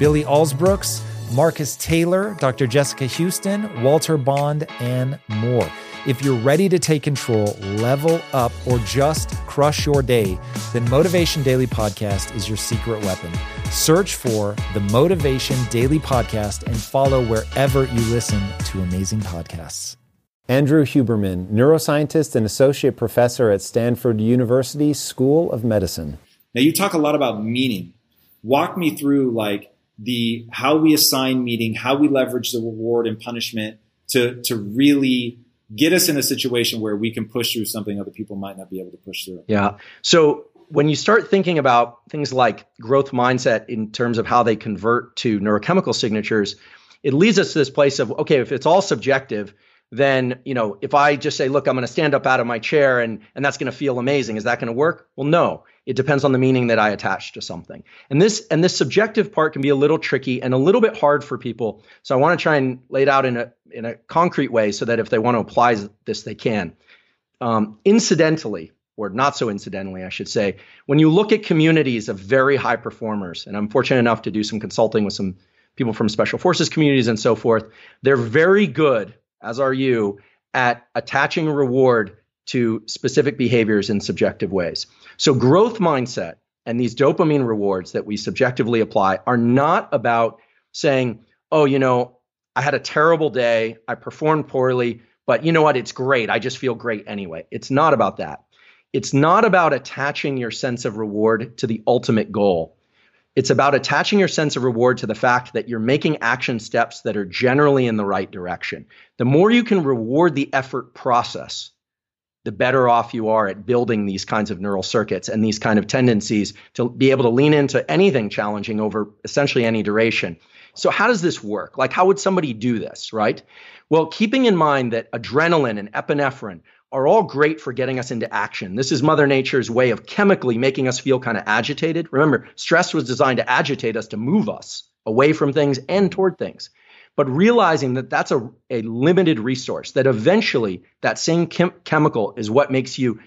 Billy Alsbrooks, Marcus Taylor, Dr. Jessica Houston, Walter Bond, and more. If you're ready to take control, level up, or just crush your day, then Motivation Daily Podcast is your secret weapon. Search for the Motivation Daily Podcast and follow wherever you listen to amazing podcasts. Andrew Huberman, neuroscientist and associate professor at Stanford University School of Medicine. Now you talk a lot about meaning. Walk me through like the how we assign meaning, how we leverage the reward and punishment to to really get us in a situation where we can push through something other people might not be able to push through. Yeah. So when you start thinking about things like growth mindset in terms of how they convert to neurochemical signatures, it leads us to this place of okay, if it's all subjective, then you know if i just say look i'm going to stand up out of my chair and and that's going to feel amazing is that going to work well no it depends on the meaning that i attach to something. And this and this subjective part can be a little tricky and a little bit hard for people. So i want to try and lay it out in a in a concrete way so that if they want to apply this they can. Um, incidentally or not so incidentally i should say when you look at communities of very high performers and i'm fortunate enough to do some consulting with some people from special forces communities and so forth they're very good as are you, at attaching a reward to specific behaviors in subjective ways. So, growth mindset and these dopamine rewards that we subjectively apply are not about saying, oh, you know, I had a terrible day, I performed poorly, but you know what? It's great. I just feel great anyway. It's not about that. It's not about attaching your sense of reward to the ultimate goal. It's about attaching your sense of reward to the fact that you're making action steps that are generally in the right direction. The more you can reward the effort process, the better off you are at building these kinds of neural circuits and these kind of tendencies to be able to lean into anything challenging over essentially any duration. So, how does this work? Like, how would somebody do this, right? Well, keeping in mind that adrenaline and epinephrine are all great for getting us into action. This is Mother Nature's way of chemically making us feel kind of agitated. Remember, stress was designed to agitate us, to move us away from things and toward things. But realizing that that's a, a limited resource, that eventually that same chem- chemical is what makes you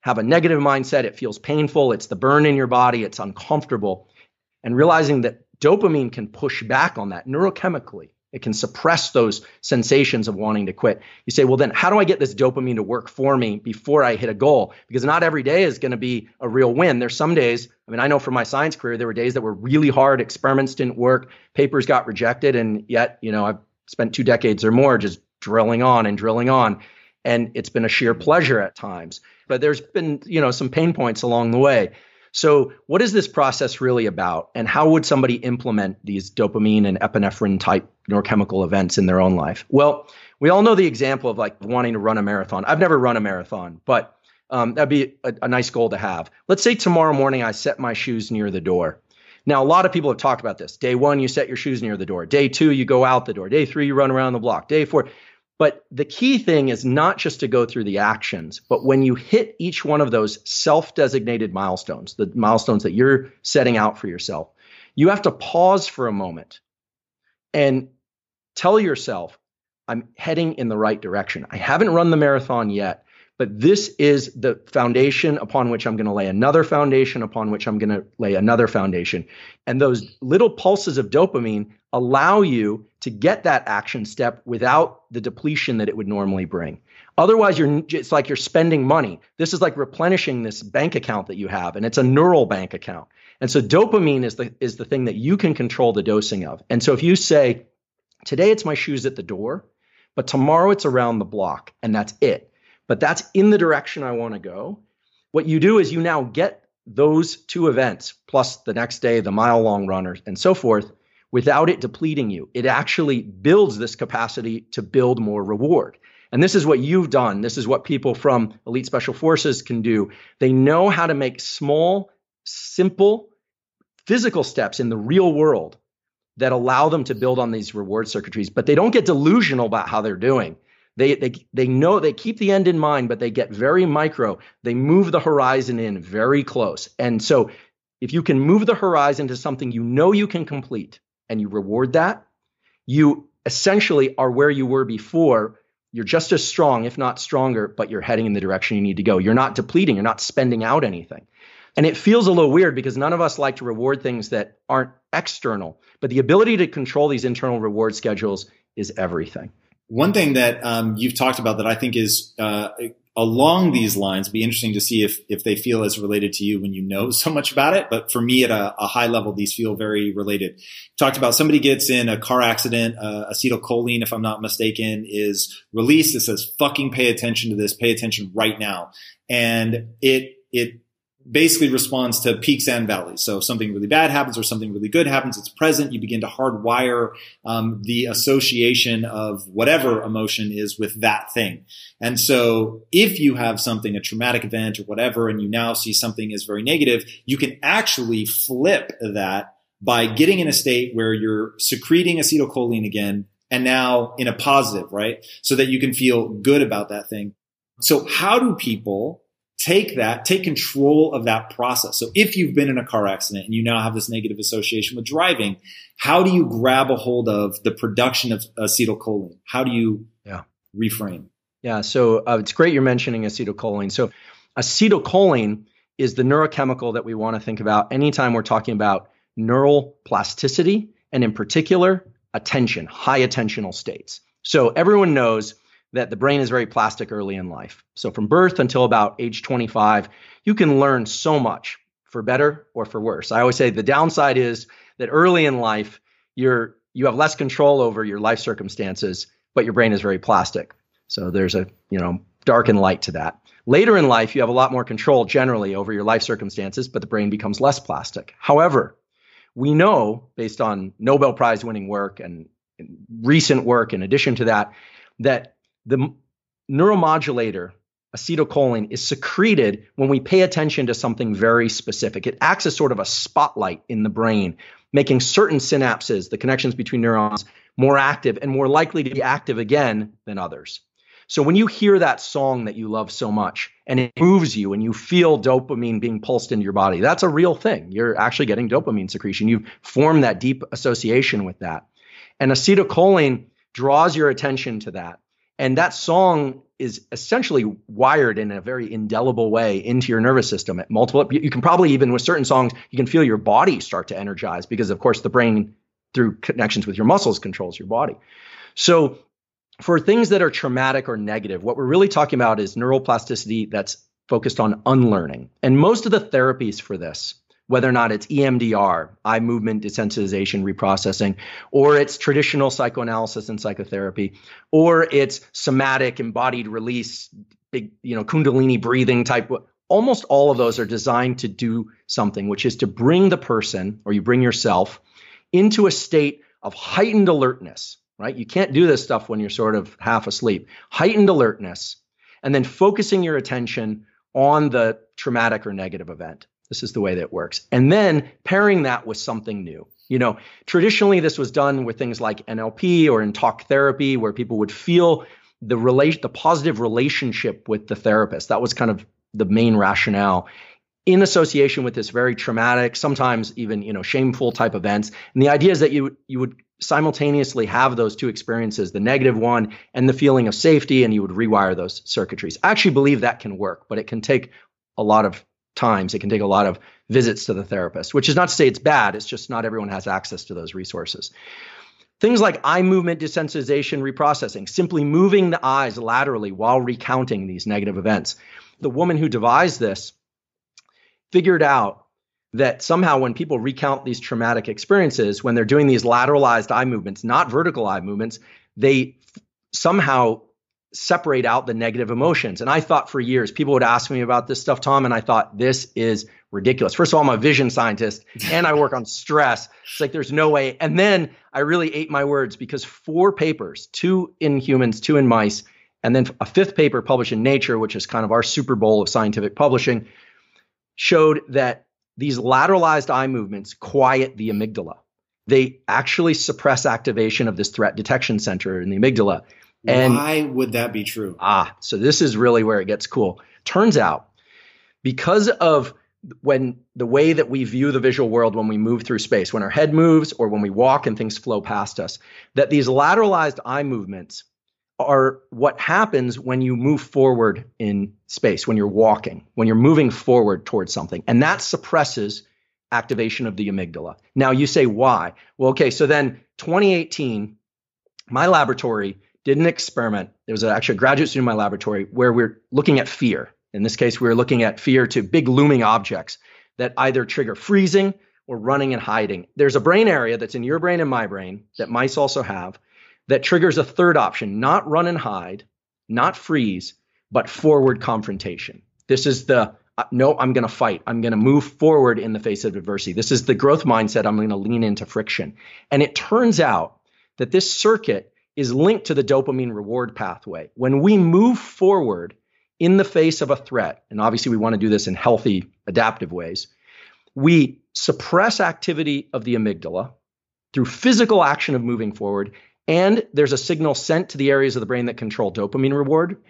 have a negative mindset. It feels painful. It's the burn in your body. It's uncomfortable. And realizing that dopamine can push back on that neurochemically it can suppress those sensations of wanting to quit. You say, well, then how do I get this dopamine to work for me before I hit a goal? Because not every day is going to be a real win. There's some days, I mean, I know from my science career, there were days that were really hard, experiments didn't work, papers got rejected, and yet, you know, I've spent two decades or more just drilling on and drilling on. And it's been a sheer pleasure at times. But there's been, you know, some pain points along the way. So, what is this process really about? And how would somebody implement these dopamine and epinephrine type neurochemical events in their own life? Well, we all know the example of like wanting to run a marathon. I've never run a marathon, but um, that'd be a, a nice goal to have. Let's say tomorrow morning I set my shoes near the door. Now, a lot of people have talked about this. Day one, you set your shoes near the door. Day two, you go out the door. Day three, you run around the block. Day four, but the key thing is not just to go through the actions, but when you hit each one of those self designated milestones, the milestones that you're setting out for yourself, you have to pause for a moment and tell yourself, I'm heading in the right direction. I haven't run the marathon yet, but this is the foundation upon which I'm going to lay another foundation, upon which I'm going to lay another foundation. And those little pulses of dopamine allow you to get that action step without the depletion that it would normally bring. Otherwise, you're it's like you're spending money. This is like replenishing this bank account that you have, and it's a neural bank account. And so dopamine is the is the thing that you can control the dosing of. And so if you say, today it's my shoes at the door, but tomorrow it's around the block, and that's it but that's in the direction I want to go. What you do is you now get those two events plus the next day, the mile long runner, and so forth without it depleting you. It actually builds this capacity to build more reward. And this is what you've done. This is what people from elite special forces can do. They know how to make small, simple physical steps in the real world that allow them to build on these reward circuitries, but they don't get delusional about how they're doing. They, they, they know they keep the end in mind, but they get very micro. They move the horizon in very close. And so if you can move the horizon to something you know you can complete and you reward that, you essentially are where you were before. You're just as strong, if not stronger, but you're heading in the direction you need to go. You're not depleting, you're not spending out anything. And it feels a little weird because none of us like to reward things that aren't external. But the ability to control these internal reward schedules is everything. One thing that um, you've talked about that I think is uh, along these lines, be interesting to see if if they feel as related to you when you know so much about it. But for me, at a, a high level, these feel very related. Talked about somebody gets in a car accident, uh, acetylcholine, if I'm not mistaken, is released. It says, "Fucking pay attention to this. Pay attention right now," and it it basically responds to peaks and valleys. So if something really bad happens or something really good happens, it's present. You begin to hardwire um, the association of whatever emotion is with that thing. And so if you have something, a traumatic event or whatever, and you now see something as very negative, you can actually flip that by getting in a state where you're secreting acetylcholine again and now in a positive, right? So that you can feel good about that thing. So how do people take that, take control of that process. So if you've been in a car accident and you now have this negative association with driving, how do you grab a hold of the production of acetylcholine? How do you yeah. reframe? Yeah, so uh, it's great you're mentioning acetylcholine. So acetylcholine is the neurochemical that we want to think about anytime we're talking about neural plasticity and in particular attention, high attentional states. So everyone knows that the brain is very plastic early in life. So from birth until about age 25, you can learn so much for better or for worse. I always say the downside is that early in life, you're you have less control over your life circumstances, but your brain is very plastic. So there's a, you know, dark and light to that. Later in life, you have a lot more control generally over your life circumstances, but the brain becomes less plastic. However, we know based on Nobel Prize winning work and recent work in addition to that that the neuromodulator acetylcholine is secreted when we pay attention to something very specific. It acts as sort of a spotlight in the brain, making certain synapses, the connections between neurons, more active and more likely to be active again than others. So when you hear that song that you love so much and it moves you and you feel dopamine being pulsed into your body, that's a real thing. You're actually getting dopamine secretion. You've formed that deep association with that. And acetylcholine draws your attention to that. And that song is essentially wired in a very indelible way into your nervous system at multiple you can probably even with certain songs you can feel your body start to energize because of course the brain through connections with your muscles controls your body. So for things that are traumatic or negative what we're really talking about is neuroplasticity that's focused on unlearning. And most of the therapies for this whether or not it's EMDR, eye movement desensitization reprocessing, or it's traditional psychoanalysis and psychotherapy, or it's somatic embodied release, big, you know, kundalini breathing type. Almost all of those are designed to do something, which is to bring the person or you bring yourself into a state of heightened alertness, right? You can't do this stuff when you're sort of half asleep. Heightened alertness, and then focusing your attention on the traumatic or negative event. This is the way that works. And then pairing that with something new. You know, traditionally this was done with things like NLP or in talk therapy where people would feel the relation the positive relationship with the therapist. That was kind of the main rationale in association with this very traumatic, sometimes even, you know, shameful type events. And the idea is that you you would simultaneously have those two experiences, the negative one and the feeling of safety, and you would rewire those circuitries. I actually believe that can work, but it can take a lot of times. It can take a lot of visits to the therapist, which is not to say it's bad. It's just not everyone has access to those resources. Things like eye movement desensitization reprocessing, simply moving the eyes laterally while recounting these negative events. The woman who devised this figured out that somehow when people recount these traumatic experiences, when they're doing these lateralized eye movements, not vertical eye movements, they somehow separate out the negative emotions. And I thought for years, people would ask me about this stuff, Tom, and I thought this is ridiculous. First of all, I'm a vision scientist and I work on stress. It's like there's no way. And then I really ate my words because four papers, two in humans, two in mice, and then a fifth paper published in Nature, which is kind of our Super Bowl of scientific publishing, showed that these lateralized eye movements quiet the amygdala. they actually suppress activation of this threat detection center in the amygdala. And why would that be true? Ah, so this is really where it gets cool. Turns out because of when the way that we view the visual world when we move through space, when our head moves or when we walk and things flow past us, that these lateralized eye movements are what happens when you move forward in space, when you're walking, when you're moving forward towards something. And that suppresses activation of the amygdala. Now you say why? Well, okay, so then 2018, my laboratory did an experiment. There was actually a graduate student in my laboratory where we're looking at fear. In this case, we were looking at fear to big looming objects that either trigger freezing or running and hiding. There's a brain area that's in your brain and my brain that mice also have that triggers a third option, not run and hide, not freeze, but forward confrontation. This is the uh, no, I'm going to fight. I'm going to move forward in the face of adversity. This is the growth mindset. I'm going to lean into friction. And it turns out that this circuit is linked to the dopamine reward pathway. When we move forward in the face of a threat, and obviously we want to do this in healthy, adaptive ways, we suppress activity of the amygdala through physical action of moving forward. And there's a signal sent to the areas of the brain that control dopamine reward.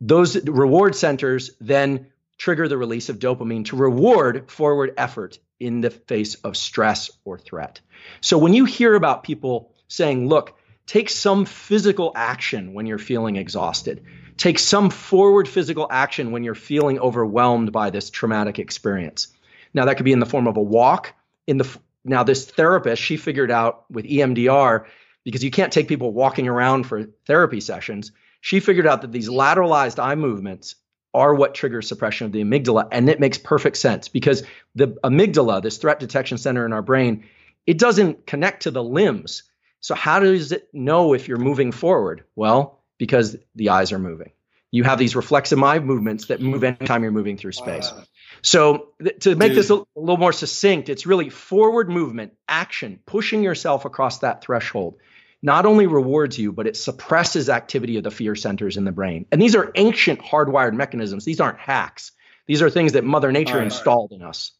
Those reward centers then trigger the release of dopamine to reward forward effort in the face of stress or threat. So when you hear about people saying, look, take some physical action when you're feeling exhausted, take some forward physical action when you're feeling overwhelmed by this traumatic experience. Now, that could be in the form of a walk. In the now, this therapist, she figured out with EMDR, because you can't take people walking around for therapy sessions, she figured out that these lateralized eye movements are what triggers suppression of the amygdala. And it makes perfect sense because the amygdala, this threat detection center in our brain, it doesn't connect to the limbs. So, how does it know if you're moving forward? Well, because the eyes are moving. You have these reflexive eye movements that move anytime you're moving through space. Wow. So, th- to make Dude. this a, a little more succinct, it's really forward movement, action, pushing yourself across that threshold not only rewards you, but it suppresses activity of the fear centers in the brain. And these are ancient hardwired mechanisms. These aren't hacks. These are things that Mother Nature right, installed right. in us.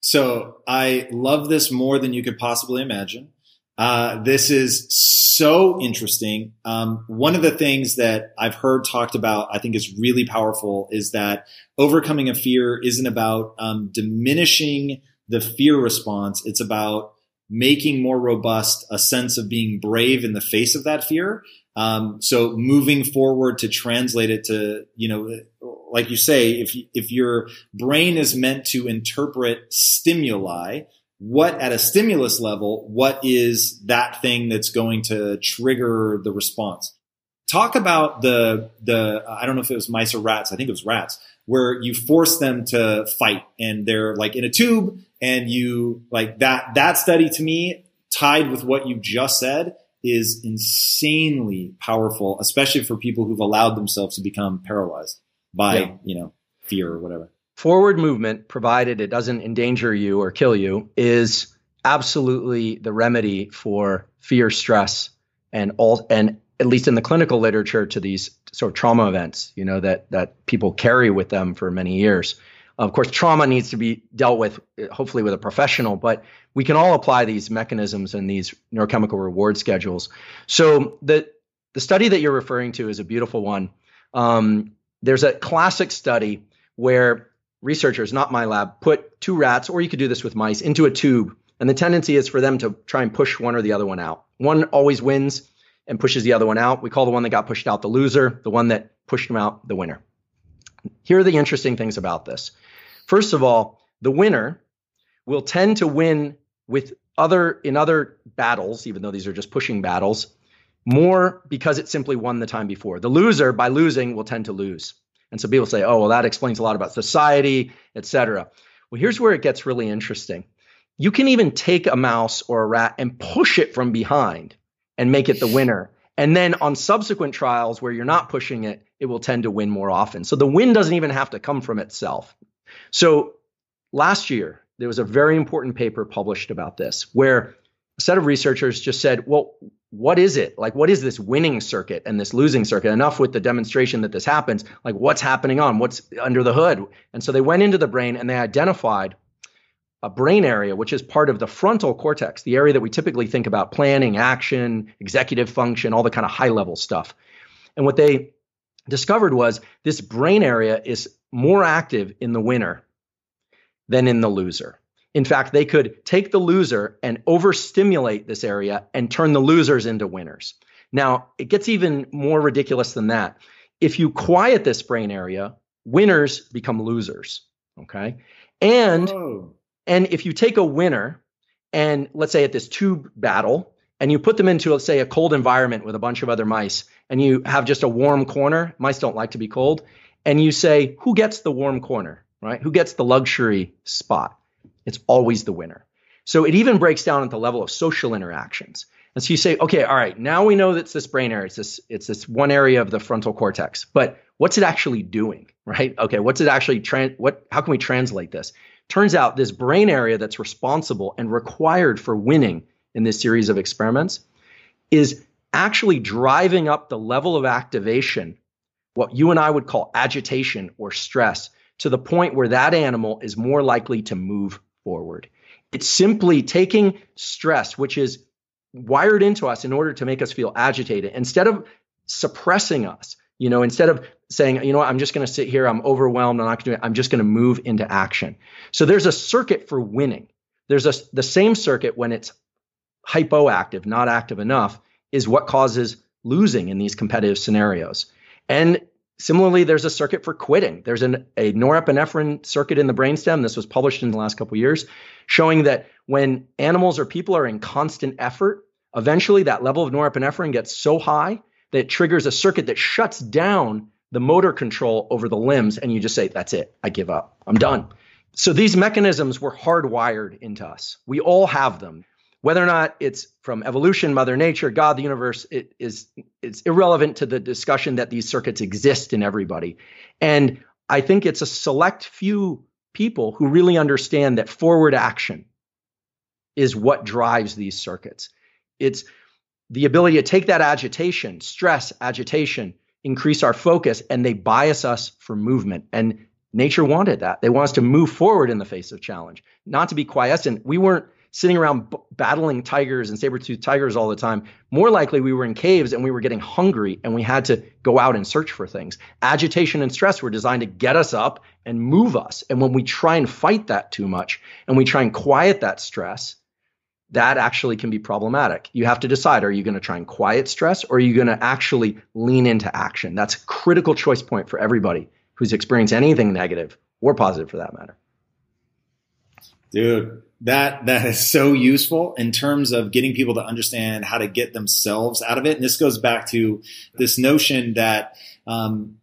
So I love this more than you could possibly imagine. Uh, this is so interesting. Um, one of the things that I've heard talked about, I think is really powerful, is that overcoming a fear isn't about um, diminishing the fear response. It's about making more robust a sense of being brave in the face of that fear. Um, so moving forward to translate it to, you know, like you say, if, if your brain is meant to interpret stimuli, what at a stimulus level, what is that thing that's going to trigger the response? Talk about the, the, I don't know if it was mice or rats. I think it was rats where you force them to fight and they're like in a tube and you like that that study to me tied with what you just said is insanely powerful especially for people who've allowed themselves to become paralyzed by yeah. you know fear or whatever forward movement provided it doesn't endanger you or kill you is absolutely the remedy for fear stress and all and at least in the clinical literature to these sort of trauma events you know that that people carry with them for many years of course, trauma needs to be dealt with, hopefully, with a professional, but we can all apply these mechanisms and these neurochemical reward schedules. So, the, the study that you're referring to is a beautiful one. Um, there's a classic study where researchers, not my lab, put two rats, or you could do this with mice, into a tube. And the tendency is for them to try and push one or the other one out. One always wins and pushes the other one out. We call the one that got pushed out the loser, the one that pushed them out the winner. Here are the interesting things about this. First of all, the winner will tend to win with other in other battles, even though these are just pushing battles, more because it simply won the time before. The loser, by losing, will tend to lose. And so people say, oh, well, that explains a lot about society, et cetera. Well, here's where it gets really interesting. You can even take a mouse or a rat and push it from behind and make it the winner. And then on subsequent trials where you're not pushing it, it will tend to win more often. So the win doesn't even have to come from itself. So last year, there was a very important paper published about this where a set of researchers just said, well, what is it? Like, what is this winning circuit and this losing circuit? Enough with the demonstration that this happens. Like, what's happening on? What's under the hood? And so they went into the brain and they identified a brain area which is part of the frontal cortex, the area that we typically think about planning, action, executive function, all the kind of high level stuff. And what they discovered was this brain area is more active in the winner than in the loser. In fact, they could take the loser and overstimulate this area and turn the losers into winners. Now, it gets even more ridiculous than that. If you quiet this brain area, winners become losers. Okay. And oh. and if you take a winner and let's say at this tube battle and you put them into let's say a cold environment with a bunch of other mice and you have just a warm corner, mice don't like to be cold, and you say, who gets the warm corner, right? Who gets the luxury spot? It's always the winner. So it even breaks down at the level of social interactions. And so you say, okay, all right, now we know that's this brain area. It's this, it's this one area of the frontal cortex. But what's it actually doing, right? Okay, what's it actually what how can we translate this? Turns out this brain area that's responsible and required for winning in this series of experiments is actually driving up the level of activation, what you and I would call agitation or stress, to the point where that animal is more likely to move forward. It's simply taking stress, which is wired into us in order to make us feel agitated, instead of suppressing us, you know, instead of saying, you know what, I'm just going to sit here, I'm overwhelmed, I'm not going to, do it, I'm just going to move into action. So there's a circuit for winning. There's a the same circuit when it's hypoactive, not active enough, is what causes losing in these competitive scenarios. And similarly, there's a circuit for quitting. There's an, a norepinephrine circuit in the brainstem. This was published in the last couple years, showing that when animals or people are in constant effort, eventually that level of norepinephrine gets so high that it triggers a circuit that shuts down the motor control over the limbs, and you just say, That's it, I give up, I'm done. So these mechanisms were hardwired into us. We all have them. Whether or not it's from evolution, Mother Nature, God, the universe, it is it's irrelevant to the discussion that these circuits exist in everybody. And I think it's a select few people who really understand that forward action is what drives these circuits. It's the ability to take that agitation, stress, agitation, increase our focus, and they bias us for movement. And nature wanted that. They want us to move forward in the face of challenge, not to be quiescent. We weren't sitting around b- battling tigers and saber-toothed tigers all the time. More likely, we were in caves and we were getting hungry and we had to go out and search for things. Agitation and stress were designed to get us up and move us. And when we try and fight that too much and we try and quiet that stress, that actually can be problematic. You have to decide are you going to try and quiet stress or are you going to actually lean into action? That's a critical choice point for everybody who's experienced anything negative or positive for that matter. Dude, that that is so useful in terms of getting people to understand how to get themselves out of it. And this goes back to this notion that um,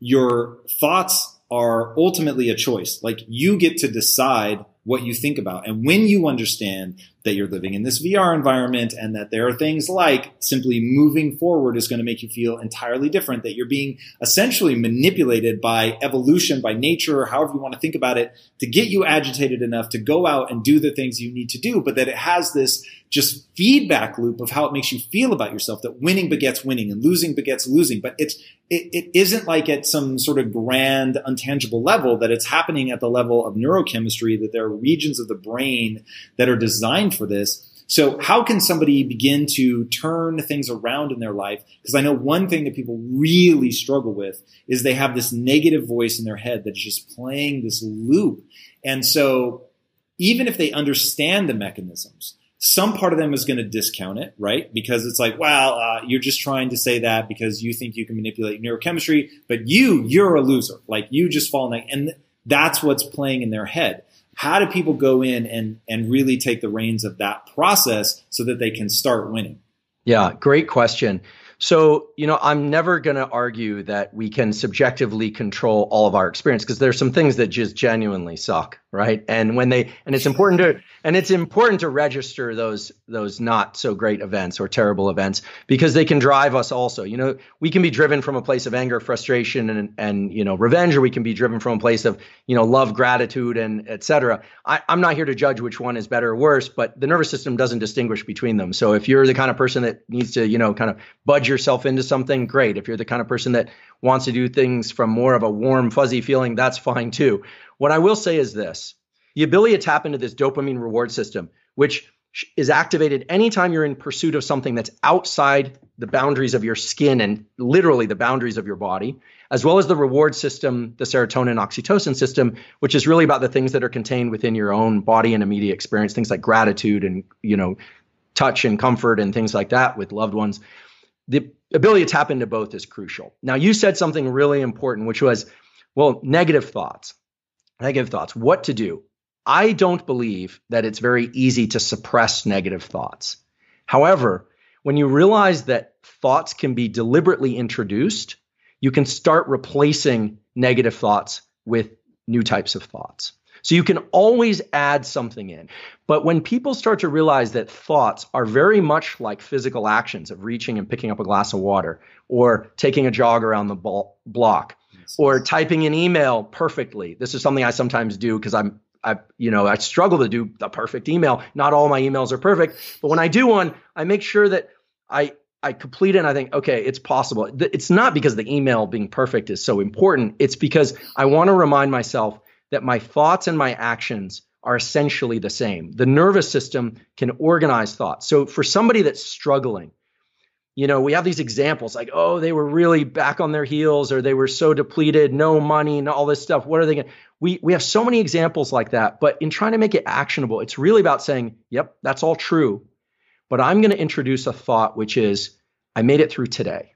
your thoughts are ultimately a choice. Like you get to decide what you think about. And when you understand that you're living in this VR environment and that there are things like simply moving forward is going to make you feel entirely different, that you're being essentially manipulated by evolution, by nature, however you want to think about it, to get you agitated enough to go out and do the things you need to do, but that it has this just feedback loop of how it makes you feel about yourself that winning begets winning and losing begets losing. But it's it, it isn't like at some sort of grand untangible level that it's happening at the level of neurochemistry that there are regions of the brain that are designed for this so how can somebody begin to turn things around in their life because i know one thing that people really struggle with is they have this negative voice in their head that's just playing this loop and so even if they understand the mechanisms some part of them is going to discount it, right? Because it's like, well, uh, you're just trying to say that because you think you can manipulate neurochemistry, but you, you're a loser. Like you just fall in that, and that's what's playing in their head. How do people go in and and really take the reins of that process so that they can start winning? Yeah, great question. So, you know, I'm never going to argue that we can subjectively control all of our experience because there's some things that just genuinely suck, right? And when they and it's important to and it's important to register those those not so great events or terrible events because they can drive us also. You know, we can be driven from a place of anger, frustration and and you know, revenge or we can be driven from a place of, you know, love, gratitude and etc. I'm not here to judge which one is better or worse, but the nervous system doesn't distinguish between them. So if you're the kind of person that needs to, you know, kind of budge yourself into something, great. If you're the kind of person that wants to do things from more of a warm, fuzzy feeling, that's fine too. What I will say is this the ability to tap into this dopamine reward system, which is activated anytime you're in pursuit of something that's outside the boundaries of your skin and literally the boundaries of your body, as well as the reward system, the serotonin oxytocin system, which is really about the things that are contained within your own body and immediate experience, things like gratitude and, you know, touch and comfort and things like that with loved ones. The ability to tap into both is crucial. Now, you said something really important, which was, well, negative thoughts. Negative thoughts, what to do? I don't believe that it's very easy to suppress negative thoughts. However, when you realize that thoughts can be deliberately introduced, you can start replacing negative thoughts with new types of thoughts. So you can always add something in. But when people start to realize that thoughts are very much like physical actions of reaching and picking up a glass of water or taking a jog around the ball, block or typing an email perfectly. This is something I sometimes do because I'm I, you know, I struggle to do the perfect email. Not all my emails are perfect, but when I do one, I make sure that I I complete it and I think, okay, it's possible. It's not because the email being perfect is so important. It's because I want to remind myself that my thoughts and my actions are essentially the same. The nervous system can organize thoughts. So for somebody that's struggling, you know, we have these examples like, oh, they were really back on their heels or they were so depleted, no money, and all this stuff. What are they going to? We, we have so many examples like that. But in trying to make it actionable, it's really about saying, yep, that's all true. But I'm going to introduce a thought, which is, I made it through today.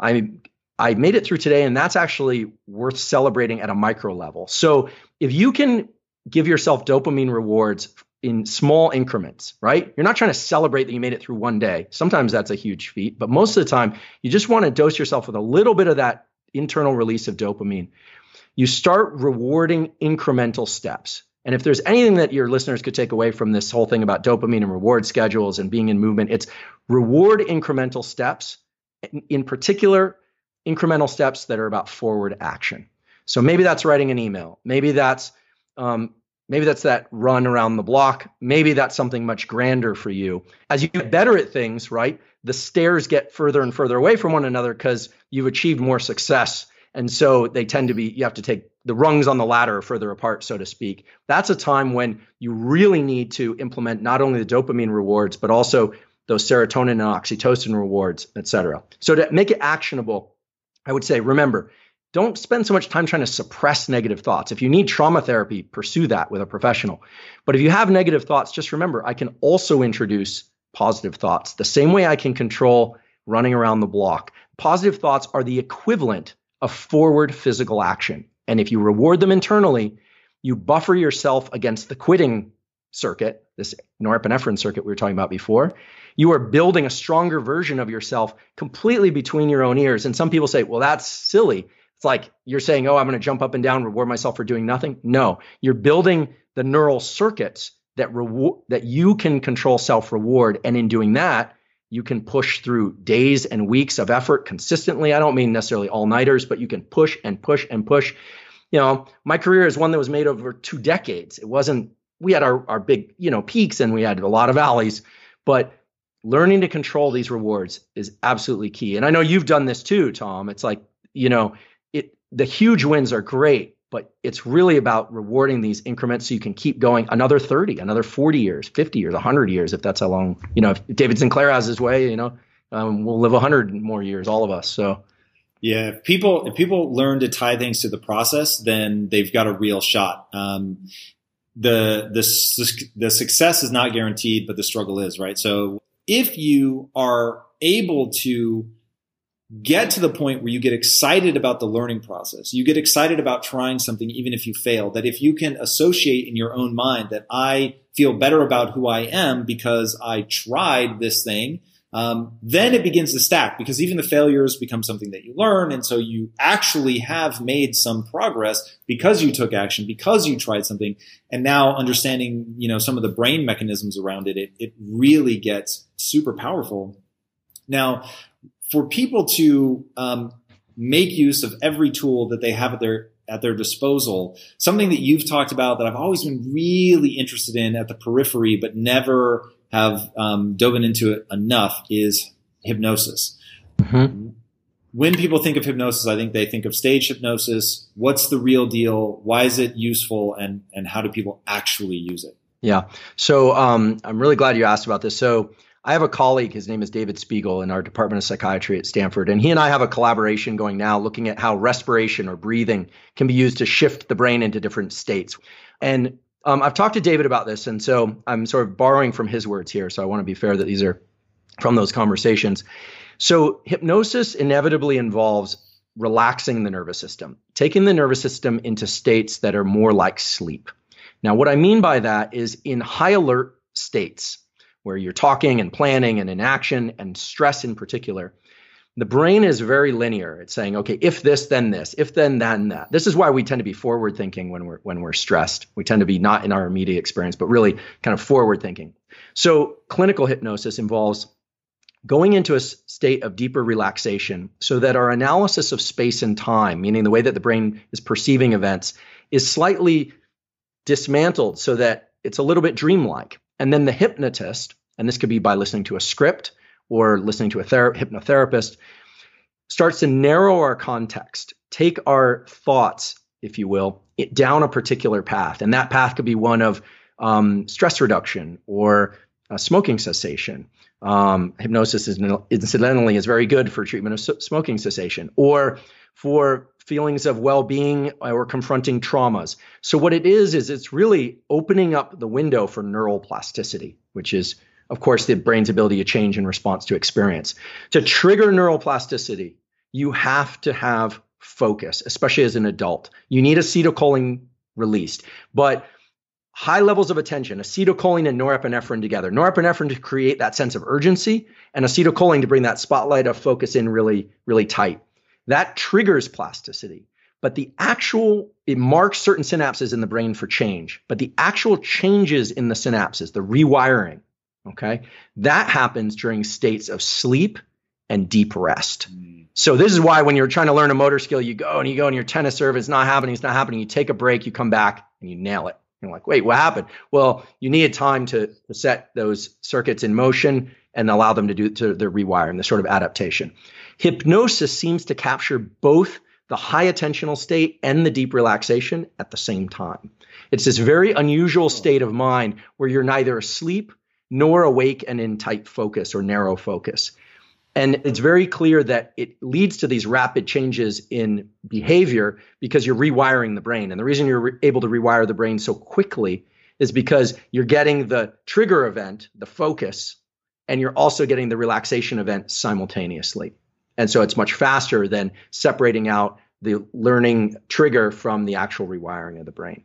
I, I made it through today, and that's actually worth celebrating at a micro level. So if you can give yourself dopamine rewards in small increments, right? You're not trying to celebrate that you made it through one day. Sometimes that's a huge feat, but most of the time, you just want to dose yourself with a little bit of that internal release of dopamine. You start rewarding incremental steps. And if there's anything that your listeners could take away from this whole thing about dopamine and reward schedules and being in movement, it's reward incremental steps, in particular, incremental steps that are about forward action. So maybe that's writing an email. Maybe that's um, Maybe that's that run around the block. Maybe that's something much grander for you. As you get better at things, right, the stairs get further and further away from one another because you've achieved more success. And so they tend to be, you have to take the rungs on the ladder further apart, so to speak. That's a time when you really need to implement not only the dopamine rewards, but also those serotonin and oxytocin rewards, et cetera. So to make it actionable, I would say, remember, don't spend so much time trying to suppress negative thoughts. If you need trauma therapy, pursue that with a professional. But if you have negative thoughts, just remember I can also introduce positive thoughts the same way I can control running around the block. Positive thoughts are the equivalent of forward physical action. And if you reward them internally, you buffer yourself against the quitting circuit, this norepinephrine circuit we were talking about before. You are building a stronger version of yourself completely between your own ears. And some people say, well, that's silly. It's like you're saying, oh, I'm going to jump up and down, reward myself for doing nothing. No, you're building the neural circuits that reward that you can control self reward, and in doing that, you can push through days and weeks of effort consistently. I don't mean necessarily all nighters, but you can push and push and push. You know, my career is one that was made over two decades. It wasn't. We had our our big you know peaks and we had a lot of valleys, but learning to control these rewards is absolutely key. And I know you've done this too, Tom. It's like you know it the huge wins are great, but it's really about rewarding these increments so you can keep going another 30, another 40 years, 50 years, 100 years, if that's how long, you know, if David Sinclair has his way, you know, um, we'll live 100 more years, all of us. So, yeah, if people if people learn to tie things to the process, then they've got a real shot. Um, the the the success is not guaranteed, but the struggle is right. So if you are able to get to the point where you get excited about the learning process. You get excited about trying something even if you fail. That if you can associate in your own mind that I feel better about who I am because I tried this thing, um, then it begins to stack because even the failures become something that you learn. And so you actually have made some progress because you took action, because you tried something. And now understanding, you know, some of the brain mechanisms around it, it, it really gets super powerful. Now, for people to um, make use of every tool that they have at their at their disposal. Something that you've talked about that I've always been really interested in at the periphery, but never have um, dove into it enough is hypnosis. Mm-hmm. when people think of hypnosis, I think they think of stage hypnosis. What's the real deal? Why is it useful? And, and how do people actually use it? Yeah. So um, I'm really glad you asked about this. So I have a colleague, his name is David Spiegel in our Department of Psychiatry at Stanford, and he and I have a collaboration going now looking at how respiration or breathing can be used to shift the brain into different states. And um, I've talked to David about this, and so I'm sort of borrowing from his words here. So I want to be fair that these are from those conversations. So, hypnosis inevitably involves relaxing the nervous system, taking the nervous system into states that are more like sleep. Now, what I mean by that is in high alert states where you're talking and planning and in action and stress in particular, the brain is very linear. It's saying, okay, if this, then this, if then, then that. This is why we tend to be forward thinking when we're when we're stressed. We tend to be not in our immediate experience, but really kind of forward thinking. So clinical hypnosis involves going into a state of deeper relaxation so that our analysis of space and time, meaning the way that the brain is perceiving events, is slightly dismantled so that it's a little bit dreamlike. And then the hypnotist, and this could be by listening to a script or listening to a ther- hypnotherapist, starts to narrow our context, take our thoughts, if you will, it, down a particular path. And that path could be one of um, stress reduction or uh, smoking cessation um, hypnosis is incidentally is very good for treatment of smoking cessation or for feelings of well-being or confronting traumas. So what it is is it's really opening up the window for neural plasticity, which is of course the brain's ability to change in response to experience. To trigger neural plasticity, you have to have focus, especially as an adult. You need acetylcholine released. But high levels of attention, acetylcholine and norepinephrine together. Norepinephrine to create that sense of urgency, and acetylcholine to bring that spotlight of focus in really, really tight. That triggers plasticity. But the actual, it marks certain synapses in the brain for change. But the actual changes in the synapses, the rewiring, okay, that happens during states of sleep and deep rest. So this is why when you're trying to learn a motor skill, you go and you go and your tennis serve, it's not happening, it's not happening. You take a break, you come back and you nail it. You're like, wait, what happened? Well, you needed time to, set those circuits in motion and allow them to do to the rewiring, the sort of adaptation. Hypnosis seems to capture both the high attentional state and the deep relaxation at the same time. It's this very unusual state of mind where you're neither asleep nor awake and in tight focus or narrow focus. And it's very clear that it leads to these rapid changes in behavior because you're rewiring the brain. And the reason you're re- able to rewire the brain so quickly is because you're getting the trigger event, the focus, and you're also getting the relaxation event simultaneously. And so it's much faster than separating out the learning trigger from the actual rewiring of the brain.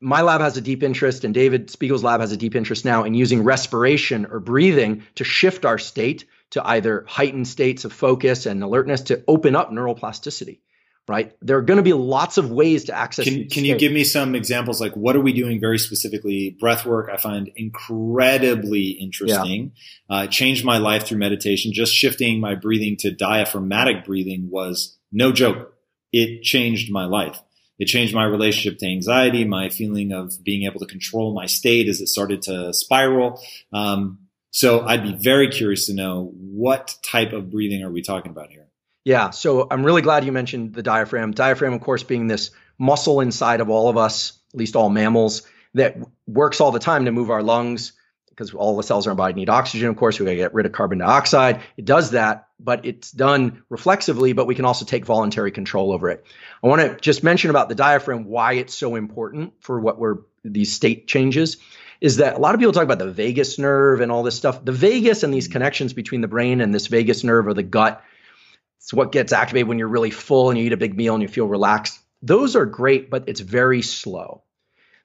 My lab has a deep interest, and David Spiegel's lab has a deep interest now in using respiration or breathing to shift our state to either heighten states of focus and alertness to open up neural plasticity right? There are going to be lots of ways to access can, can you give me some examples? Like what are we doing very specifically? Breath work i find incredibly interesting. Yeah. uh, changed my life through meditation. Just shifting my breathing to diaphragmatic breathing was no joke. It changed my life it changed my relationship to anxiety my feeling of being able to control my state as it started to spiral um, so I'd be very curious to know what type of breathing are we talking about here? Yeah, so I'm really glad you mentioned the diaphragm. Diaphragm, of course, being this muscle inside of all of us, at least all mammals, that works all the time to move our lungs because all the cells in our body need oxygen. Of course, we got to get rid of carbon dioxide. It does that, but it's done reflexively, but we can also take voluntary control over it. I want to just mention about the diaphragm, why it's so important for what we're these state changes is that a lot of people talk about the vagus nerve and all this stuff. The vagus and these connections between the brain and this vagus nerve or the gut, it's what gets activated when you're really full and you eat a big meal and you feel relaxed. Those are great, but it's very slow.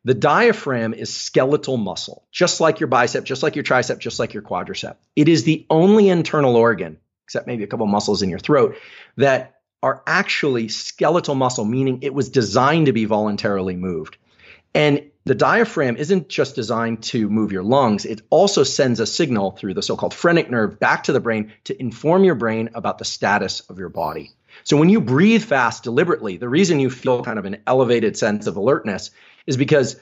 The diaphragm is skeletal muscle, just like your bicep, just like your tricep, just like your quadricep. It is the only internal organ, except maybe a couple muscles in your throat, that are actually skeletal muscle, meaning it was designed to be voluntarily moved. And the diaphragm isn't just designed to move your lungs, it also sends a signal through the so called phrenic nerve back to the brain to inform your brain about the status of your body. So when you breathe fast deliberately, the reason you feel kind of an elevated sense of alertness is because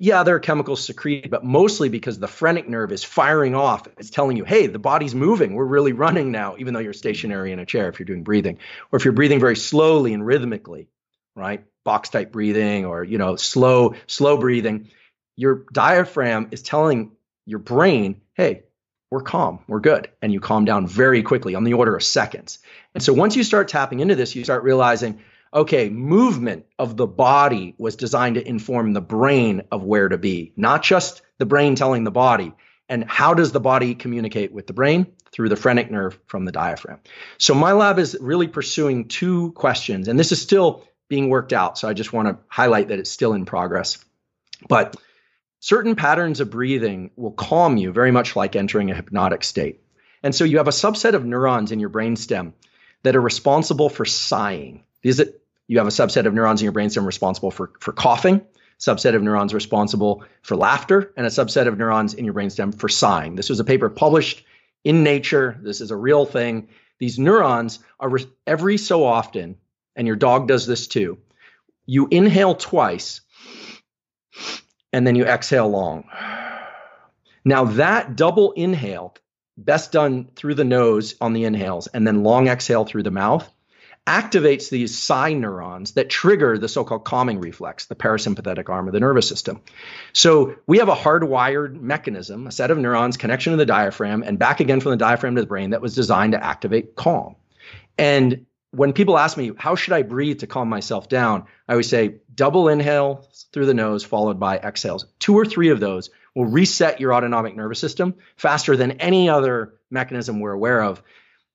yeah, there are chemicals secreted, but mostly because the phrenic nerve is firing off. It's telling you, hey, the body's moving. We're really running now, even though you're stationary in a chair if you're doing breathing. Or if you're breathing very slowly and rhythmically, right? Box type breathing or, you know, slow, slow breathing. Your diaphragm is telling your brain, hey, we're calm, we're good. And you calm down very quickly on the order of seconds. And so once you start tapping into this, you start realizing, okay, movement of the body was designed to inform the brain of where to be, not just the brain telling the body. And how does the body communicate with the brain? Through the phrenic nerve from the diaphragm. So my lab is really pursuing two questions, and this is still being worked out. So I just want to highlight that it's still in progress. But certain patterns of breathing will calm you very much like entering a hypnotic state. And so you have a subset of neurons in your brainstem that are responsible for sighing. These you have a subset of neurons in your brainstem responsible for, for coughing, subset of neurons responsible for laughter, and a subset of neurons in your brainstem for sighing. This was a paper published in Nature. This is a real thing. These neurons are re- every so often, and your dog does this too. You inhale twice, and then you exhale long. Now, that double inhale, best done through the nose on the inhales, and then long exhale through the mouth, activates these sigh neurons that trigger the so-called calming reflex, the parasympathetic arm of the nervous system. So we have a hardwired mechanism, a set of neurons, connection to the diaphragm, and back again from the diaphragm to the brain that was designed to activate calm. And when people ask me, how should I breathe to calm myself down? I always say double inhale through the nose followed by exhales. Two or three of those will reset your autonomic nervous system faster than any other mechanism we're aware of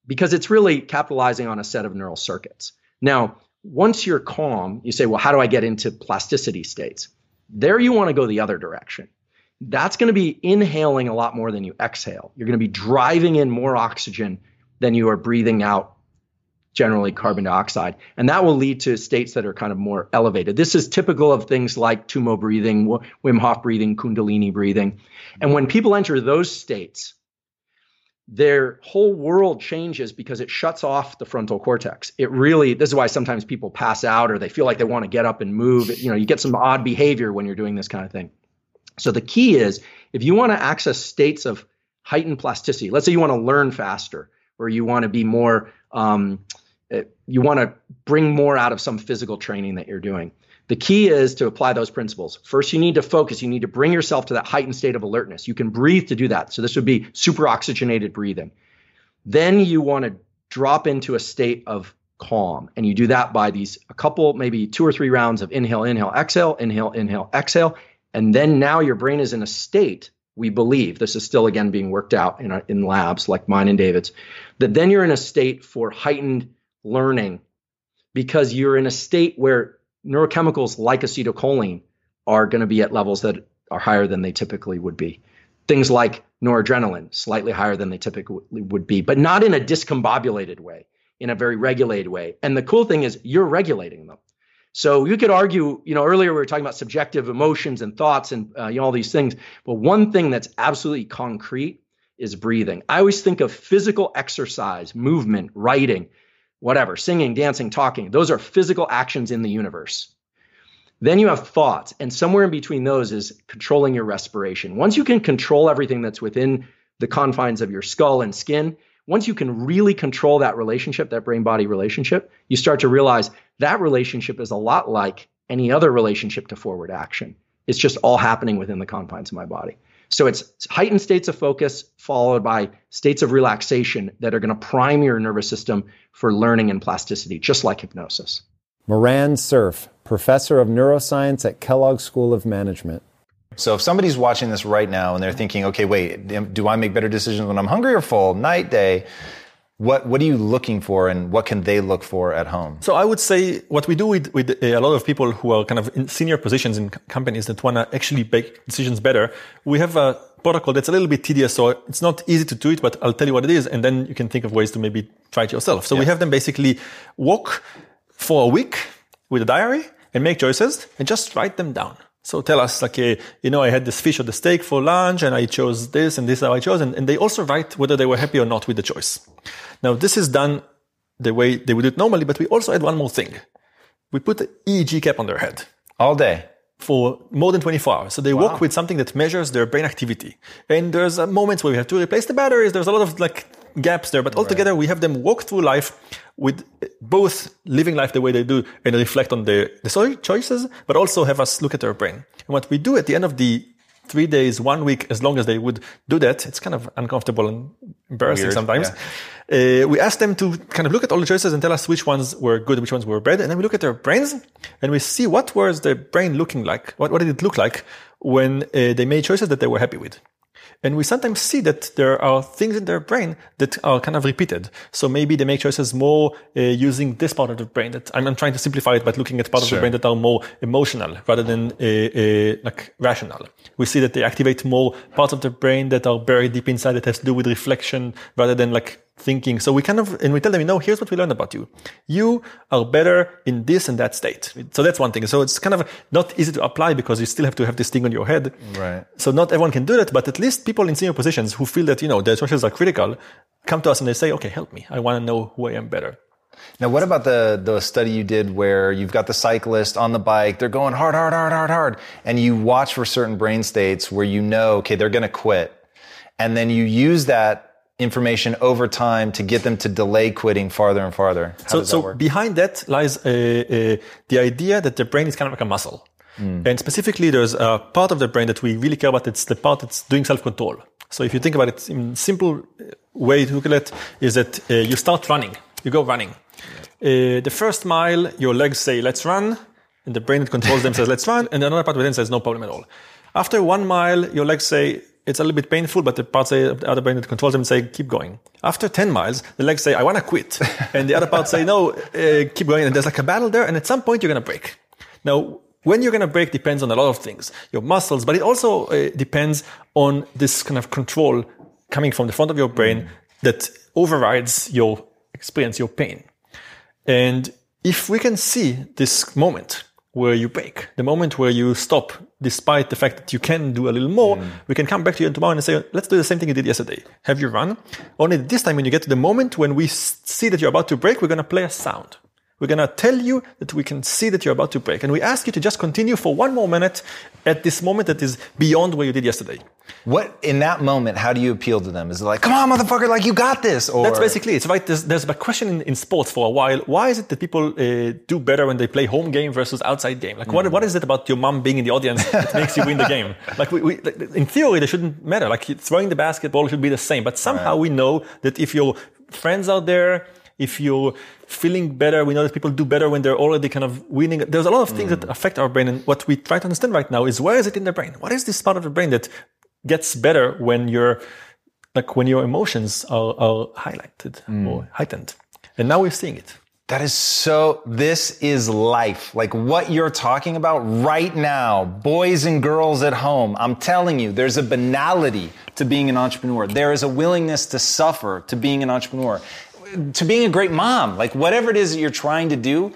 because it's really capitalizing on a set of neural circuits. Now, once you're calm, you say, well, how do I get into plasticity states? There you want to go the other direction. That's going to be inhaling a lot more than you exhale. You're going to be driving in more oxygen than you are breathing out generally carbon dioxide. And that will lead to states that are kind of more elevated. This is typical of things like Tummo breathing, Wim Hof breathing, Kundalini breathing. And when people enter those states, their whole world changes because it shuts off the frontal cortex. It really, this is why sometimes people pass out or they feel like they want to get up and move. You know, you get some odd behavior when you're doing this kind of thing. So the key is if you want to access states of heightened plasticity, let's say you want to learn faster or you want to be more, um, eh, you want to bring more out of some physical training that you're doing. The key is to apply those principles. First, you need to focus. You need to bring yourself to that heightened state of alertness. You can breathe to do that. So, this would be super oxygenated breathing. Then you want to drop into a state of calm. And you do that by these a couple, maybe two or three rounds of inhale, inhale, exhale, inhale, inhale, exhale. And then now your brain is in a state, we believe, this is still again being worked out in, in labs like mine and David's, that then you're in a state for heightened learning because you're in a state where neurochemicals like acetylcholine are going to be at levels that are higher than they typically would be. Things like noradrenaline, slightly higher than they typically would be, but not in a discombobulated way, in a very regulated way. And the cool thing is you're regulating them. So you could argue, you know, earlier we were talking about subjective emotions and thoughts and uh, you know all these things, but one thing that's absolutely concrete is breathing. I always think of physical exercise, movement, writing whatever, singing, dancing, talking. Those are physical actions in the universe. Then you have thoughts, and somewhere in between those is controlling your respiration. Once you can control everything that's within the confines of your skull and skin, once you can really control that relationship, that brain body relationship, you start to realize that relationship is a lot like any other relationship to forward action. It's just all happening within the confines of my body. So it's heightened states of focus followed by states of relaxation that are going to prime your nervous system for learning and plasticity, just like hypnosis. Moran Cerf, professor of neuroscience at Kellogg School of Management. So if somebody's watching this right now and they're thinking, okay, wait, do I make better decisions when I'm hungry or full, night, day? What what are you looking for, and what can they look for at home? So I would say what we do with, with uh, a lot of people who are kind of in senior positions in companies that want to actually make decisions better. We have a protocol that's a little bit tedious, so it's not easy to do it. But I'll tell you what it is, and then you can think of ways to maybe try it yourself. So yeah. we have them basically walk for a week with a diary and make choices and just write them down. So tell us, like, uh, you know, I had this fish or the steak for lunch and I chose this and this is how I chose. And, and they also write whether they were happy or not with the choice. Now, this is done the way they would do it normally, but we also add one more thing. We put the EEG cap on their head. All day. for more than 24 hours. So they work with something that measures their brain activity. And there's uh, moments where we have to replace the batteries. There's a lot of like gaps there, but altogether we have them walk through life with both living life the way they do and reflect on their, the choices, but also have us look at their brain. And what we do at the end of the three days, one week, as long as they would do that, it's kind of uncomfortable and embarrassing Weird, sometimes. Uh, we ask them to kind of look at all the choices and tell us which ones were good, which ones were bad. And then we look at their brains and we see what was their brain looking like. What, what did it look like when uh, they made choices that they were happy with? And we sometimes see that there are things in their brain that are kind of repeated. So maybe they make choices more uh, using this part of the brain that I'm, I'm trying to simplify it, but looking at part of the brain that are more emotional rather than uh, uh, like rational. We see that they activate more parts of the brain that are buried deep inside that has to do with reflection rather than like thinking. So we kind of, and we tell them, you know, here's what we learned about you. You are better in this and that state. So that's one thing. So it's kind of not easy to apply because you still have to have this thing on your head. Right. So not everyone can do that, but at least people in senior positions who feel that, you know, their choices are critical come to us and they say, okay, help me. I want to know who I am better. Now, what about the the study you did where you've got the cyclist on the bike, they're going hard, hard, hard, hard, hard, and you watch for certain brain states where you know, okay, they're going to quit, and then you use that information over time to get them to delay quitting farther and farther. How so, that so behind that lies uh, uh, the idea that the brain is kind of like a muscle. And specifically, there's a part of the brain that we really care about. It's the part that's doing self-control. So if you think about it in simple uh, way to look at it is that uh, you start running, you go running. Uh, the first mile, your legs say, let's run. And the brain that controls them says, let's run. And another part within says, no problem at all. After one mile, your legs say, it's a little bit painful, but the part say, the other brain that controls them say, keep going. After 10 miles, the legs say, I want to quit. and the other part say, no, uh, keep going. And there's like a battle there. And at some point, you're going to break. Now, when you're going to break depends on a lot of things, your muscles, but it also uh, depends on this kind of control coming from the front of your brain that overrides your experience, your pain. And if we can see this moment where you break, the moment where you stop, despite the fact that you can do a little more, mm. we can come back to you tomorrow and say, let's do the same thing you did yesterday. Have you run? Only this time, when you get to the moment when we see that you're about to break, we're going to play a sound. We're going to tell you that we can see that you're about to break. And we ask you to just continue for one more minute at this moment that is beyond where you did yesterday. what in that moment? How do you appeal to them? Is it like, come on, motherfucker, like you got this? Or That's basically it. Right? There's, there's a question in, in sports for a while. Why is it that people uh, do better when they play home game versus outside game? Like, what, what is it about your mom being in the audience that makes you win the game? Like, we, we, like, in theory, they shouldn't matter. Like, throwing the basketball should be the same. But somehow we know that if your friends out there, if you're feeling better, we know that people do better when they're already kind of winning. There's a lot of things that mm. affect our brain. And what we try to understand right now is where is it in the brain? What is this part of the brain that gets better when you're like when your emotions are, are highlighted mm. or heightened. And now we're seeing it. That is so, this is life. Like what you're talking about right now, boys and girls at home. I'm telling you, there's a banality to being an entrepreneur. There is a willingness to suffer to being an entrepreneur, to being a great mom. Like whatever it is that you're trying to do,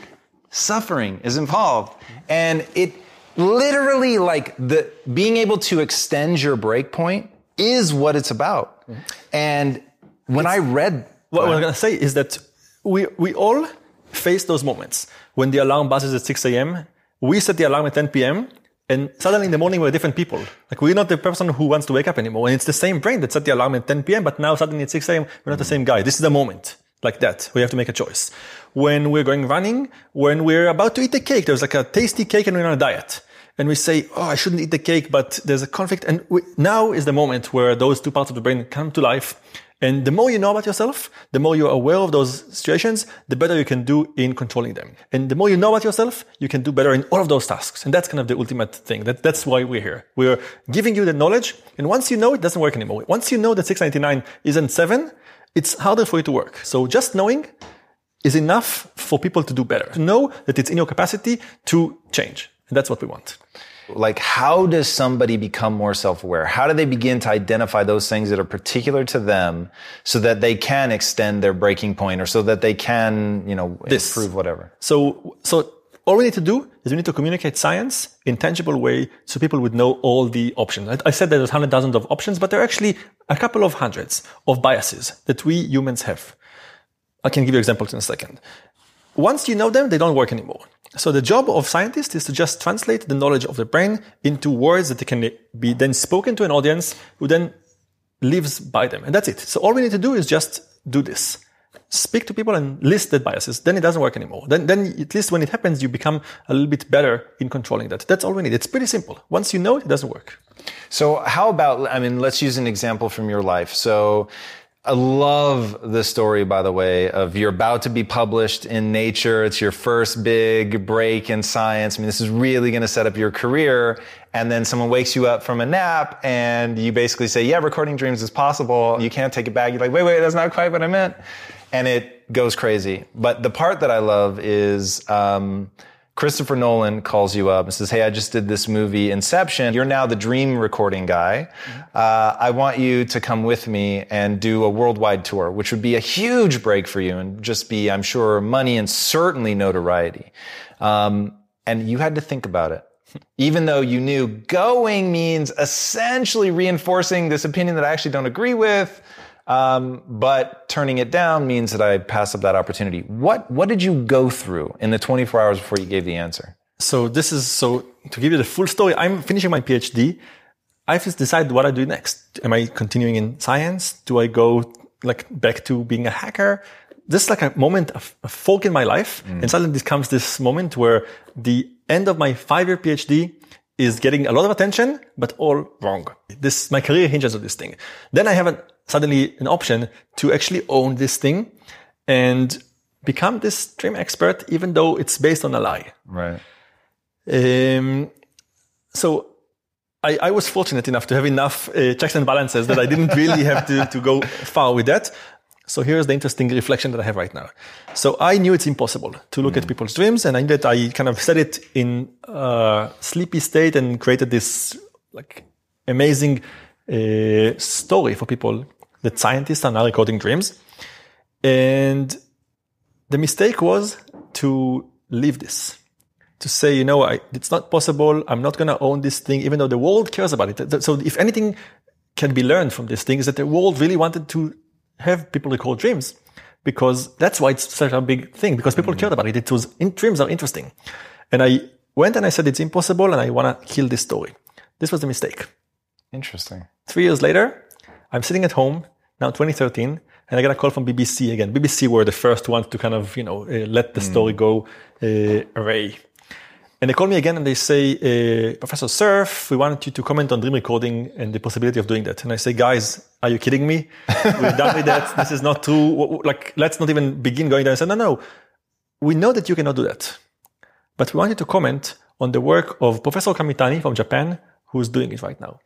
suffering is involved. And it literally like the, being able to extend your break point is what it's about. And when I read, What I'm going to say is that we, we all face those moments when the alarm buzzes at 6 a.m. We set the alarm at 10 p.m. And suddenly in the morning, we're different people. Like we're not the person who wants to wake up anymore. And it's the same brain that set the alarm at 10 p.m. But now suddenly at 6 a.m., we're not the same guy. This is the moment like that. We have to make a choice. When we're going running, when we're about to eat the cake, there's like a tasty cake and we're on a diet. And we say, oh, I shouldn't eat the cake, but there's a conflict. And we, now is the moment where those two parts of the brain come to life. And the more you know about yourself, the more you're aware of those situations, the better you can do in controlling them. And the more you know about yourself, you can do better in all of those tasks. And that's kind of the ultimate thing. That, that's why we're here. We're giving you the knowledge. And once you know, it doesn't work anymore. Once you know that 699 isn't seven, it's harder for you to work. So just knowing is enough for people to do better. To know that it's in your capacity to change. And that's what we want. Like how does somebody become more self-aware how do they begin to identify those things that are particular to them so that they can extend their breaking point or so that they can you know This. improve whatever So, so all we need to do is we need to communicate science in tangible way so people would know all the options. I, I said that there's hundred thousands of options, but there are actually a couple of hundreds of biases that we humans have. I can give you examples in a second. Once you know them, they don't work anymore. So the job of scientists is to just translate the knowledge of the brain into words that can be then spoken to an audience who then lives by them. And that's it. So all we need to do is just do this. Speak to people and list the biases. Then it doesn't work anymore. Then, then at least when it happens, you become a little bit better in controlling that. That's all we need. It's pretty simple. Once you know it, it doesn't work. So how about, I mean, let's use an example from your life. So I love the story, by the way, of you're about to be published in Nature. It's your first big break in science. I mean, this is really going to set up your career. And then someone wakes you up from a nap and you basically say, yeah, recording dreams is possible. You can't take it back. You're like, wait, wait, that's not quite what I meant. And it goes crazy. But the part that I love is, um, Christopher Nolan calls you up and says, Hey, I just did this movie, Inception. You're now the dream recording guy. Uh, I want you to come with me and do a worldwide tour, which would be a huge break for you and just be, I'm sure, money and certainly notoriety. Um, and you had to think about it. Even though you knew going means essentially reinforcing this opinion that I actually don't agree with, um, but turning it down means that I pass up that opportunity. What what did you go through in the 24 hours before you gave the answer? So this is so to give you the full story. I'm finishing my PhD. I have to decide what I do next. Am I continuing in science? Do I go like back to being a hacker? This is like a moment of a fork in my life, and suddenly this comes this moment where the end of my five-year PhD is getting a lot of attention, but all wrong. This my career hinges on this thing. Then I have an, suddenly an option to actually own this thing and become this dream expert, even though it's based on a lie. Right. Um, so I, I, was fortunate enough to have enough uh, checks and balances that I didn't really have to, to go far with that. So here's the interesting reflection that I have right now. So I knew it's impossible to look mm. at people's dreams, and I knew that I kind of set it in a sleepy state and created this like amazing uh, story for people that scientists are now recording dreams. And the mistake was to leave this, to say, you know, I, it's not possible. I'm not going to own this thing, even though the world cares about it. So if anything can be learned from this thing is that the world really wanted to have people record dreams because that's why it's such a big thing because people mm-hmm. cared about it. It was in, dreams are interesting. And I went and I said, it's impossible and I want to kill this story. This was the mistake. Interesting. Three years later, I'm sitting at home now 2013 and I get a call from BBC again. BBC were the first ones to kind of, you know, uh, let the mm. story go uh, away. And they call me again and they say, uh, Professor Cerf, we want you to comment on dream recording and the possibility of doing that. And I say, guys, are you kidding me? We're done with that. This is not true. Like, let's not even begin going there. I said, no, no. We know that you cannot do that. But we want you to comment on the work of Professor Kamitani from Japan, who's doing it right now.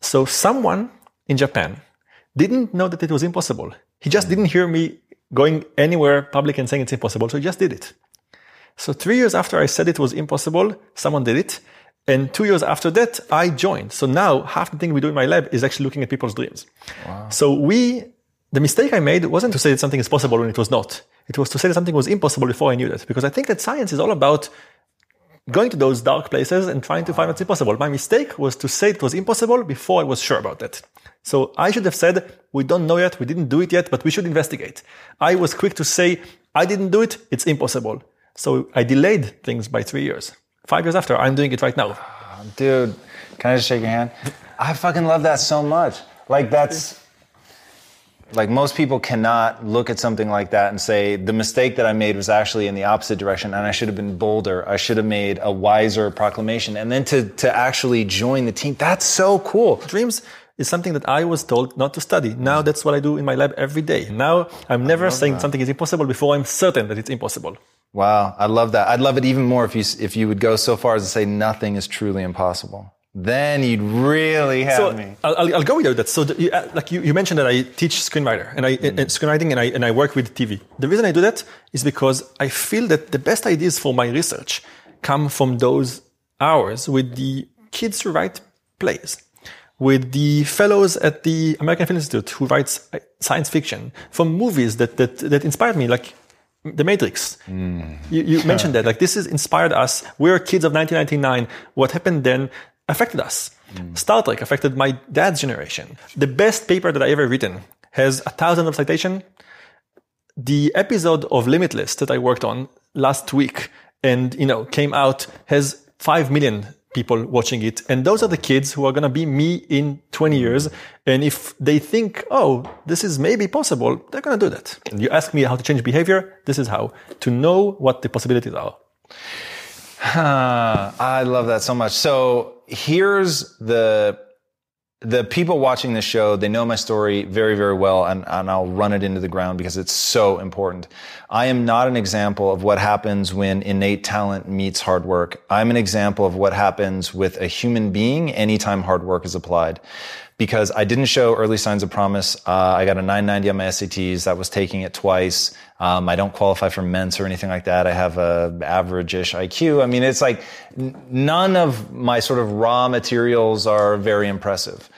So someone in Japan didn't know that it was impossible. He just hmm. didn't hear me going anywhere public and saying it's impossible. So he just did it. So three years after I said it was impossible, someone did it. And two years after that, I joined. So now half the thing we do in my lab is actually looking at people's dreams. Wow. So we, the mistake I made wasn't to say that something is possible when it was not. It was to say that something was impossible before I knew that. Because I think that science is all about going to those dark places and trying to find what's impossible. My mistake was to say it was impossible before I was sure about it. So I should have said, we don't know yet, we didn't do it yet, but we should investigate. I was quick to say, I didn't do it, it's impossible. So I delayed things by three years. Five years after, I'm doing it right now. Dude, can I just shake your hand? I fucking love that so much. Like that's like most people cannot look at something like that and say the mistake that I made was actually in the opposite direction and I should have been bolder. I should have made a wiser proclamation. And then to to actually join the team, that's so cool. Dreams is something that I was told not to study. Now that's what I do in my lab every day. Now I'm never saying that. something is impossible before I'm certain that it's impossible. Wow, I love that. I'd love it even more if you if you would go so far as to say nothing is truly impossible. Then you'd really have so me. I'll, I'll go with that. So, the, uh, like you, you, mentioned that I teach screenwriter and I mm. screenwriting and I and I work with TV. The reason I do that is because I feel that the best ideas for my research come from those hours with the kids who write plays, with the fellows at the American Film Institute who writes uh, science fiction, from movies that that that inspired me, like the Matrix. Mm. You, you mentioned that. Like, this has inspired us. We're kids of 1999. What happened then affected us. Mm. Star Trek affected my dad's generation. The best paper that I ever written has a thousand of citation. The episode of Limitless that I worked on last week and you know came out has 5 million people watching it and those are the kids who are going to be me in 20 years and if they think oh this is maybe possible they're going to do that and you ask me how to change behavior this is how to know what the possibilities are I love that so much. So here's the the people watching this show, they know my story very, very well, and, and I'll run it into the ground because it's so important. I am not an example of what happens when innate talent meets hard work. I'm an example of what happens with a human being anytime hard work is applied because I didn't show early signs of promise. Uh, I got a 990 on my SATs. That was taking it twice. Um, I don't qualify for Mensa or anything like that. I have a average-ish IQ. I mean, it's like none of my sort of raw materials are very impressive.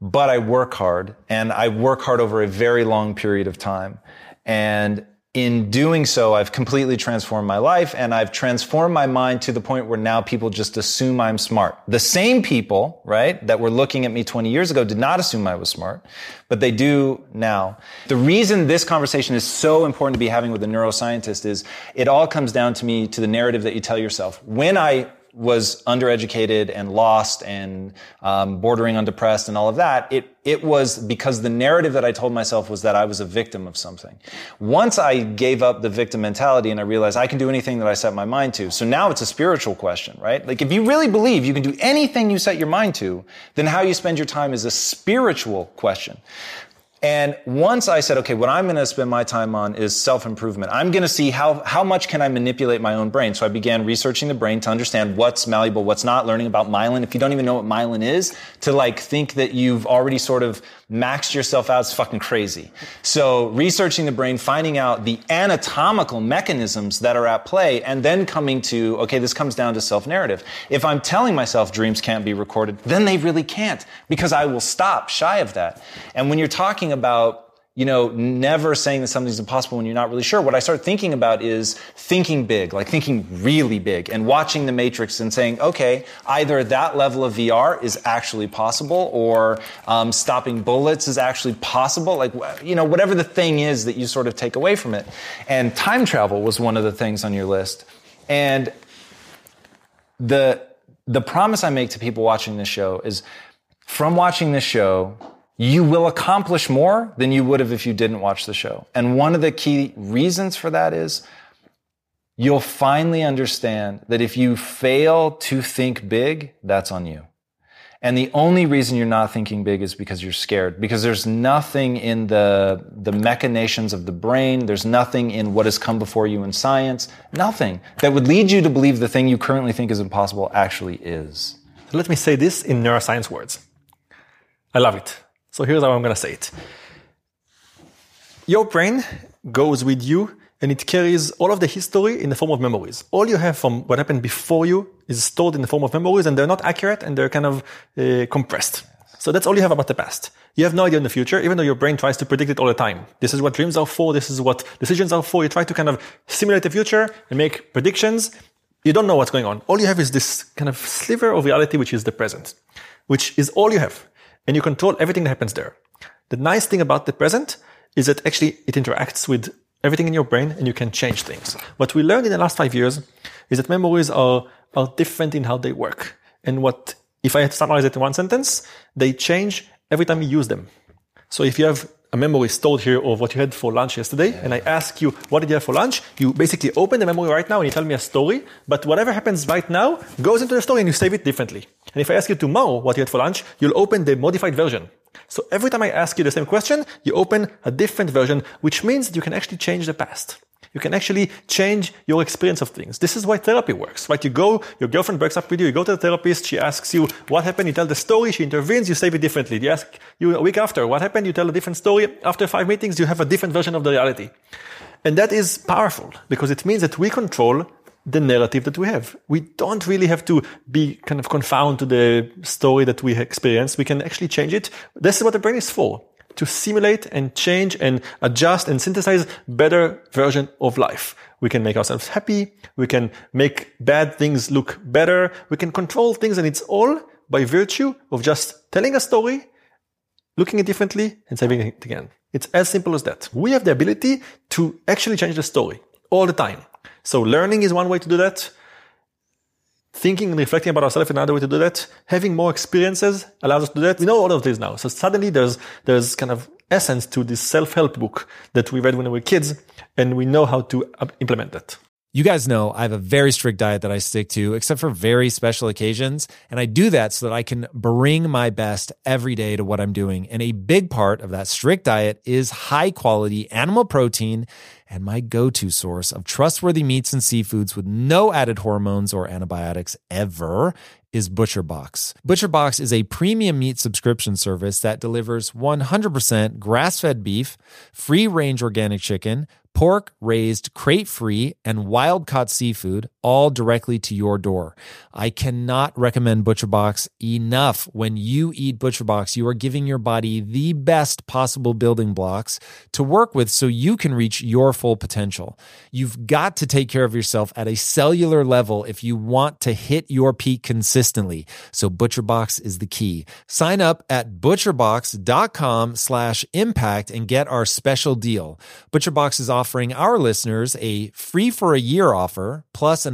But I work hard and I work hard over a very long period of time. And in doing so, I've completely transformed my life and I've transformed my mind to the point where now people just assume I'm smart. The same people, right, that were looking at me 20 years ago did not assume I was smart, but they do now. The reason this conversation is so important to be having with a neuroscientist is it all comes down to me to the narrative that you tell yourself. When I was undereducated and lost and um, bordering on depressed and all of that, it it was because the narrative that I told myself was that I was a victim of something. Once I gave up the victim mentality and I realized I can do anything that I set my mind to. So now it's a spiritual question, right? Like if you really believe you can do anything you set your mind to, then how you spend your time is a spiritual question. And once I said, okay, what I'm going to spend my time on is self-improvement. I'm going to see how, how much can I manipulate my own brain. So I began researching the brain to understand what's malleable, what's not, learning about myelin. If you don't even know what myelin is, to like think that you've already sort of maxed yourself out is fucking crazy. So researching the brain, finding out the anatomical mechanisms that are at play, and then coming to, okay, this comes down to self-narrative. If I'm telling myself dreams can't be recorded, then they really can't because I will stop shy of that. And when you're talking about you know, never saying that something's impossible when you're not really sure. What I start thinking about is thinking big, like thinking really big and watching the matrix and saying, okay, either that level of VR is actually possible or um, stopping bullets is actually possible. Like, you know, whatever the thing is that you sort of take away from it. And time travel was one of the things on your list. And the, the promise I make to people watching this show is from watching this show, you will accomplish more than you would have if you didn't watch the show. And one of the key reasons for that is you'll finally understand that if you fail to think big, that's on you. And the only reason you're not thinking big is because you're scared. Because there's nothing in the, the machinations of the brain. There's nothing in what has come before you in science. Nothing that would lead you to believe the thing you currently think is impossible actually is. Let me say this in neuroscience words. I love it. So here's how I'm going to say it. Your brain goes with you and it carries all of the history in the form of memories. All you have from what happened before you is stored in the form of memories and they're not accurate and they're kind of uh, compressed. So that's all you have about the past. You have no idea in the future, even though your brain tries to predict it all the time. This is what dreams are for. This is what decisions are for. You try to kind of simulate the future and make predictions. You don't know what's going on. All you have is this kind of sliver of reality, which is the present, which is all you have and you control everything that happens there. The nice thing about the present is that actually it interacts with everything in your brain and you can change things. What we learned in the last five years is that memories are, are different in how they work. And what, if I summarize it in one sentence, they change every time you use them. So if you have a memory stored here of what you had for lunch yesterday, and I ask you, what did you have for lunch? You basically open the memory right now and you tell me a story, but whatever happens right now goes into the story and you save it differently. And if I ask you tomorrow what you had for lunch, you'll open the modified version. So every time I ask you the same question, you open a different version, which means that you can actually change the past. You can actually change your experience of things. This is why therapy works, right? You go, your girlfriend breaks up with you, you go to the therapist, she asks you what happened, you tell the story, she intervenes, you save it differently. You ask you a week after, what happened, you tell a different story. After five meetings, you have a different version of the reality. And that is powerful because it means that we control the narrative that we have. We don't really have to be kind of confound to the story that we experience. We can actually change it. This is what the brain is for to simulate and change and adjust and synthesize better version of life. We can make ourselves happy. We can make bad things look better. We can control things and it's all by virtue of just telling a story, looking at it differently and saving it again. It's as simple as that. We have the ability to actually change the story all the time. So learning is one way to do that. Thinking and reflecting about ourselves another way to do that. Having more experiences allows us to do that. We know all of this now. So suddenly there's, there's kind of essence to this self-help book that we read when we were kids and we know how to uh, implement that. You guys know I have a very strict diet that I stick to, except for very special occasions. And I do that so that I can bring my best every day to what I'm doing. And a big part of that strict diet is high quality animal protein and my go to source of trustworthy meats and seafoods with no added hormones or antibiotics ever is ButcherBox. ButcherBox is a premium meat subscription service that delivers 100% grass fed beef, free range organic chicken, pork raised crate free and wild caught seafood all directly to your door. I cannot recommend ButcherBox enough. When you eat ButcherBox, you are giving your body the best possible building blocks to work with so you can reach your full potential. You've got to take care of yourself at a cellular level if you want to hit your peak consistently. So ButcherBox is the key. Sign up at butcherbox.com slash impact and get our special deal. ButcherBox is offering our listeners a free for a year offer plus an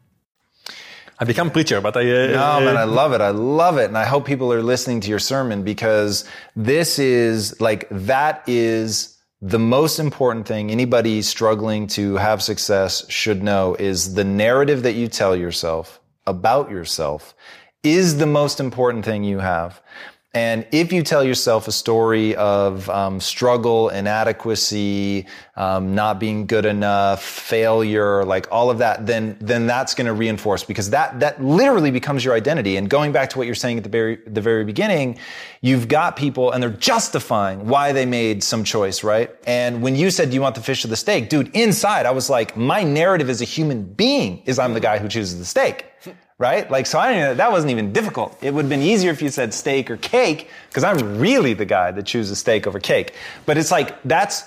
I become preacher, but I. Uh, no, man, I love it. I love it. And I hope people are listening to your sermon because this is like, that is the most important thing anybody struggling to have success should know is the narrative that you tell yourself about yourself is the most important thing you have. And if you tell yourself a story of um, struggle, inadequacy, um, not being good enough, failure, like all of that, then then that's going to reinforce because that that literally becomes your identity. And going back to what you're saying at the very the very beginning, you've got people and they're justifying why they made some choice, right? And when you said, "Do you want the fish or the steak?" dude, inside I was like, my narrative as a human being is I'm the guy who chooses the steak right? Like, so I didn't, that wasn't even difficult. It would have been easier if you said steak or cake, because I'm really the guy that chooses steak over cake. But it's like, that's,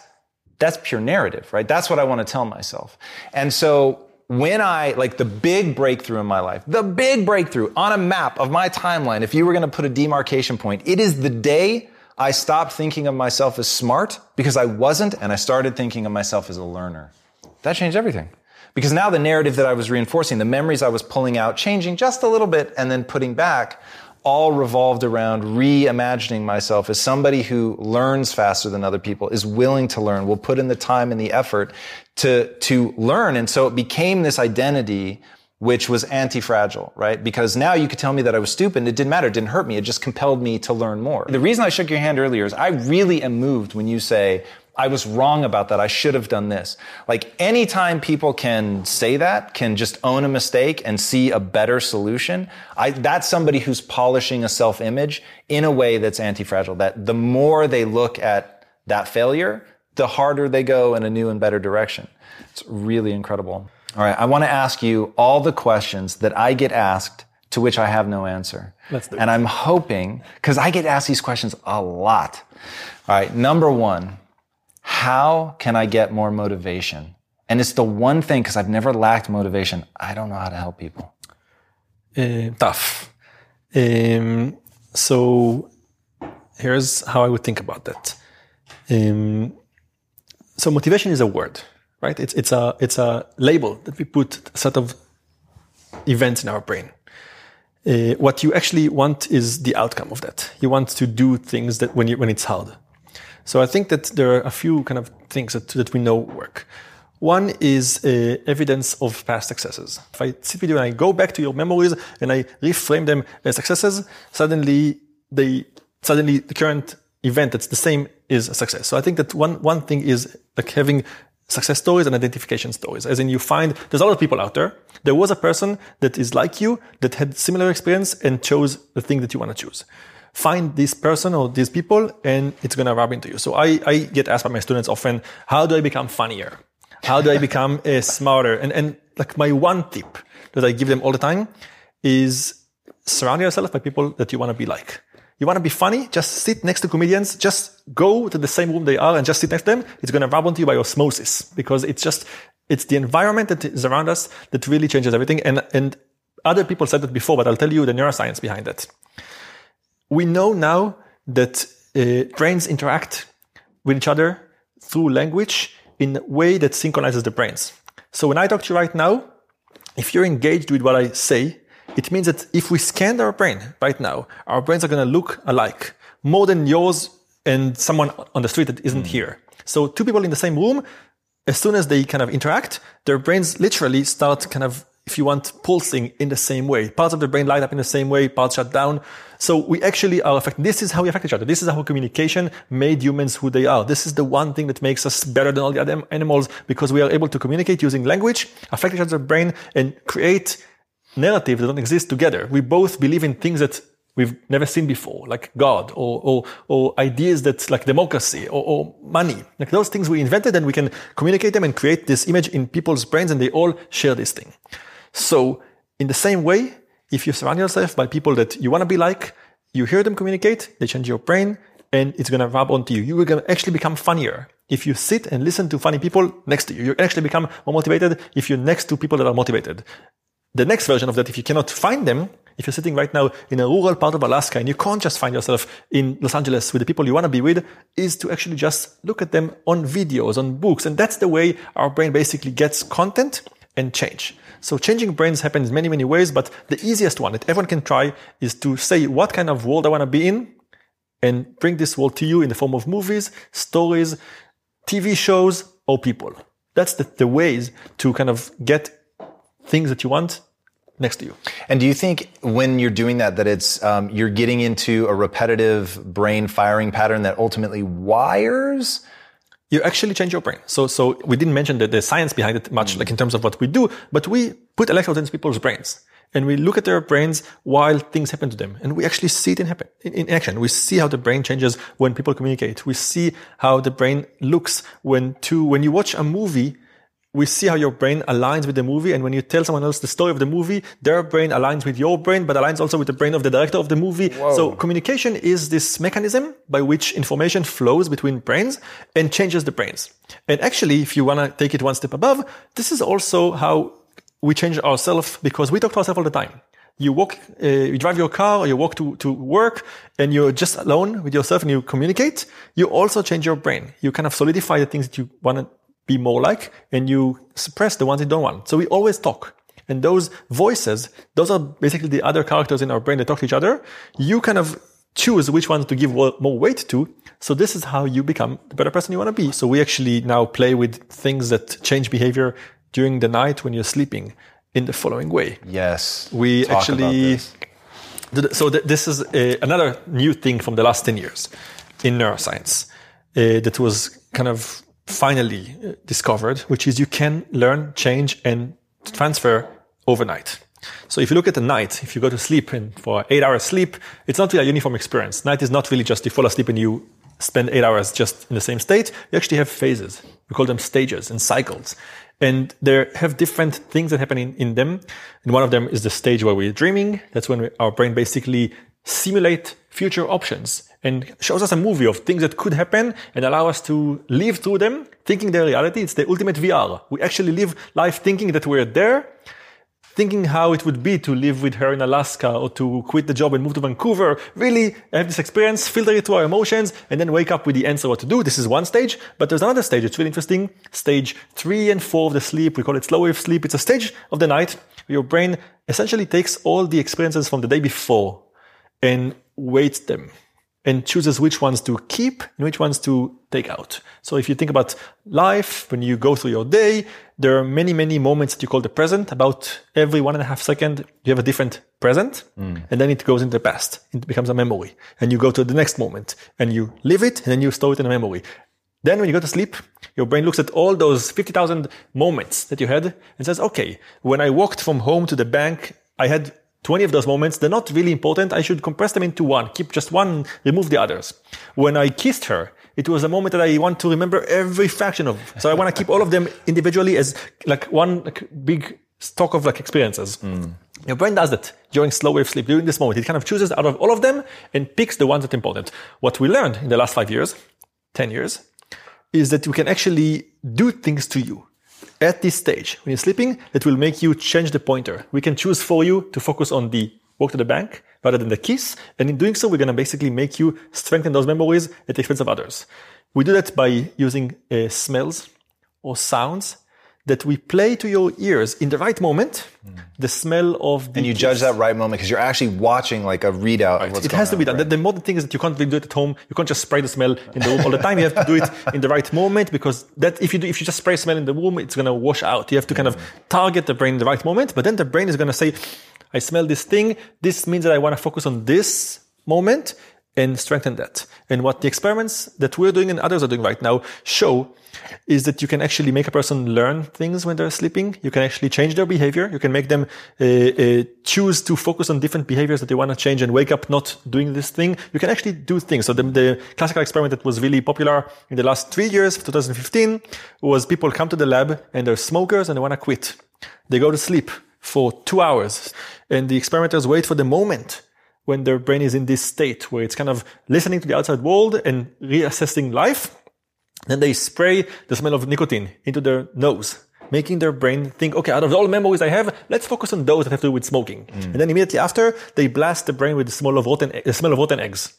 that's pure narrative, right? That's what I want to tell myself. And so when I, like the big breakthrough in my life, the big breakthrough on a map of my timeline, if you were going to put a demarcation point, it is the day I stopped thinking of myself as smart because I wasn't, and I started thinking of myself as a learner. That changed everything. Because now the narrative that I was reinforcing, the memories I was pulling out, changing just a little bit and then putting back, all revolved around reimagining myself as somebody who learns faster than other people, is willing to learn, will put in the time and the effort to, to learn. And so it became this identity which was anti-fragile, right? Because now you could tell me that I was stupid and it didn't matter. It didn't hurt me. It just compelled me to learn more. The reason I shook your hand earlier is I really am moved when you say, I was wrong about that. I should have done this. Like anytime people can say that, can just own a mistake and see a better solution, I, that's somebody who's polishing a self-image in a way that's anti-fragile. That the more they look at that failure, the harder they go in a new and better direction. It's really incredible. All right. I want to ask you all the questions that I get asked to which I have no answer. Let's do it. And I'm hoping, because I get asked these questions a lot. All right. Number one, how can I get more motivation? And it's the one thing, because I've never lacked motivation. I don't know how to help people. Uh, tough. Um, so here's how I would think about that. Um, so motivation is a word, right? It's it's a it's a label that we put a set of events in our brain. Uh, what you actually want is the outcome of that. You want to do things that when you when it's hard. So I think that there are a few kind of things that, that we know work. One is uh, evidence of past successes. If I sit with you and I go back to your memories and I reframe them as successes, suddenly they suddenly the current event that's the same is a success. So I think that one one thing is like having success stories and identification stories. As in you find there's a lot of people out there. There was a person that is like you that had similar experience and chose the thing that you want to choose find this person or these people and it's going to rub into you. So I, I get asked by my students often, how do I become funnier? How do I become uh, smarter? And, and like my one tip that I give them all the time is surround yourself by people that you want to be like. You want to be funny? Just sit next to comedians. Just go to the same room they are and just sit next to them. It's going to rub onto you by osmosis because it's just, it's the environment that is around us that really changes everything. And, and other people said that before, but I'll tell you the neuroscience behind it we know now that uh, brains interact with each other through language in a way that synchronizes the brains. So when I talk to you right now, if you're engaged with what I say, it means that if we scan our brain right now, our brains are going to look alike more than yours and someone on the street that isn't mm. here. So two people in the same room, as soon as they kind of interact, their brains literally start kind of if you want, pulsing in the same way. Parts of the brain light up in the same way, parts shut down. So we actually are affected. This is how we affect each other. This is how communication made humans who they are. This is the one thing that makes us better than all the other animals because we are able to communicate using language, affect each other's brain, and create narratives that don't exist together. We both believe in things that we've never seen before, like God or, or, or ideas that like democracy or, or, money. Like those things we invented and we can communicate them and create this image in people's brains and they all share this thing. So in the same way, if you surround yourself by people that you want to be like, you hear them communicate, they change your brain, and it's going to rub onto you. You will actually become funnier. If you sit and listen to funny people next to you, you actually become more motivated if you're next to people that are motivated. The next version of that, if you cannot find them, if you're sitting right now in a rural part of Alaska and you can't just find yourself in Los Angeles with the people you want to be with, is to actually just look at them on videos, on books. And that's the way our brain basically gets content and change. So changing brains happens many, many ways, but the easiest one that everyone can try is to say what kind of world I want to be in and bring this world to you in the form of movies, stories, TV shows, or people. That's the, the ways to kind of get things that you want next to you. And do you think when you're doing that, that it's um, you're getting into a repetitive brain firing pattern that ultimately wires you actually change your brain. So, so we didn't mention the, the science behind it much, mm. like in terms of what we do, but we put electrodes in people's brains and we look at their brains while things happen to them. And we actually see it in happen, in, in action. We see how the brain changes when people communicate. We see how the brain looks when to, when you watch a movie, we see how your brain aligns with the movie. And when you tell someone else the story of the movie, their brain aligns with your brain, but aligns also with the brain of the director of the movie. Whoa. So communication is this mechanism by which information flows between brains and changes the brains. And actually, if you want to take it one step above, this is also how we change ourselves because we talk to ourselves all the time. You walk, uh, you drive your car or you walk to, to work and you're just alone with yourself and you communicate. You also change your brain. You kind of solidify the things that you want to be more like and you suppress the ones you don't want. So we always talk. And those voices, those are basically the other characters in our brain that talk to each other. You kind of choose which ones to give more weight to. So this is how you become the better person you want to be. So we actually now play with things that change behavior during the night when you're sleeping. in the following way. Yes. We actually. So th- this is a, another new thing from the last 10 years in neuroscience uh, that was kind of finally uh, discovered, which is you can learn, change, and transfer overnight. So if you look at the night, if you go to sleep and for eight hours sleep, it's not really a uniform experience. Night is not really just you fall asleep and you spend eight hours just in the same state. You actually have phases. We call them stages and cycles. And they have different things that happen in, in them. And one of them is the stage where we're dreaming. That's when we, our brain basically simulate future options and shows us a movie of things that could happen and allow us to live through them, thinking they're reality. It's the ultimate VR. We actually live life thinking that we're there, thinking how it would be to live with her in Alaska or to quit the job and move to Vancouver. Really have this experience, filter it through our emotions, and then wake up with the answer what to do. This is one stage, but there's another stage. It's really interesting. Stage three and four of the sleep. We call it slow wave sleep. It's a stage of the night where your brain essentially takes all the experiences from the day before and weights them and chooses which ones to keep and which ones to take out. So if you think about life, when you go through your day, there are many, many moments that you call the present. About every one and a half second, you have a different present, mm. and then it goes into the past. It becomes a memory. And you go to the next moment and you live it and then you store it in a memory. Then when you go to sleep, your brain looks at all those 50,000 moments that you had and says, okay, when I walked from home to the bank, I had 20 of those moments. They're not really important. I should compress them into one, keep just one, remove the others. When I kissed her, it was a moment that I want to remember every fraction of. So I want to keep all of them individually as like one like, big stock of like experiences. Hmm. Your brain does that during slow wave sleep, during this moment. It kind of chooses out of all of them and picks the ones that are important. What we learned in the last five years, 10 years, is that we can actually do things to you at this stage when you're sleeping that will make you change the pointer. We can choose for you to focus on the walk to the bank rather than the kiss. And in doing so, we're going to basically make you strengthen those memories at the expense of others. We do that by using uh, smells or sounds that we play to your ears in the right moment. Mm. The smell of the And you judge that right moment because you're actually watching like a readout of what's It has to be done. The, right? the modern thing is that you can't really do it at home. You can't just spray the smell in the room all the time. You have to do it in the right moment because that if you do, if you just spray smell in the room, it's going to wash out. You have to kind of mm. target the brain in the right moment. But then the brain is going to say, I smell this thing. This means that I want to focus on this moment and strengthen that. And what the experiments that we're doing and others are doing right now show is that you can actually make a person learn things when they're sleeping. You can actually change their behavior. You can make them uh, uh, choose to focus on different behaviors that they want to change and wake up not doing this thing. You can actually do things. So the, the classical experiment that was really popular in the last three years, 2015, was people come to the lab and they're smokers and they want to quit. They go to sleep for two hours and the experimenters wait for the moment when their brain is in this state where it's kind of listening to the outside world and reassessing life. Then they spray the smell of nicotine into their nose, making their brain think, okay, out of all the memories I have, let's focus on those that have to do with smoking. Mm. And then immediately after, they blast the brain with the smell of rotten, the smell of rotten eggs,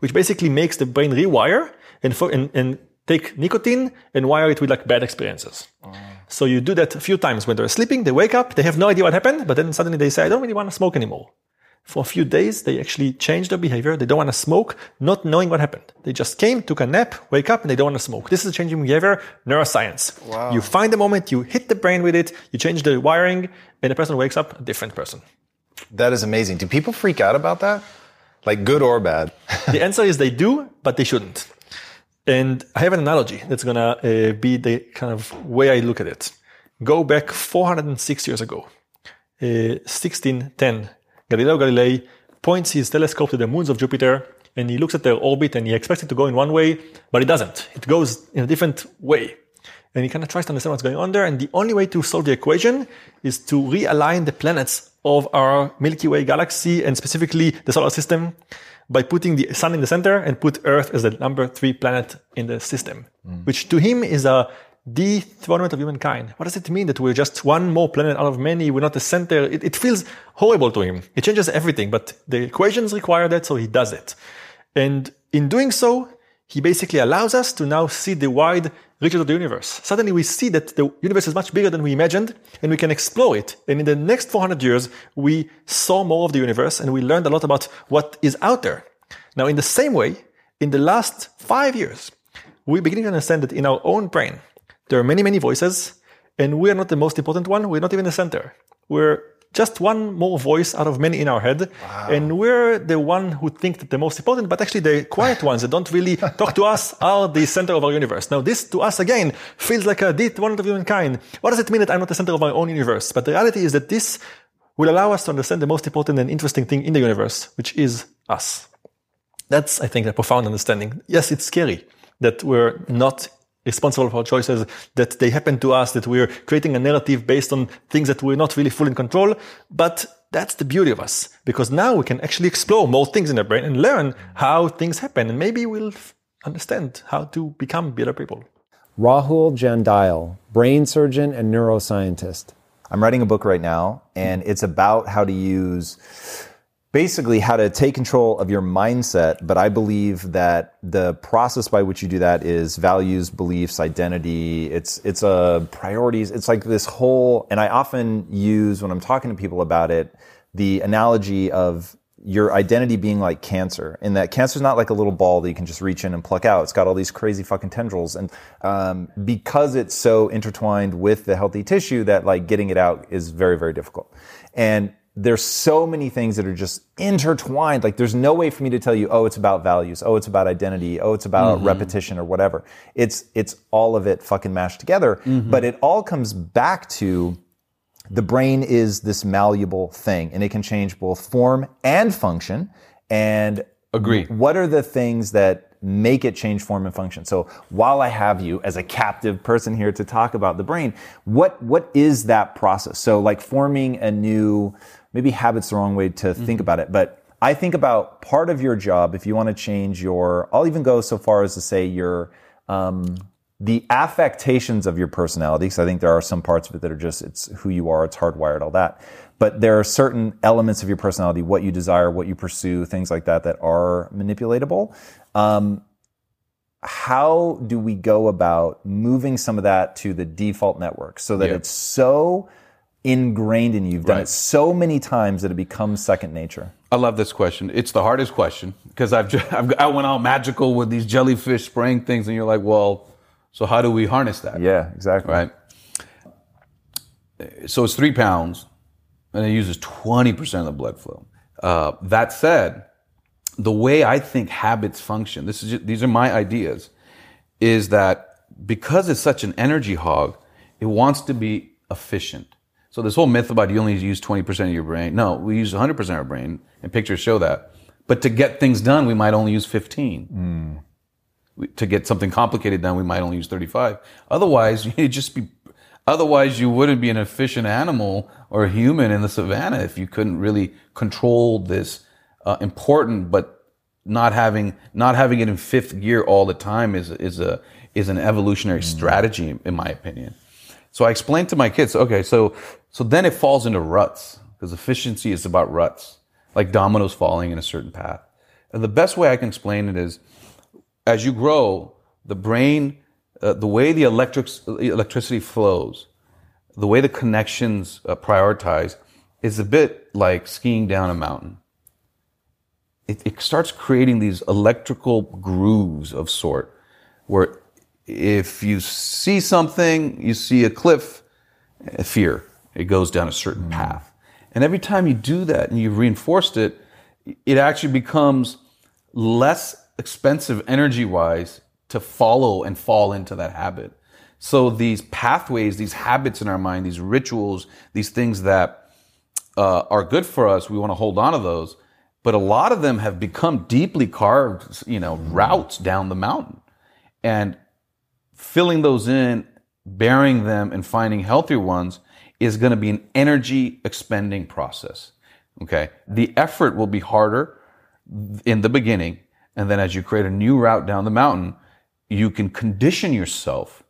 which basically makes the brain rewire and, fo- and, and take nicotine and wire it with like bad experiences. Oh. So you do that a few times when they're sleeping, they wake up, they have no idea what happened, but then suddenly they say, I don't really want to smoke anymore for a few days, they actually change their behavior. They don't want to smoke, not knowing what happened. They just came, took a nap, wake up, and they don't want to smoke. This is a changing behavior, neuroscience. Wow. You find the moment, you hit the brain with it, you change the wiring, and the person wakes up a different person. That is amazing. Do people freak out about that? Like good or bad? the answer is they do, but they shouldn't. And I have an analogy that's going to uh, be the kind of way I look at it. Go back 406 years ago, uh, 1610. Galileo Galilei points his telescope to the moons of Jupiter and he looks at their orbit and he expects it to go in one way, but it doesn't. It goes in a different way. And he kind of tries to understand what's going on there. And the only way to solve the equation is to realign the planets of our Milky Way galaxy and specifically the solar system by putting the sun in the center and put Earth as the number three planet in the system, hmm. which to him is a dethronement of humankind. What does it mean that we're just one more planet out of many? We're not the center. It, it feels horrible to him. It changes everything, but the equations require that, so he does it. And in doing so, he basically allows us to now see the wide reaches of the universe. Suddenly we see that the universe is much bigger than we imagined and we can explore it. And in the next 400 years, we saw more of the universe and we learned a lot about what is out there. Now, in the same way, in the last five years, we're beginning to understand that in our own brain, there are many, many voices and we are not the most important one. We're not even the center. We're just one more voice out of many in our head. Wow. And we're the one who think that the most important, but actually the quiet ones that don't really talk to us are the center of our universe. Now, this to us again feels like a deep one of humankind. What does it mean that I'm not the center of my own universe? But the reality is that this will allow us to understand the most important and interesting thing in the universe, which is us. That's, I think, a profound understanding. Yes, it's scary that we're not responsible for our choices, that they happen to us, that we're creating a narrative based on things that we're not really full in control. But that's the beauty of us, because now we can actually explore more things in our brain and learn how things happen. And maybe we'll understand how to become better people. Rahul Jandial, brain surgeon and neuroscientist. I'm writing a book right now, and it's about how to use basically how to take control of your mindset. But I believe that the process by which you do that is values, beliefs, identity. It's, it's a priorities. It's like this whole, and I often use when I'm talking to people about it, the analogy of your identity being like cancer, and that cancer is not like a little ball that you can just reach in and pluck out. It's got all these crazy fucking tendrils, and um, because it's so intertwined with the healthy tissue, that like getting it out is very, very difficult. And there's so many things that are just intertwined. Like there's no way for me to tell you, oh, it's about values. Oh, it's about identity. Oh, it's about mm-hmm. repetition or whatever. It's, it's all of it fucking mashed together. Mm-hmm. But it all comes back to the brain is this malleable thing and it can change both form and function. And agree. What are the things that make it change form and function. So while I have you as a captive person here to talk about the brain, what what is that process? So like forming a new maybe habits the wrong way to mm-hmm. think about it, but I think about part of your job if you want to change your. I'll even go so far as to say your. Um, the affectations of your personality, because I think there are some parts of it that are just, it's who you are, it's hardwired, all that. But there are certain elements of your personality, what you desire, what you pursue, things like that, that are manipulatable. Um, how do we go about moving some of that to the default network so that it's so ingrained in you. You've done right. it so many times that it becomes second nature. I love this question. It's the hardest question because I've, just, I've I went all magical with these jellyfish spraying things, and you're like, well, so how do we harness that? Yeah, exactly. Right. So it's three pounds, and it uses twenty percent of the blood flow. Uh, that said, the way I think habits function, this is just, these are my ideas, is that because it's such an energy hog, it wants to be efficient. So this whole myth about you only use 20% of your brain. No, we use 100% of our brain and pictures show that. But to get things done, we might only use 15. Mm. To get something complicated done, we might only use 35. Otherwise, you'd just be, otherwise you wouldn't be an efficient animal or a human in the savannah if you couldn't really control this uh, important, but not having, not having it in fifth gear all the time is, is a, is an evolutionary mm. strategy, in my opinion. So I explained to my kids, okay, so, so then it falls into ruts because efficiency is about ruts, like dominoes falling in a certain path. And the best way I can explain it is as you grow, the brain, uh, the way the electric, electricity flows, the way the connections uh, prioritize is a bit like skiing down a mountain. It, it starts creating these electrical grooves of sort where if you see something, you see a cliff, fear. It goes down a certain mm. path. And every time you do that and you've reinforced it, it actually becomes less expensive energy wise to follow and fall into that habit. So these pathways, these habits in our mind, these rituals, these things that uh, are good for us, we want to hold on to those. But a lot of them have become deeply carved, you know, mm. routes down the mountain. And filling those in, burying them, and finding healthier ones is going to be an energy expending process. Okay. The effort will be harder in the beginning. And then as you create a new route down the mountain, you can condition yourself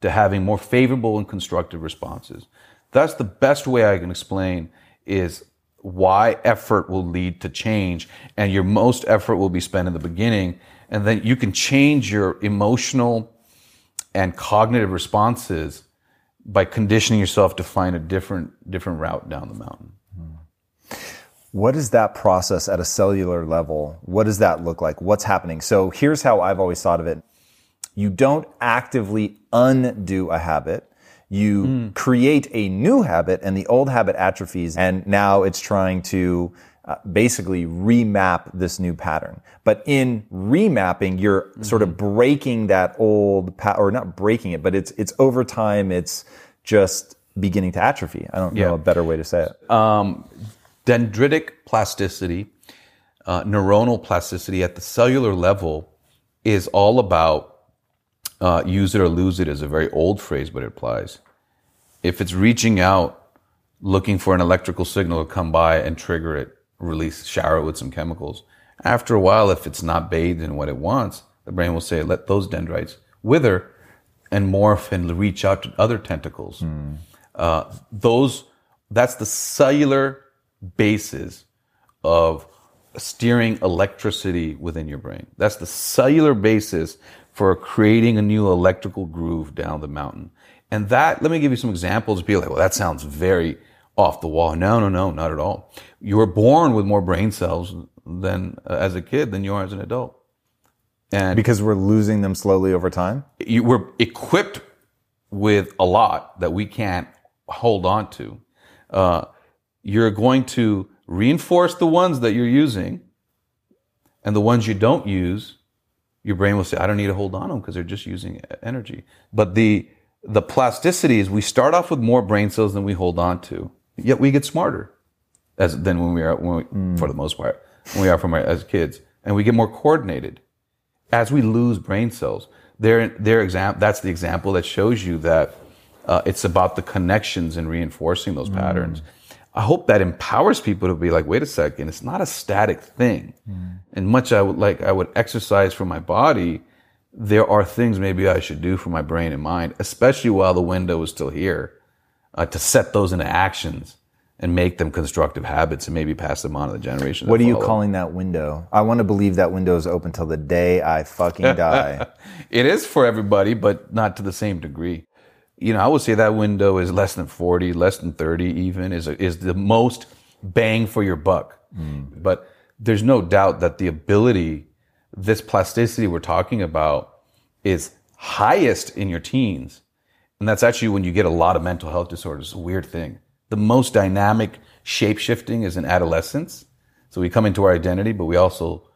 to having more favorable and constructive responses. That's the best way I can explain is why effort will lead to change and your most effort will be spent in the beginning. And then you can change your emotional and cognitive responses by conditioning yourself to find a different different route down the mountain. What is that process at a cellular level? What does that look like? What's happening? So here's how I've always thought of it. You don't actively undo a habit. You hmm. create a new habit and the old habit atrophies and now it's trying to uh, basically remap this new pattern. But in remapping, you're sort of breaking that old pa- or not breaking it, but it's it's over time it's just beginning to atrophy. I don't Yeah. know a better way to say it. um, dendritic plasticity, uh, neuronal plasticity at the cellular level is all about uh, use it or lose it is a very old phrase, but it applies. If it's reaching out, looking for an electrical signal to come by and trigger it, release, shower it with some chemicals. After a while, if it's not bathed in what it wants, the brain will say, let those dendrites wither and morph and reach out to other tentacles. Uh, those, that's the cellular basis of steering electricity within your brain. That's the cellular basis for creating a new electrical groove down the mountain. And that, let me give you some examples. Be like, well, that sounds very off the wall. No, no, no, not at all. You were born with more brain cells than uh, as a kid than you are as an adult. And Because we're losing them slowly over time. you we're equipped with a lot that we can't hold on to. Uh, you're going to reinforce the ones that you're using, and the ones you don't use, your brain will say, "I don't need to hold on to them because they're just using energy." But the the plasticity is we start off with more brain cells than we hold on to, yet we get smarter as than when we are when we, mm. for the most part when we are from our, as kids, and we get more coordinated as we lose brain cells, their their exam that's the example that shows you that uh, it's about the connections and reinforcing those mm. patterns. I hope that empowers people to be like, wait a second, it's not a static thing. Mm. And much I would like, I would exercise for my body. There are things maybe I should do for my brain and mind, especially while the window is still here, uh, to set those into actions and make them constructive habits and maybe pass them on to the generation. What are you calling that window? I want to believe that window is open till the day I fucking die. It is for everybody, but not to the same degree. You know, I would say that window is less than 40, less than 30 even is, is the most bang for your buck. But there's no doubt that the ability, this plasticity we're talking about is highest in your teens. And that's actually when you get a lot of mental health disorders. A weird thing. The most dynamic shape shifting is in adolescence. So we come into our identity, but we also,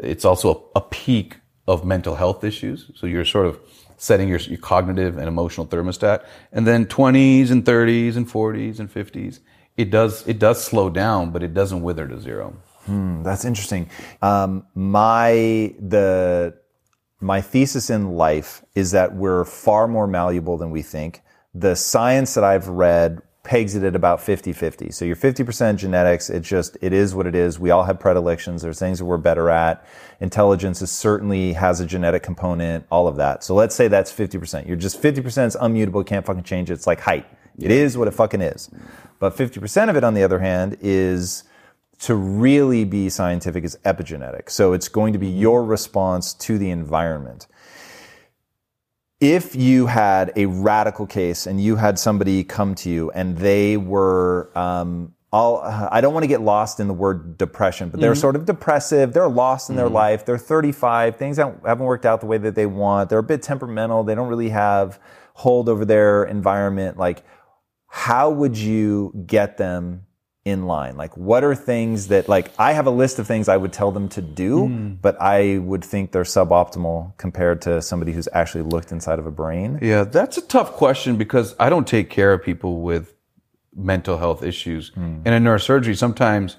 it's also a, a peak of mental health issues. So you're sort of setting your, your cognitive and emotional thermostat. And then 20s and 30s and 40s and 50s, it does, it does slow down, but it doesn't wither to zero. That's interesting. Um, my the my thesis in life is that we're far more malleable than we think. The science that I've read pegs it at about 50-50. So you're 50% genetics. It's just, it is what it is. We all have predilections. There's things that we're better at. Intelligence is certainly has a genetic component, all of that. So let's say that's 50%. You're just 50% is unmutable. Can't fucking change it. It's like height. It is what it fucking is. But 50% of it, on the other hand, is to really be scientific is epigenetic. So it's going to be mm-hmm. your response to the environment. If you had a radical case and you had somebody come to you and they were, um, I'll, I don't want to get lost in the word depression, but they're mm-hmm. sort of depressive. They're lost in their mm-hmm. life. They're 35. Things haven't worked out the way that they want. They're a bit temperamental. They don't really have hold over their environment. Like, how would you get them in line? Like, what are things that, like, I have a list of things I would tell them to do, but I would think they're suboptimal compared to somebody who's actually looked inside of a brain. Yeah, that's a tough question because I don't take care of people with mental health issues. And in neurosurgery, sometimes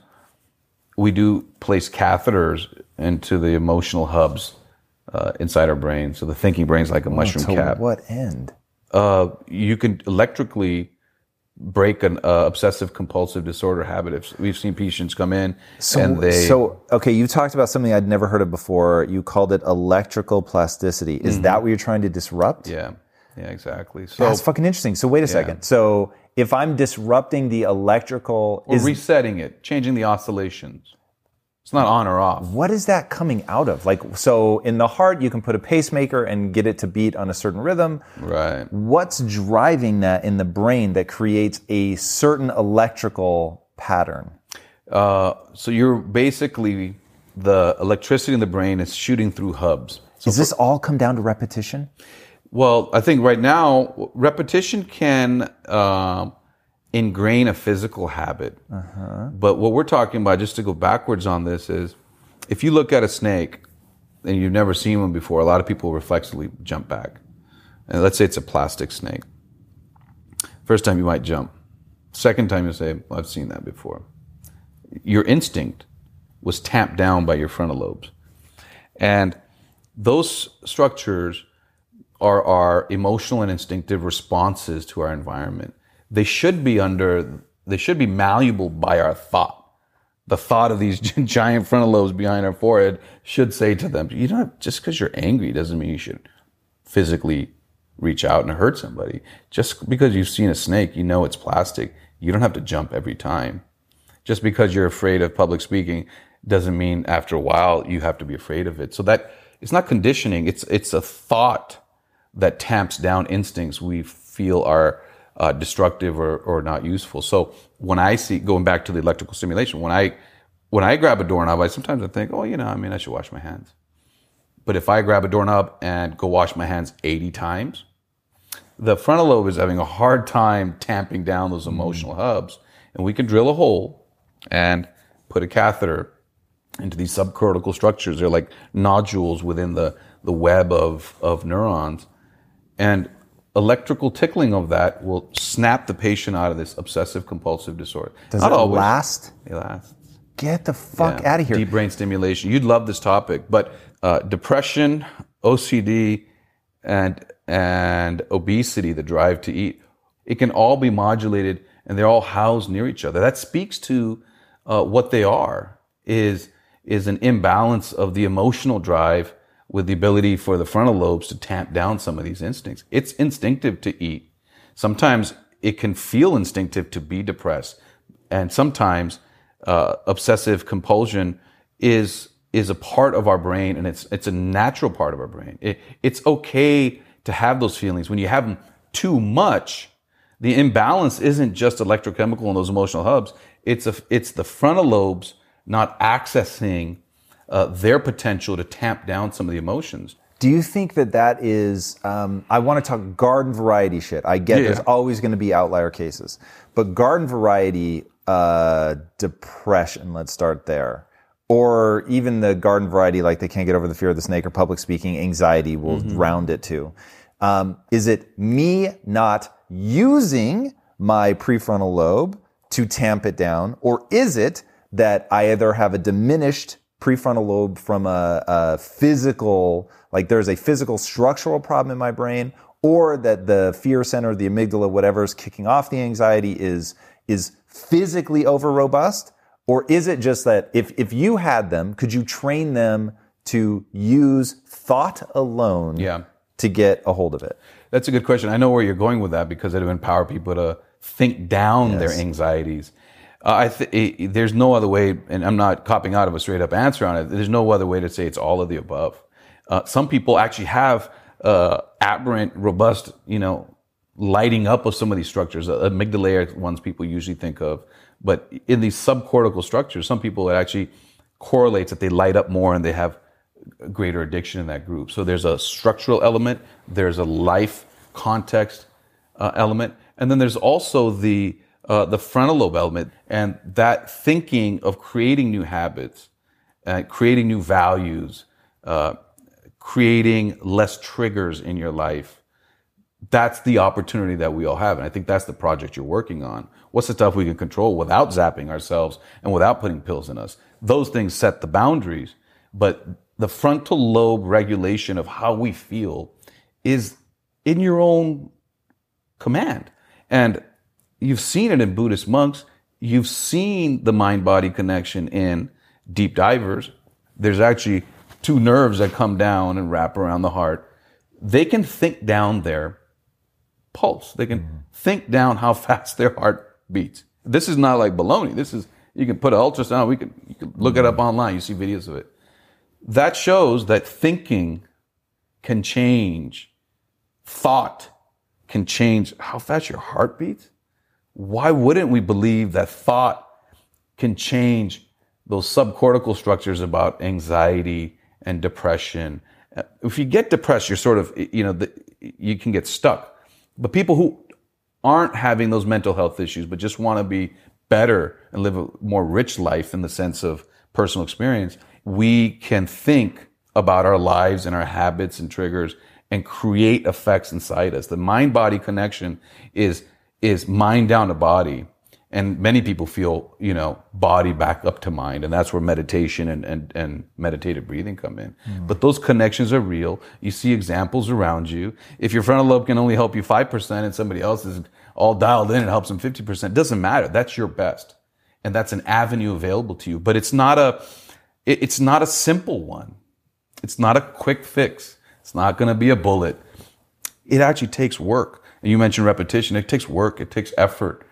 we do place catheters into the emotional hubs uh, inside our brain. So the thinking brain's like a mushroom to cap. what end? Uh, you can electrically break an uh, obsessive compulsive disorder habit. If we've seen patients come in and they so okay, you talked about something I'd never heard of before. You called it electrical plasticity. Is that what you're trying to disrupt? yeah, yeah, exactly. So That's fucking interesting. So wait a second. So if I'm disrupting the electrical, we're is resetting it, changing the oscillations. It's not on or off. what is that coming out of? Like, so in the heart, you can put a pacemaker and get it to beat on a certain rhythm. Right. What's driving that in the brain that creates a certain electrical pattern? Uh, so you're basically the electricity in the brain is shooting through hubs. Does this all come down to repetition? Well, I think right now repetition can um, ingrain a physical habit. Uh-huh. But what we're talking about, just to go backwards on this, is if you look at a snake and you've never seen one before, a lot of people reflexively jump back. And let's say it's a plastic snake. First time you might jump. Second time you say, well, I've seen that before. Your instinct was tamped down by your frontal lobes. And those structures are our emotional and instinctive responses to our environment. They should be under, they should be malleable by our thought. The thought of these giant frontal lobes behind our forehead should say to them, you don't, just because you're angry doesn't mean you should physically reach out and hurt somebody. Just because you've seen a snake, you know it's plastic. You don't have to jump every time. Just because you're afraid of public speaking doesn't mean after a while you have to be afraid of it. So that it's not conditioning. It's it's a thought that tamps down instincts we feel are uh, destructive or, or not useful. So when I see going back to the electrical stimulation, when I when I grab a doorknob, I sometimes I think, oh, you know, I mean, I should wash my hands. But if I grab a doorknob and go wash my hands 80 times, the frontal lobe is having a hard time tamping down those emotional hubs. And we can drill a hole and put a catheter into these subcortical structures. They're like nodules within the, the web of, of neurons. And electrical tickling of that will snap the patient out of this obsessive compulsive disorder. Does Not it always. last? It lasts. Get the fuck Yeah. out of here. Deep brain stimulation. You'd love this topic, but uh, depression, OCD, and and obesity, the drive to eat, it can all be modulated, and they're all housed near each other. That speaks to uh, what they are is is an imbalance of the emotional drive with the ability for the frontal lobes to tamp down some of these instincts. It's instinctive to eat. Sometimes it can feel instinctive to be depressed, and sometimes uh, obsessive compulsion is is a part of our brain, and it's it's a natural part of our brain. It, it's okay to have those feelings. When you have them too much, the imbalance isn't just electrochemical in those emotional hubs. It's a, it's the frontal lobes not accessing uh, their potential to tamp down some of the emotions. Do you think that that is? Um, I want to talk garden variety shit. I get Yeah. there's always going to be outlier cases, but garden variety uh, depression. Let's start there, or even the garden variety, like they can't get over the fear of the snake or public speaking anxiety, will round it too. Um, is it me not using my prefrontal lobe to tamp it down, or is it that I either have a diminished prefrontal lobe from a, a physical, like there's a physical structural problem in my brain, or that the fear center, the amygdala, whatever is kicking off the anxiety is is physically over robust, or is it just that if if you had them, could you train them to use thought alone Yeah. to get a hold of it? That's a good question. I know where you're going with that because it'll empower people to think down their anxieties. Uh, I th- there's no other way, and I'm not copping out of a straight up answer on it. There's no other way to say it's all of the above. Uh, some people actually have uh, aberrant, robust, you know, lighting up of some of these structures. Uh, amygdala are ones people usually think of, but in these subcortical structures, some people it actually correlates that they light up more and they have greater addiction in that group. So there's a structural element, there's a life context uh, element, and then there's also the uh, the frontal lobe element, and that thinking of creating new habits, uh, creating new values, uh, creating less triggers in your life. That's the opportunity that we all have, and I think that's the project you're working on. What's the stuff we can control without zapping ourselves and without putting pills in us? Those things set the boundaries, but the frontal lobe regulation of how we feel is in your own command. And you've seen it in Buddhist monks. You've seen the mind body connection in deep divers. There's actually two nerves that come down and wrap around the heart. They can think down their pulse. They can think down how fast their heart beats. This is not like baloney. This is, you can put an ultrasound. We can, you can look it up online. You see videos of it. That shows that thinking can change thought can change how fast your heart beats, why wouldn't we believe that thought can change those subcortical structures about anxiety and depression? Uh, If you get depressed, you're sort of, you know, the, you can get stuck. But people who aren't having those mental health issues, but just want to be better and live a more rich life in the sense of personal experience, we can think about our lives and our habits and triggers and create effects inside us. The mind body connection is, is mind down to body. And many people feel, you know, body back up to mind. And that's where meditation and, and, and meditative breathing come in. Hmm. But those connections are real. You see examples around you. If your frontal lobe can only help you 5% and somebody else is all dialed in and helps them 50%, it doesn't matter. That's your best. And that's an avenue available to you. But it's not a, it- it's not a simple one. It's not a quick fix. It's not going to be a bullet. It actually takes work. You mentioned repetition. It takes work. It takes effort.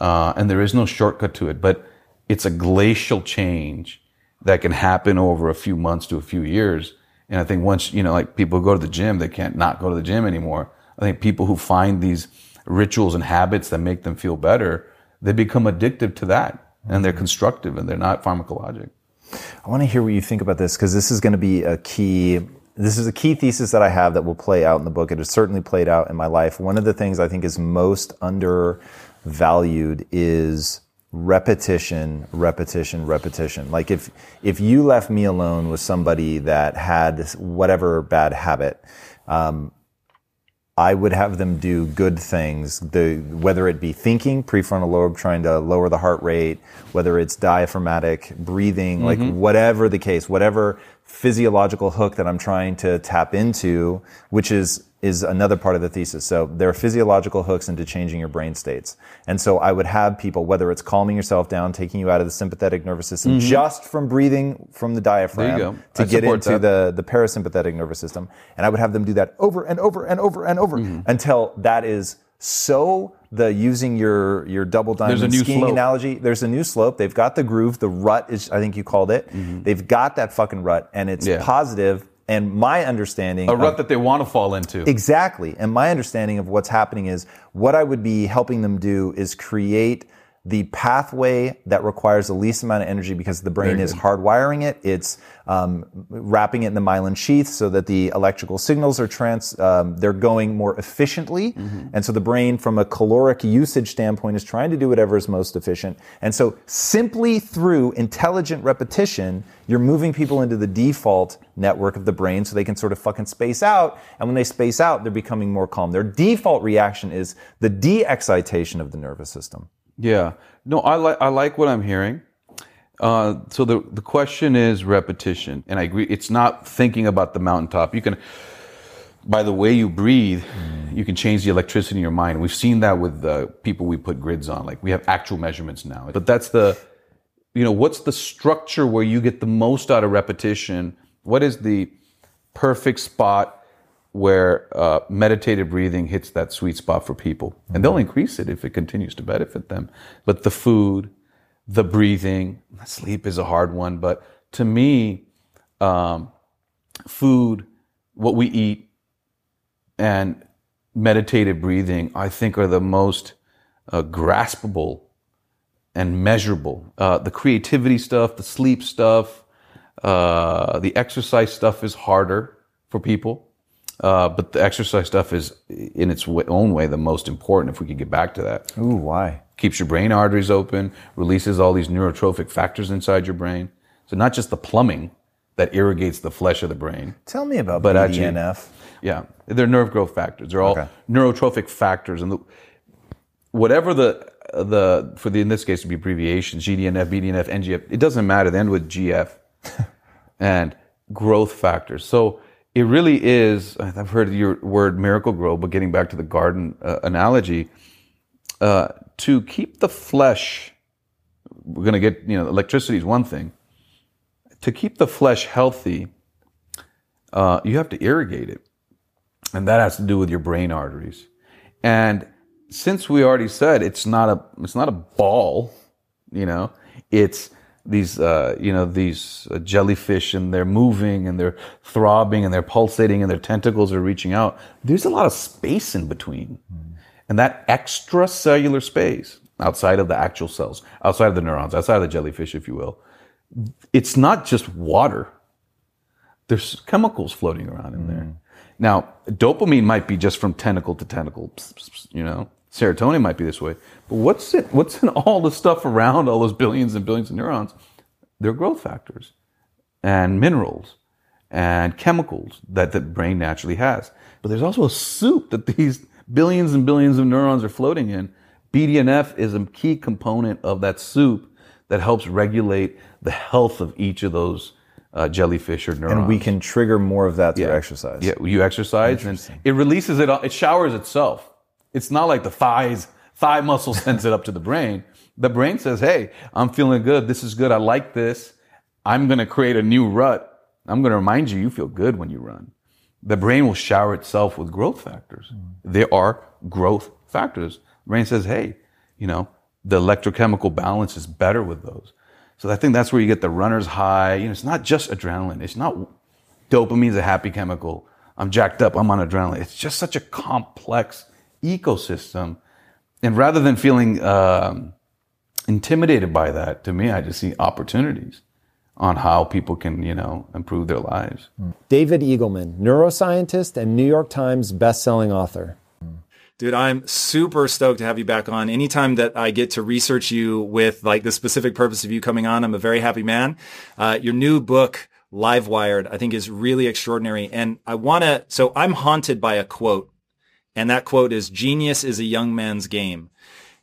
Uh, and there is no shortcut to it, but it's a glacial change that can happen over a few months to a few years. And I think once, you know, like people go to the gym, they can't not go to the gym anymore. I think people who find these rituals and habits that make them feel better, they become addictive to that and they're constructive and they're not pharmacologic. I want to hear what you think about this because this is going to be a key. This is a key thesis that I have that will play out in the book. It has certainly played out in my life. One of the things I think is most undervalued is repetition, repetition, repetition. Like if if you left me alone with somebody that had whatever bad habit, um, I would have them do good things. The whether it be thinking, prefrontal lobe trying to lower the heart rate, whether it's diaphragmatic breathing, like whatever the case, whatever physiological hook that I'm trying to tap into, which is is another part of the thesis. So there are physiological hooks into changing your brain states. And so I would have people, whether it's calming yourself down, taking you out of the sympathetic nervous system just from breathing from the diaphragm to I get into that. the, the parasympathetic nervous system. And I would have them do that over and over and over and over Mm-hmm. until that is so the using your your double diamond There's a new skiing slope. analogy. There's a new slope. They've got the groove. The rut is I think you called it. They've got that fucking rut and it's Mm-hmm. Yeah. positive. And my understanding A of- rut that they want to fall into. Exactly. And my understanding of what's happening is what I would be helping them do is create the pathway that requires the least amount of energy because the brain is hardwiring it. It's um, wrapping it in the myelin sheath so that the electrical signals are trans. Um, they're going more efficiently, and so the brain, from a caloric usage standpoint, is trying to do whatever is most efficient. And so, simply through intelligent repetition, you're moving people into the default network of the brain so they can sort of fucking space out. And when they space out, they're becoming more calm. Their default reaction is the de-excitation of the nervous system. Yeah. No, I like I like what I'm hearing. Uh, so the the question is repetition, and I agree. It's not thinking about the mountaintop. You can, by the way you breathe, you can change the electricity in your mind. We've seen that with the people we put grids on. Like we have actual measurements now. But that's the, you know, what's the structure where you get the most out of repetition? What is the perfect spot where uh, meditative breathing hits that sweet spot for people. And they'll increase it if it continues to benefit them. But the food, the breathing, sleep is a hard one. But to me, um, food, what we eat, and meditative breathing, I think are the most uh, graspable and measurable. Uh, the creativity stuff, the sleep stuff, uh, the exercise stuff is harder for people. Uh, but the exercise stuff is, in its w- own way, the most important. If we could get back to that, Ooh, why? keeps your brain arteries open, releases all these neurotrophic factors inside your brain. So not just the plumbing that irrigates the flesh of the brain. Tell me about But actually- BDNF. Yeah, they're nerve growth factors. They're all Okay. neurotrophic factors, and the, whatever the the for the in this case would be abbreviations, GDNF, BDNF, NGF. It doesn't matter. They end with GF, and growth factors. So it really is. I've heard your word miracle grow, but getting back to the garden uh, analogy, uh, to keep the flesh, we're going to get you know electricity is one thing. To keep the flesh healthy, uh, you have to irrigate it and that has to do with your brain arteries. And since we already said it's not a it's not a ball, you know, it's these uh, you know these uh, jellyfish and they're moving and they're throbbing and they're pulsating and their tentacles are reaching out. There's a lot of space in between, and that extracellular space outside of the actual cells, outside of the neurons, outside of the jellyfish, if you will, it's not just water There's chemicals floating around in there. Now, dopamine might be just from tentacle to tentacle, you know. Serotonin might be this way. But what's it what's in all the stuff around all those billions and billions of neurons? They're growth factors and minerals and chemicals that the brain naturally has. But there's also a soup that these billions and billions of neurons are floating in. BDNF is a key component of that soup that helps regulate the health of each of those uh, jellyfish or neurons. And we can trigger more of that through Yeah. exercise. Yeah, you exercise and it releases it. It showers itself. It's not like the thighs, thigh muscle sends it up to the brain. The brain says, "Hey, I'm feeling good. This is good. I like this. I'm going to create a new rut. I'm going to remind you, you feel good when you run." The brain will shower itself with growth factors. Mm. There are growth factors. The brain says, "Hey, you know, the electrochemical balance is better with those." So I think that's where you get the runner's high. You know, it's not just adrenaline. It's not dopamine's a happy chemical. I'm jacked up. I'm on adrenaline. It's just such a complex ecosystem. And rather than feeling um, intimidated by that, to me, I just see opportunities on how people can, you know, improve their lives. David Eagleman, neuroscientist and New York Times bestselling author. Dude, I'm super stoked to have you back on. Anytime that I get to research you with like the specific purpose of you coming on, I'm a very happy man. Uh, your new book, Livewired, I think is really extraordinary. And I want to, so I'm haunted by a quote. And that quote is genius is a young man's game.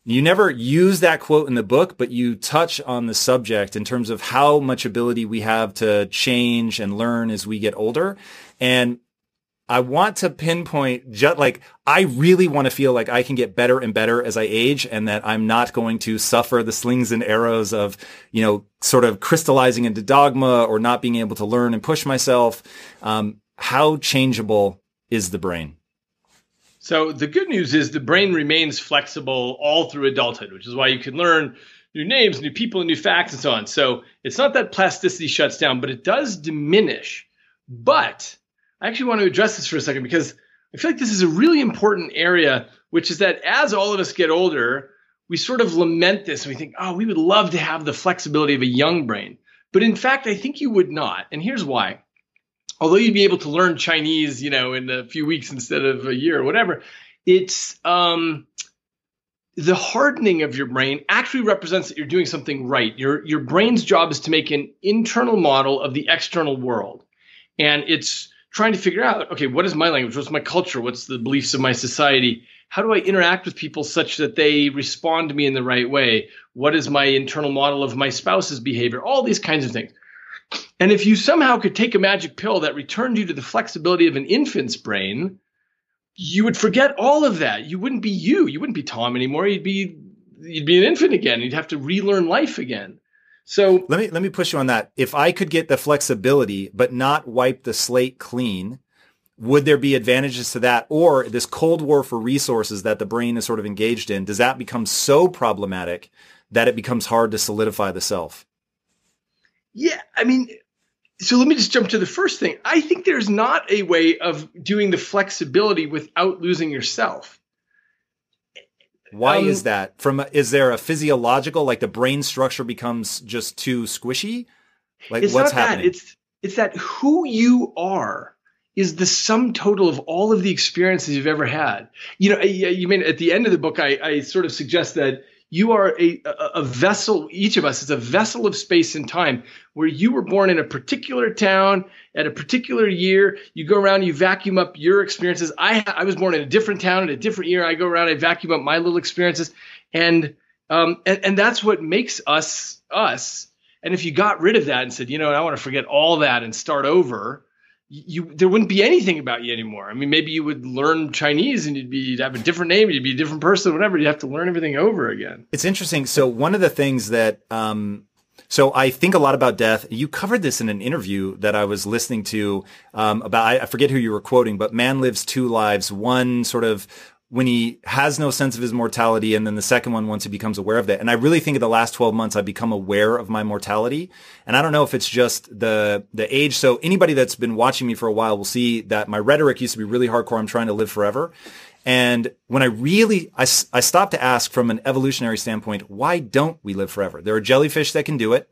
You never use that quote in the book, but you touch on the subject in terms of how much ability we have to change and learn as we get older. And I want to pinpoint just like I really want to feel like I can get better and better as I age and that I'm not going to suffer the slings and arrows of, you know, sort of crystallizing into dogma or not being able to learn and push myself. Um, how changeable is the brain? So the good news is the brain remains flexible all through adulthood, which is why you can learn new names, new people, new facts and so on. So it's not that plasticity shuts down, but it does diminish. But I actually want to address this for a second because I feel like this is a really important area, which is that as all of us get older, we sort of lament this and we think, oh, we would love to have the flexibility of a young brain. But in fact, I think you would not. And here's why although you'd be able to learn Chinese, you know, in a few weeks instead of a year or whatever, it's um, the hardening of your brain actually represents that you're doing something right. Your your brain's job is to make an internal model of the external world, and it's trying to figure out, okay, what is my language? What's my culture? What's the beliefs of my society? How do I interact with people such that they respond to me in the right way? What is my internal model of my spouse's behavior? All these kinds of things. And if you somehow could take a magic pill that returned you to the flexibility of an infant's brain, you would forget all of that. You wouldn't be you. You wouldn't be Tom anymore. You'd be you'd be an infant again. You'd have to relearn life again. So Let me let me push you on that. If I could get the flexibility but not wipe the slate clean, would there be advantages to that or this cold war for resources that the brain is sort of engaged in does that become so problematic that it becomes hard to solidify the self Yeah, I mean, so let me just jump to the first thing. I think there's not a way of doing the flexibility without losing yourself. why Um, is that from is there a physiological like the brain structure becomes just too squishy like it's what's not happening that. It's it's that who you are is the sum total of all of the experiences you've ever had. You know, you you mean at the end of the book, I, I sort of suggest that you are a, a, vessel. Each of us is a vessel of space and time, where you were born in a particular town at a particular year. You go around, you vacuum up your experiences. I I was born in a different town at a different year. I go around, I vacuum up my little experiences, and um and, and that's what makes us us. And if you got rid of that and said, you know, I want to forget all that and start over, you there wouldn't be anything about you anymore. I mean, maybe you would learn Chinese and you'd be you'd have a different name, you'd be a different person, whatever. You'd have to learn everything over again. It's interesting. So one of the things that, um, so I think a lot about death. You covered this in an interview that I was listening to um, about. I, I forget who you were quoting, but man lives two lives. One sort of when he has no sense of his mortality, and then the second one once he becomes aware of that. And I really think in the last twelve months I've become aware of my mortality. And I don't know if it's just the the age. So anybody that's been watching me for a while will see that my rhetoric used to be really hardcore. I'm trying to live forever. And when I really, i, I stopped to ask from an evolutionary standpoint, why don't we live forever? There are jellyfish that can do it.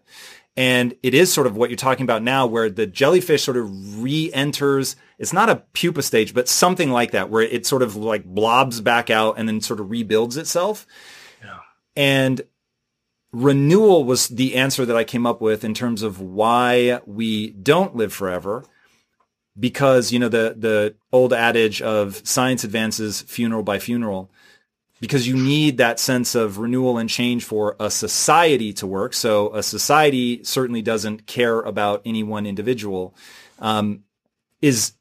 And it is sort of what you're talking about now, where the jellyfish sort of re-enters. It's not a pupa stage, but something like that, where it sort of like blobs back out and then sort of rebuilds itself. Yeah. And renewal was the answer that I came up with in terms of why we don't live forever. Because, you know, the, the old adage of science advances funeral by funeral because you need that sense of renewal and change for a society to work. So a society certainly doesn't care about any one individual. Um, is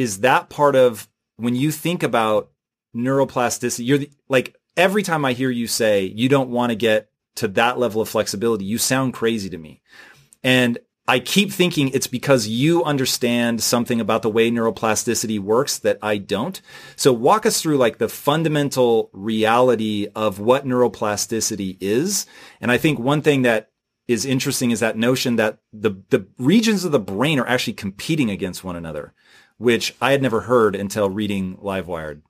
is that part of when you think about neuroplasticity? You're the, like every time I hear you say you don't want to get to that level of flexibility, you sound crazy to me. And I keep thinking it's because you understand something about the way neuroplasticity works that I don't. So walk us through like the fundamental reality of what neuroplasticity is. And I think one thing that is interesting is that notion that the, the regions of the brain are actually competing against one another, which I had never heard until reading Livewired.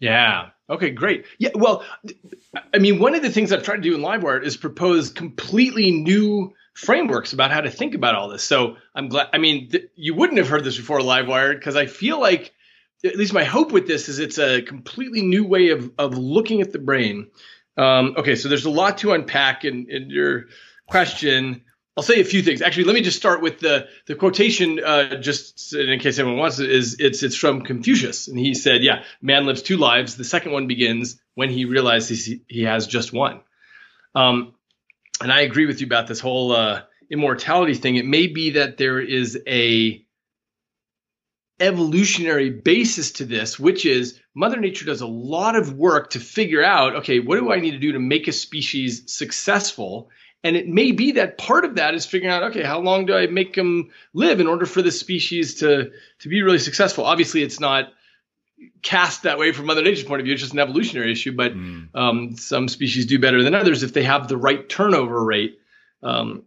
Yeah. Okay, great. Yeah, well, I mean, one of the things I've tried to do in Livewired is propose completely new frameworks about how to think about all this. So I'm glad. I mean, th- you wouldn't have heard this before Livewired because I feel like, at least my hope with this is it's a completely new way of of looking at the brain. Um, okay, so there's a lot to unpack in, in your question. I'll say a few things. Actually, let me just start with the the quotation. Uh, just in case anyone wants it, is it's it's from Confucius, and he said, "Yeah, man lives two lives. The second one begins when he realizes he, has just one." Um, and I agree with you about this whole uh, immortality thing. It may be that there is a evolutionary basis to this, which is Mother Nature does a lot of work to figure out, okay, what do I need to do to make a species successful? And it may be that part of that is figuring out, okay, how long do I make them live in order for the species to to be really successful? Obviously, it's not cast that way from Mother Nature's point of view. It's just an evolutionary issue, but mm. um, some species do better than others if they have the right turnover rate um,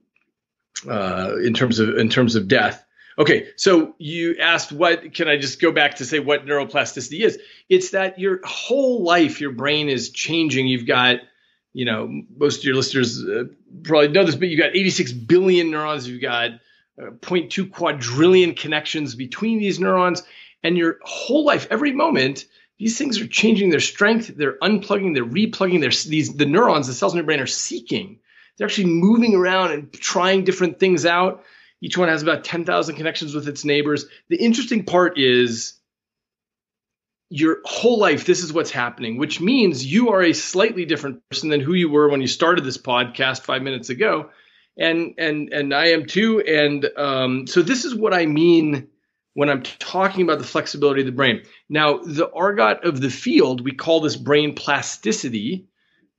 uh, in terms of in terms of death. Okay, so you asked what can I just go back to say what neuroplasticity is? It's that your whole life, your brain is changing. You've got, you know, most of your listeners uh, probably know this, but you've got 86 billion neurons. You've got uh, 0.2 quadrillion connections between these neurons and your whole life, every moment, these things are changing their strength. They're unplugging. They're replugging. Their these the neurons, the cells in your brain are seeking. They're actually moving around and trying different things out. Each one has about 10,000 connections with its neighbors. The interesting part is your whole life, this is what's happening, which means you are a slightly different person than who you were when you started this podcast five minutes ago. And and and I am too. And um, so this is what I mean when I'm talking about the flexibility of the brain. Now, the argot of the field, we call this brain plasticity.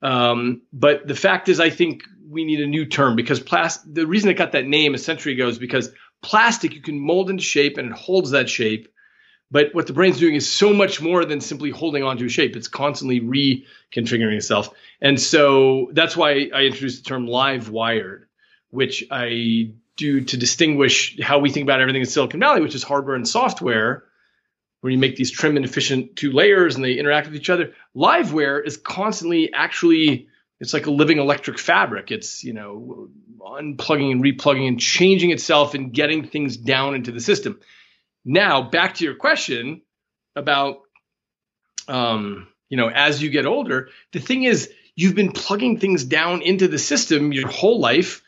Um, but the fact is, I think we need a new term because plas- the reason it got that name a century ago is because plastic you can mold into shape and it holds that shape. But what the brain's doing is so much more than simply holding onto a shape. It's constantly reconfiguring itself. And so that's why I introduced the term livewired, which I do to distinguish how we think about everything in Silicon Valley, which is hardware and software, where you make these trim and efficient two layers and they interact with each other. Liveware is constantly actually it's like a living electric fabric. It's you know unplugging and replugging and changing itself and getting things down into the system. Now back to your question about um, you know as you get older, the thing is you've been plugging things down into the system your whole life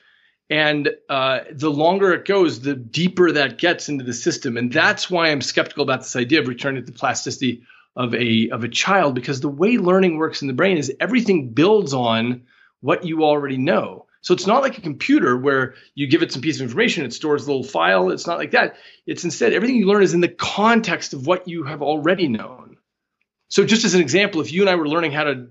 and uh, the longer it goes, the deeper that gets into the system. And that's why I'm skeptical about this idea of returning to the plasticity of a of a child, because the way learning works in the brain is everything builds on what you already know. So it's not like a computer where you give it some piece of information, it stores a little file. It's not like that. It's instead everything you learn is in the context of what you have already known. So just as an example, if you and I were learning how to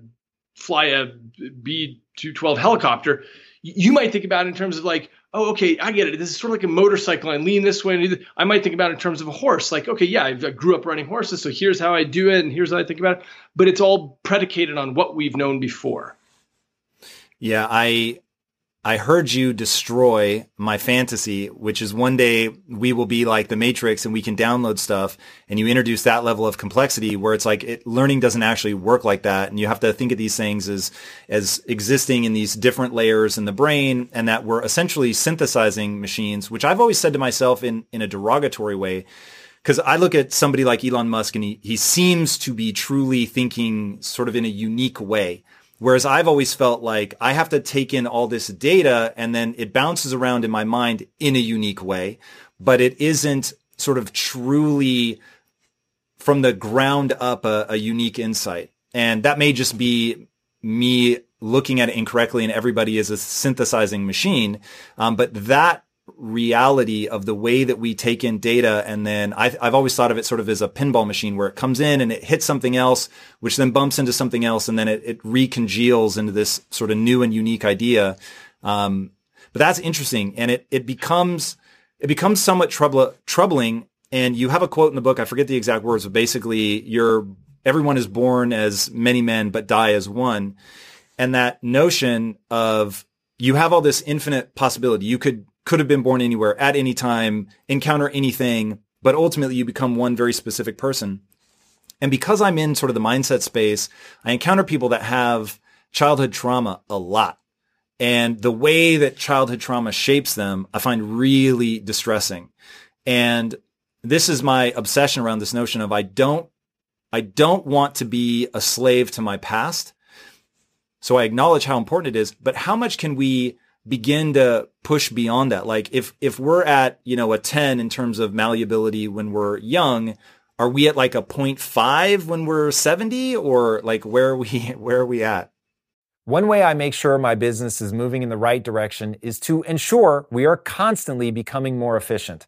fly a B 212 helicopter, you might think about it in terms of like, oh, okay, I get it. This is sort of like a motorcycle. I lean this way. I might think about it in terms of a horse. Like, okay, yeah, I grew up running horses, so here's how I do it, and here's how I think about it. But it's all predicated on what we've known before. Yeah, I I heard you destroy my fantasy, which is one day we will be like the Matrix and we can download stuff. And you introduce that level of complexity where it's like it, learning doesn't actually work like that. And you have to think of these things as, as existing in these different layers in the brain and that we're essentially synthesizing machines, which I've always said to myself in, in a derogatory way. Cause I look at somebody like Elon Musk and he, he seems to be truly thinking sort of in a unique way Whereas I've always felt like I have to take in all this data and then it bounces around in my mind in a unique way, but it isn't sort of truly from the ground up a, a unique insight. And that may just be me looking at it incorrectly and everybody is a synthesizing machine. Um, but that reality of the way that we take in data. And then I, have always thought of it sort of as a pinball machine where it comes in and it hits something else, which then bumps into something else. And then it, it recongeals into this sort of new and unique idea. Um, but that's interesting. And it, it becomes, it becomes somewhat troubling. And you have a quote in the book. I forget the exact words, but basically you're, everyone is born as many men, but die as one. And that notion of you have all this infinite possibility. You could could have been born anywhere at any time, encounter anything, but ultimately you become one very specific person. And because I'm in sort of the mindset space, I encounter people that have childhood trauma a lot. And the way that childhood trauma shapes them, I find really distressing. And this is my obsession around this notion of I don't, I don't want to be a slave to my past. So I acknowledge how important it is, but how much can we begin to push beyond that. Like if, if we're at, you know, a 10 in terms of malleability when we're young, are we at like a 0.5 when we're 70 or like where are we, where are we at? One way I make sure my business is moving in the right direction is to ensure we are constantly becoming more efficient.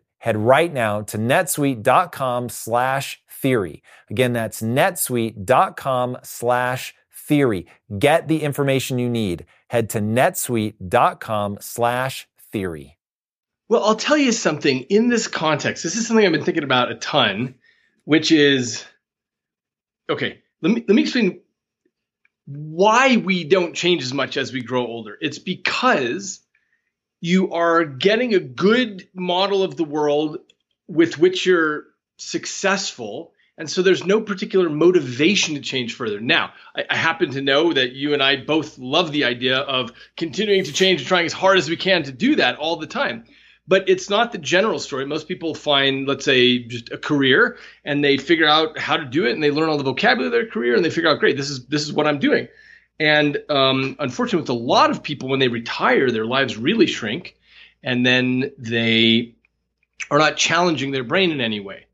head right now to netsuite.com slash theory. Again, that's netsuite.com slash theory. Get the information you need. Head to netsuite.com slash theory. Well, I'll tell you something in this context. This is something I've been thinking about a ton, which is okay, let me let me explain why we don't change as much as we grow older. It's because you are getting a good model of the world with which you're successful. And so there's no particular motivation to change further. Now, I, I, happen to know that you and I both love the idea of continuing to change and trying as hard as we can to do that all the time. But it's not the general story. Most people find, let's say, just a career and they figure out how to do it and they learn all the vocabulary of their career and they figure out, great, this is this is what I'm doing. And um, unfortunately, with a lot of people, when they retire, their lives really shrink, and then they are not challenging their brain in any way.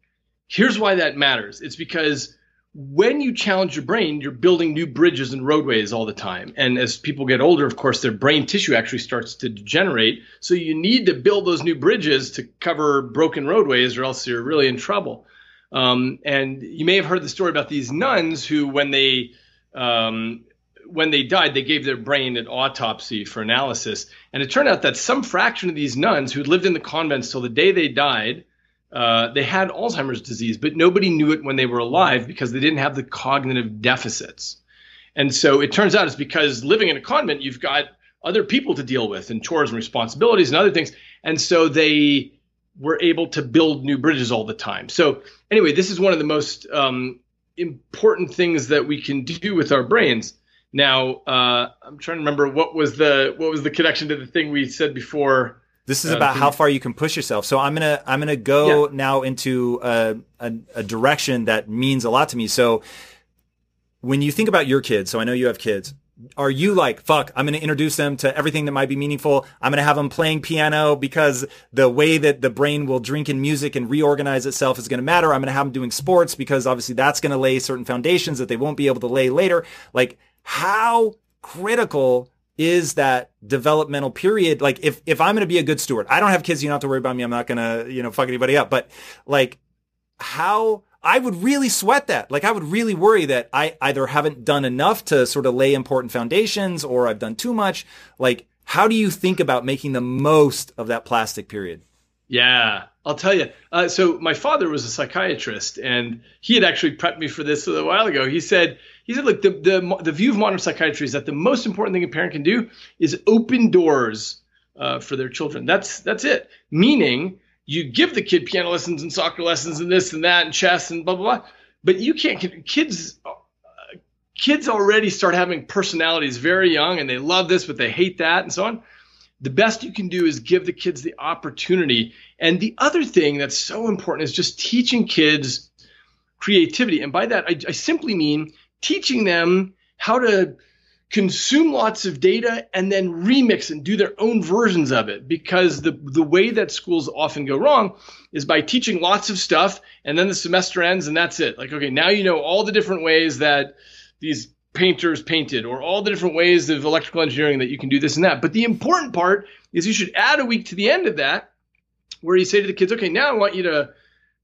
Here's why that matters it's because when you challenge your brain, you're building new bridges and roadways all the time. And as people get older, of course, their brain tissue actually starts to degenerate. So you need to build those new bridges to cover broken roadways, or else you're really in trouble. Um, and you may have heard the story about these nuns who, when they um, when they died, they gave their brain an autopsy for analysis. And it turned out that some fraction of these nuns who lived in the convents till the day they died, uh, they had Alzheimer's disease, but nobody knew it when they were alive because they didn't have the cognitive deficits. And so it turns out it's because living in a convent, you've got other people to deal with and chores and responsibilities and other things. And so they were able to build new bridges all the time. So anyway, this is one of the most um, important things that we can do with our brains. Now, uh, I'm trying to remember what was the what was the connection to the thing we said before. This is Um, about how far you can push yourself. So I'm gonna I'm gonna go Yeah. now into a, a a direction that means a lot to me. So when you think about your kids, so I know you have kids. Are you like, fuck, I'm going to introduce them to everything that might be meaningful. I'm going to have them playing piano because the way that the brain will drink in music and reorganize itself is going to matter. I'm going to have them doing sports because obviously that's going to lay certain foundations that they won't be able to lay later. Like how critical is that developmental period? Like if, if I'm going to be a good steward, I don't have kids. You don't have to worry about me. I'm not going to, you know, fuck anybody up, but like how I would really sweat that. Like I would really worry that I either haven't done enough to sort of lay important foundations or I've done too much. Like how do you think about making the most of that plastic period? Yeah, I'll tell you. Uh, so my father was a psychiatrist, and he had actually prepped me for this a little while ago. He said, he said, look, the the the view of modern psychiatry is that the most important thing a parent can do is open doors uh, for their children. That's that's it. Meaning, you give the kid piano lessons and soccer lessons and this and that and chess and blah blah blah, but you can't. Kids uh, kids already start having personalities very young, and they love this, but they hate that, and so on the best you can do is give the kids the opportunity. And the other thing that's so important is just teaching kids creativity. And by that, I, I simply mean teaching them how to consume lots of data and then remix and do their own versions of it because the the way that schools often go wrong is by teaching lots of stuff and then the semester ends and that's it like okay now you know all the different ways that these painters painted or all the different ways of electrical engineering that you can do this and that. But the important part is you should add a week to the end of that where you say to the kids, okay, now I want you to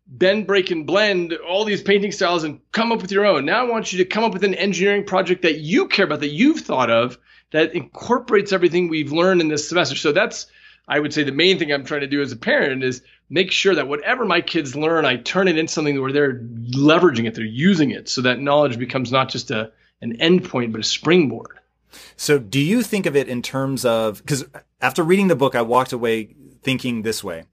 bend, break, and blend all these painting styles and come up with your own. Now I want you to come up with an engineering project that you care about, that you've thought of, that incorporates everything we've learned in this semester. So that's, I would say, the main thing I'm trying to do as a parent is make sure that whatever my kids learn, I turn it into something where they're leveraging it, they're using it, so that knowledge becomes not just a an endpoint, but a springboard. So do you think of it in terms of, because after reading the book, I walked away thinking this way.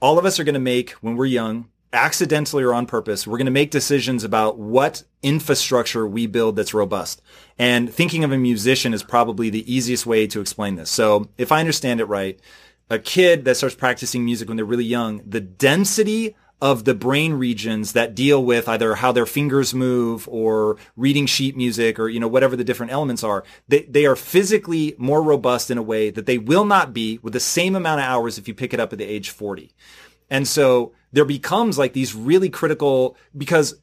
All of us are going to make, when we're young, accidentally or on purpose, we're going to make decisions about what infrastructure we build that's robust. And thinking of a musician is probably the easiest way to explain this. So if I understand it right, a kid that starts practicing music when they're really young, the density of the brain regions that deal with either how their fingers move or reading sheet music or, you know, whatever the different elements are, they, they are physically more robust in a way that they will not be with the same amount of hours if you pick it up at the age 40. And so there becomes like these really critical, because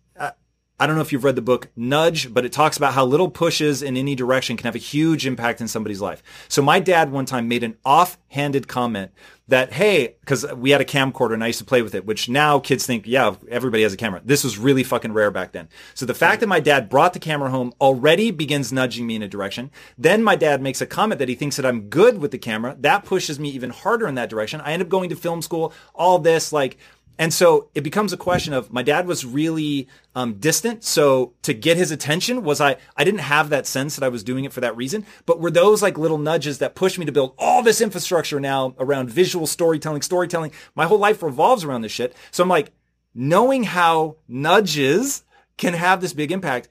I don't know if you've read the book Nudge, but it talks about how little pushes in any direction can have a huge impact in somebody's life. So my dad one time made an offhanded comment that, hey, because we had a camcorder and I used to play with it, which now kids think, yeah, everybody has a camera. This was really fucking rare back then. So the fact that my dad brought the camera home already begins nudging me in a direction. Then my dad makes a comment that he thinks that I'm good with the camera. That pushes me even harder in that direction. I end up going to film school, all this, like, and so it becomes a question of my dad was really um, distant. So to get his attention, was I, I didn't have that sense that I was doing it for that reason, but were those like little nudges that pushed me to build all this infrastructure now around visual storytelling, storytelling. My whole life revolves around this shit. So I'm like, knowing how nudges can have this big impact,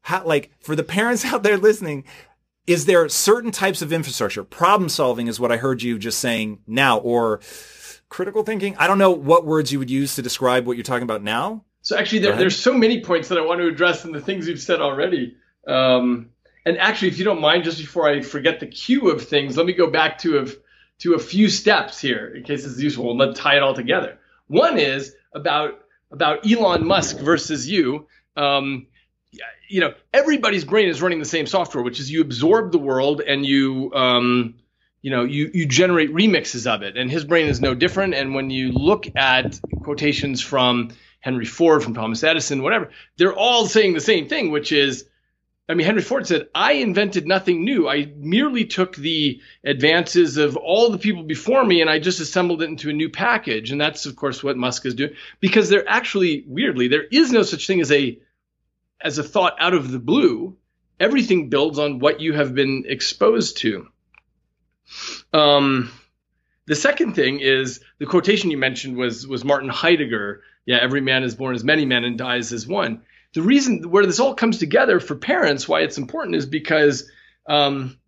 how, like for the parents out there listening, is there certain types of infrastructure? Problem solving is what I heard you just saying now, or critical thinking. I don't know what words you would use to describe what you're talking about now. So actually, there, there's so many points that I want to address in the things you've said already. Um, and actually, if you don't mind, just before I forget the cue of things, let me go back to a, to a few steps here in case it's useful and let's tie it all together. One is about about Elon Musk versus you. Um, you know, everybody's brain is running the same software, which is you absorb the world and you um, you know you you generate remixes of it. And his brain is no different. And when you look at quotations from henry ford from thomas edison whatever they're all saying the same thing which is i mean henry ford said i invented nothing new. I merely took the advances of all the people before me and i just assembled it into a new package. And that's of course what musk is doing. Because there actually weirdly there is no such thing as a as a thought out of the blue. Everything builds on what you have been exposed to um, the second thing is the quotation you mentioned was was Martin Heidegger. Yeah, every man is born as many men and dies as one. The reason where this all comes together for parents, why it's important, is because um,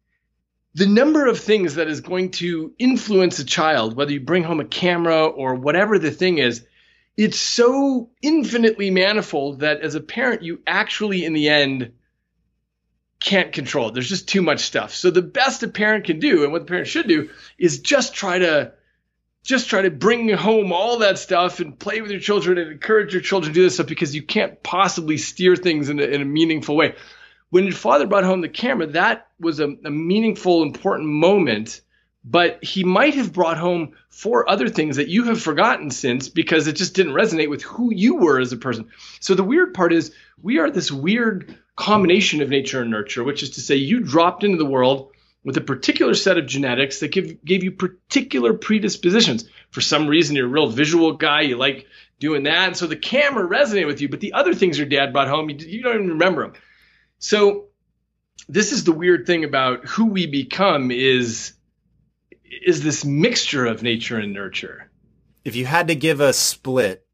the number of things that is going to influence a child, whether you bring home a camera or whatever the thing is, it's so infinitely manifold that as a parent, you actually, in the end, can't control it. There's just too much stuff. So the best a parent can do, and what the parent should do, is just try to just try to bring home all that stuff and play with your children and encourage your children to do this stuff because you can't possibly steer things in a, in a meaningful way. When your father brought home the camera, that was a, a meaningful, important moment but he might have brought home four other things that you have forgotten since because it just didn't resonate with who you were as a person. So the weird part is we are this weird combination of nature and nurture, which is to say you dropped into the world with a particular set of genetics that give, gave you particular predispositions. For some reason, you're a real visual guy. You like doing that. And so the camera resonated with you, but the other things your dad brought home, you, you don't even remember them. So this is the weird thing about who we become is is this mixture of nature and nurture. If you had to give a split,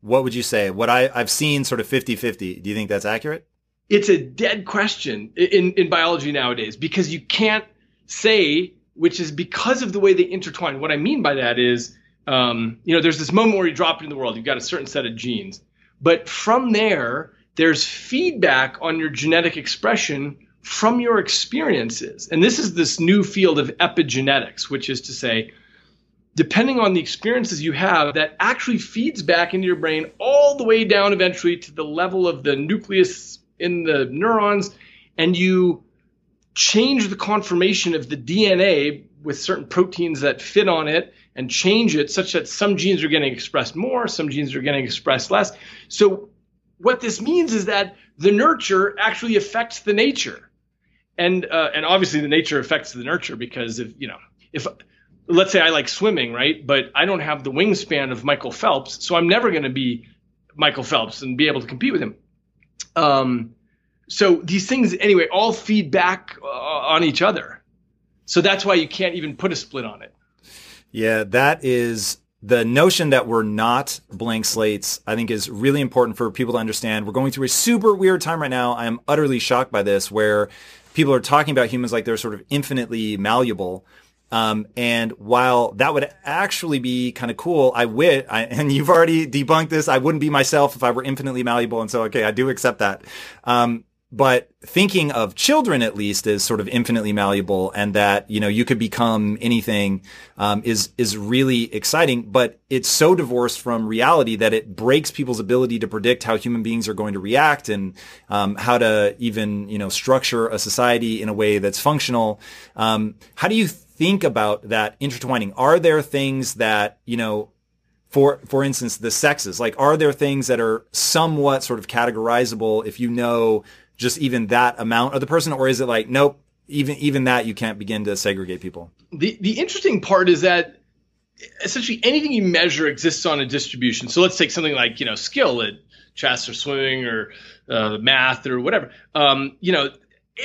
what would you say? What I, I've seen sort of 50 50. Do you think that's accurate? It's a dead question in, in biology nowadays because you can't say, which is because of the way they intertwine. What I mean by that is, um, you know, there's this moment where you drop into the world, you've got a certain set of genes. But from there, there's feedback on your genetic expression from your experiences. And this is this new field of epigenetics, which is to say, depending on the experiences you have, that actually feeds back into your brain all the way down eventually to the level of the nucleus in the neurons, and you change the conformation of the DNA with certain proteins that fit on it and change it such that some genes are getting expressed more, some genes are getting expressed less. So, what this means is that the nurture actually affects the nature and uh, and obviously the nature affects the nurture because if you know if let's say I like swimming, right? But I don't have the wingspan of Michael Phelps, so I'm never going to be Michael Phelps and be able to compete with him. Um, so these things, anyway, all feed back uh, on each other. So that's why you can't even put a split on it. Yeah, that is the notion that we're not blank slates, I think is really important for people to understand. We're going through a super weird time right now. I am utterly shocked by this, where people are talking about humans like they're sort of infinitely malleable. Um, and while that would actually be kind of cool, I wit, I, and you've already debunked this. I wouldn't be myself if I were infinitely malleable. And so, okay, I do accept that. Um, but thinking of children at least as sort of infinitely malleable and that you know you could become anything um, is is really exciting but it's so divorced from reality that it breaks people's ability to predict how human beings are going to react and um, how to even you know structure a society in a way that's functional um, how do you think about that intertwining are there things that you know for for instance the sexes like are there things that are somewhat sort of categorizable if you know just even that amount of the person, or is it like nope, even even that you can't begin to segregate people? The the interesting part is that essentially anything you measure exists on a distribution. So let's take something like you know skill at chess or swimming or uh, math or whatever. Um, you know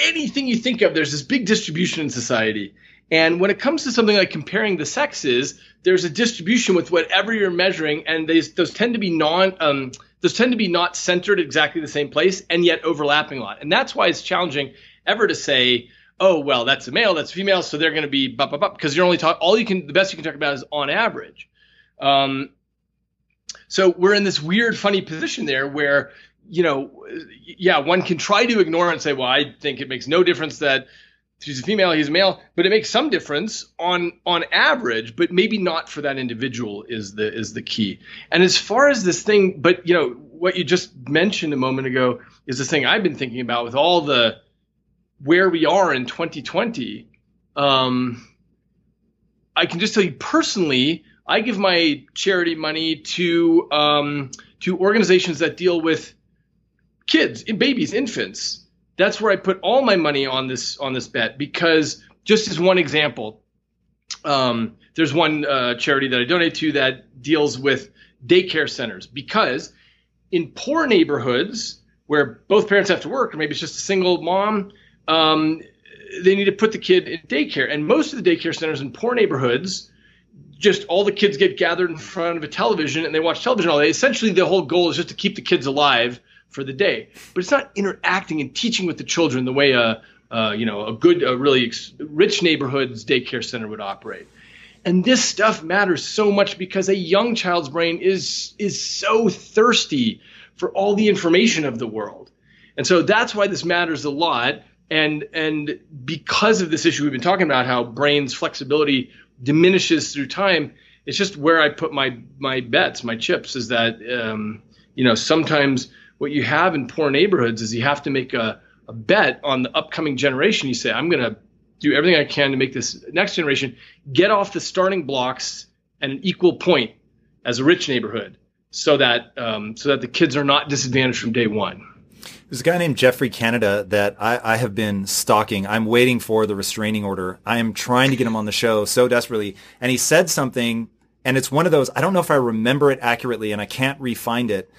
anything you think of, there's this big distribution in society. And when it comes to something like comparing the sexes, there's a distribution with whatever you're measuring, and those, those tend to be non um, those tend to be not centered exactly the same place and yet overlapping a lot. And that's why it's challenging ever to say, oh well, that's a male, that's a female, so they're going to be bup, bup, bup, because you're only talk all you can the best you can talk about is on average. Um, so we're in this weird, funny position there where you know, yeah, one can try to ignore and say, well, I think it makes no difference that she's a female, he's a male, but it makes some difference on on average, but maybe not for that individual is the is the key. And as far as this thing, but you know what you just mentioned a moment ago is the thing I've been thinking about with all the where we are in 2020. Um, I can just tell you personally, I give my charity money to um, to organizations that deal with kids, babies, infants that's where I put all my money on this on this bet because just as one example, um, there's one uh, charity that I donate to that deals with daycare centers because in poor neighborhoods where both parents have to work or maybe it's just a single mom, um, they need to put the kid in daycare. And most of the daycare centers in poor neighborhoods, just all the kids get gathered in front of a television and they watch television all day. Essentially, the whole goal is just to keep the kids alive for the day. But it's not interacting and teaching with the children the way a, a, you know, a good, a really ex- rich neighborhood's daycare center would operate. And this stuff matters so much because a young child's brain is is so thirsty for all the information of the world. And so that's why this matters a lot. And and because of this issue we've been talking about, how brain's flexibility diminishes through time, it's just where I put my my bets, my chips, is that um, you know sometimes what you have in poor neighborhoods is you have to make a, a bet on the upcoming generation. You say, I'm going to do everything I can to make this next generation get off the starting blocks at an equal point as a rich neighborhood, so that um, so that the kids are not disadvantaged from day one. There's a guy named Geoffrey Canada that I, I, have been stalking. I'm waiting for the restraining order. I am trying to get him on the show so desperately. And he said something, and it's one of those, I don't know if I remember it accurately and I can't re-find it,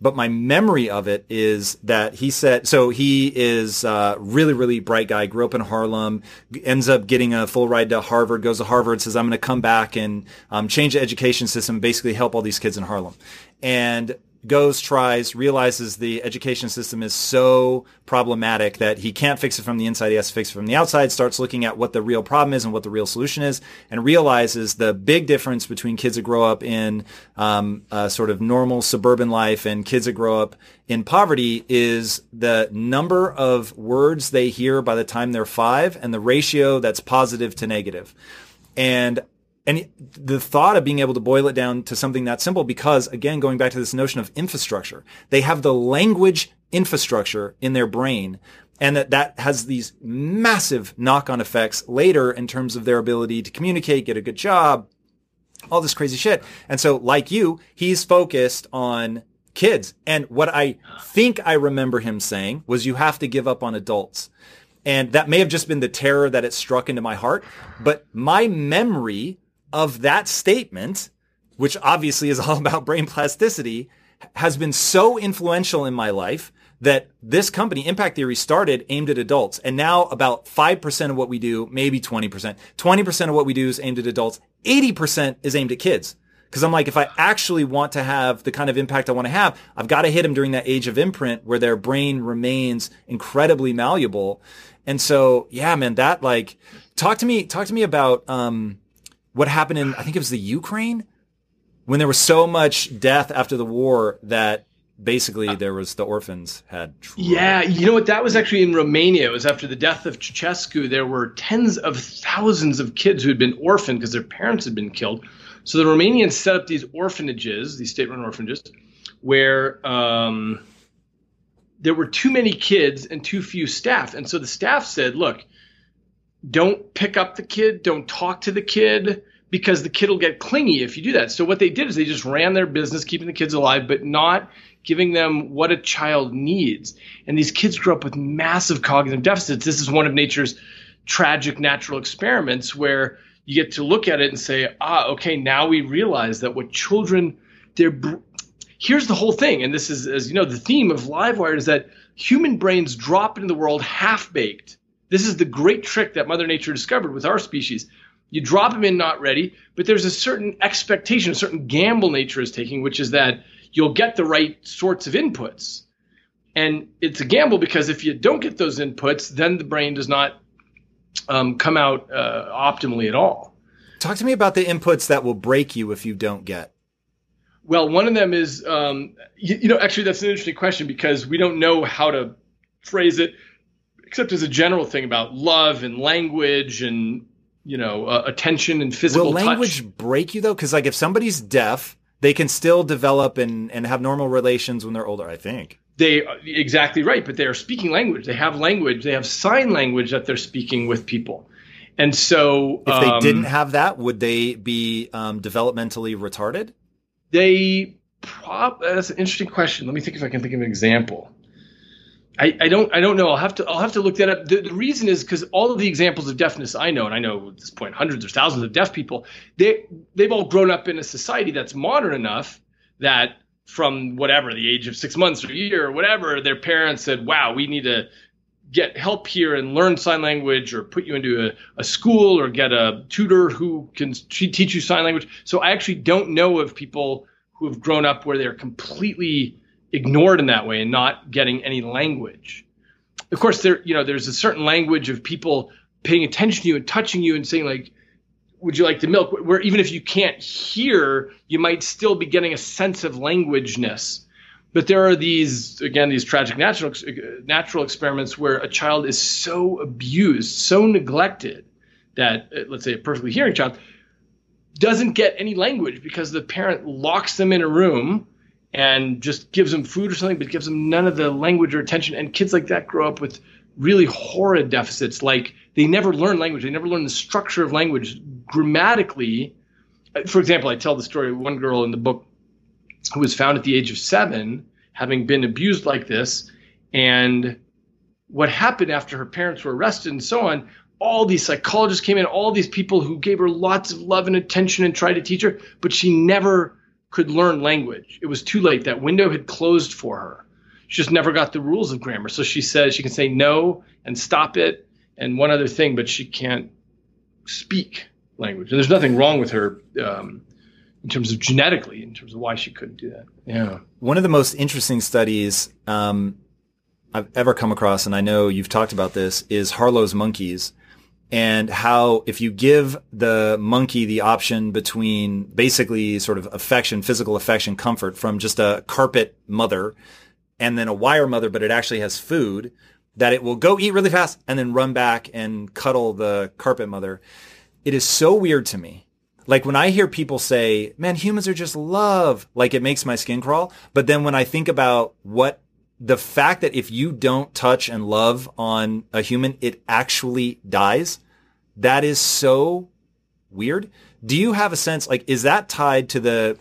but my memory of it is that he said, so he is a really, really bright guy, grew up in Harlem, ends up getting a full ride to Harvard, goes to Harvard, says, I'm going to come back and um, change the education system, basically help all these kids in Harlem. And goes, tries, realizes the education system is so problematic that he can't fix it from the inside. He has to fix it from the outside, starts looking at what the real problem is and what the real solution is, and realizes the big difference between kids that grow up in um, a sort of normal suburban life and kids that grow up in poverty is the number of words they hear by the time they're five and the ratio that's positive to negative. And and the thought of being able to boil it down to something that simple, because again, going back to this notion of infrastructure, they have the language infrastructure in their brain and that that has these massive knock-on effects later in terms of their ability to communicate, get a good job, all this crazy shit. And so like you, he's focused on kids. And what I think I remember him saying was you have to give up on adults. And that may have just been the terror that it struck into my heart, but my memory of that statement, which obviously is all about brain plasticity, has been so influential in my life that this company, Impact Theory, started aimed at adults. And now about 5% of what we do, maybe 20%, 20% of what we do is aimed at adults. 80% is aimed at kids. Cause I'm like, if I actually want to have the kind of impact I want to have, I've got to hit them during that age of imprint where their brain remains incredibly malleable. And so, yeah, man, that like, talk to me, talk to me about, um, what happened in I think it was the Ukraine when there was so much death after the war that basically there was the orphans had yeah you know what? That was actually in romania. It was after the death of ceausescu. There were tens of thousands of kids who had been orphaned because their parents had been killed. So the romanians set up these orphanages these state-run orphanages where um, there were too many kids and too few staff. And so the staff said look don't pick up the kid, don't talk to the kid because the kid will get clingy if you do that. So what they did is they just ran their business keeping the kids alive but not giving them what a child needs. And these kids grew up with massive cognitive deficits. This is one of nature's tragic natural experiments where you get to look at it and say, "Ah, okay, now we realize that what children they're here's the whole thing and this is as you know the theme of Livewired is that human brains drop into the world half baked this is the great trick that Mother Nature discovered with our species. You drop them in not ready, but there's a certain expectation, a certain gamble nature is taking, which is that you'll get the right sorts of inputs. And it's a gamble because if you don't get those inputs, then the brain does not um, come out uh, optimally at all. Talk to me about the inputs that will break you if you don't get. Well, one of them is, um, you, you know, actually, that's an interesting question because we don't know how to phrase it except as a general thing about love and language and you know uh, attention and physical will language touch. break you though? Because like if somebody's deaf they can still develop and, and have normal relations when they're older i think. They exactly right but they are speaking language. They have language. They have sign language that they're speaking with people. And so if they um, didn't have that would they be um, developmentally retarded? They prob- that's an interesting question. Let me think if i can think of an example I, I, don't I don't know. I'll have to I'll have to look that up. The, the reason is because all of the examples of deafness I know, and I know at this point hundreds or thousands of deaf people, they they've all grown up in a society that's modern enough that from whatever the age of six months or a year or whatever, their parents said, "Wow, we need to get help here and learn sign language, or put you into a, a school, or get a tutor who can teach you sign language." So I actually don't know of people who have grown up where they're completely ignored in that way and not getting any language. of course, there you know there's a certain language of people paying attention to you and touching you and saying like, "Would you like the milk?" Where even if you can't hear, you might still be getting a sense of languageness. But there are these again these tragic natural natural experiments where a child is so abused, so neglected that uh, let's say a perfectly hearing child doesn't get any language because the parent locks them in a room and just gives them food or something, but gives them none of the language or attention. And kids like that grow up with really horrid deficits. Like they never learn language, they never learn the structure of language grammatically. For example, I tell the story of one girl in the book who was found at the age of seven having been abused like this. And what happened after her parents were arrested and so on all these psychologists came in, all these people who gave her lots of love and attention and tried to teach her, but she never could learn language. It was too late. That window had closed for her. She just never got the rules of grammar. So she says she can say no and stop it and one other thing, but she can't speak language. And there's nothing wrong with her um, in terms of genetically, in terms of why she couldn't do that. Yeah. One of the most interesting studies um, I've ever come across, and I know you've talked about this, is Harlow's monkeys and how if you give the monkey the option between basically sort of affection, physical affection, comfort from just a carpet mother and then a wire mother, but it actually has food, that it will go eat really fast and then run back and cuddle the carpet mother. It is so weird to me. Like when I hear people say, man, humans are just love, like it makes my skin crawl. But then when I think about what the fact that if you don't touch and love on a human, it actually dies. That is so weird. Do you have a sense, like, is that tied to the,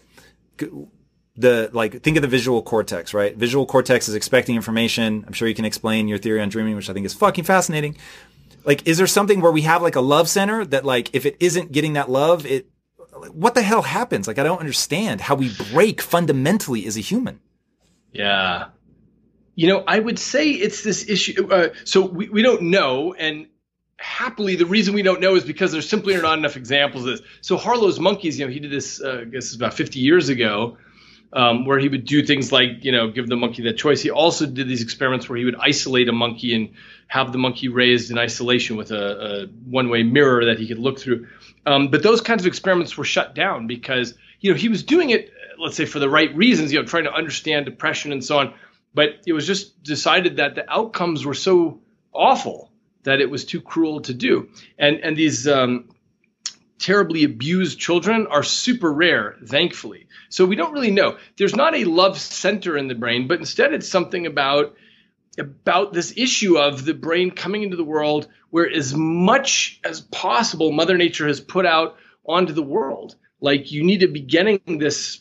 the, like, think of the visual cortex, right? Visual cortex is expecting information. I'm sure you can explain your theory on dreaming, which I think is fucking fascinating. Like, is there something where we have like a love center that like, if it isn't getting that love, it, what the hell happens? Like, I don't understand how we break fundamentally as a human. Yeah. You know, I would say it's this issue. Uh, so we, we don't know. And happily, the reason we don't know is because there simply are not enough examples of this. So Harlow's monkeys, you know, he did this, uh, I guess it's about 50 years ago, um, where he would do things like, you know, give the monkey that choice. He also did these experiments where he would isolate a monkey and have the monkey raised in isolation with a, a one-way mirror that he could look through. Um, but those kinds of experiments were shut down because, you know, he was doing it, let's say, for the right reasons, you know, trying to understand depression and so on but it was just decided that the outcomes were so awful that it was too cruel to do. And and these um, terribly abused children are super rare, thankfully. So we don't really know. There's not a love center in the brain, but instead it's something about about this issue of the brain coming into the world where as much as possible mother nature has put out onto the world like you need to be getting this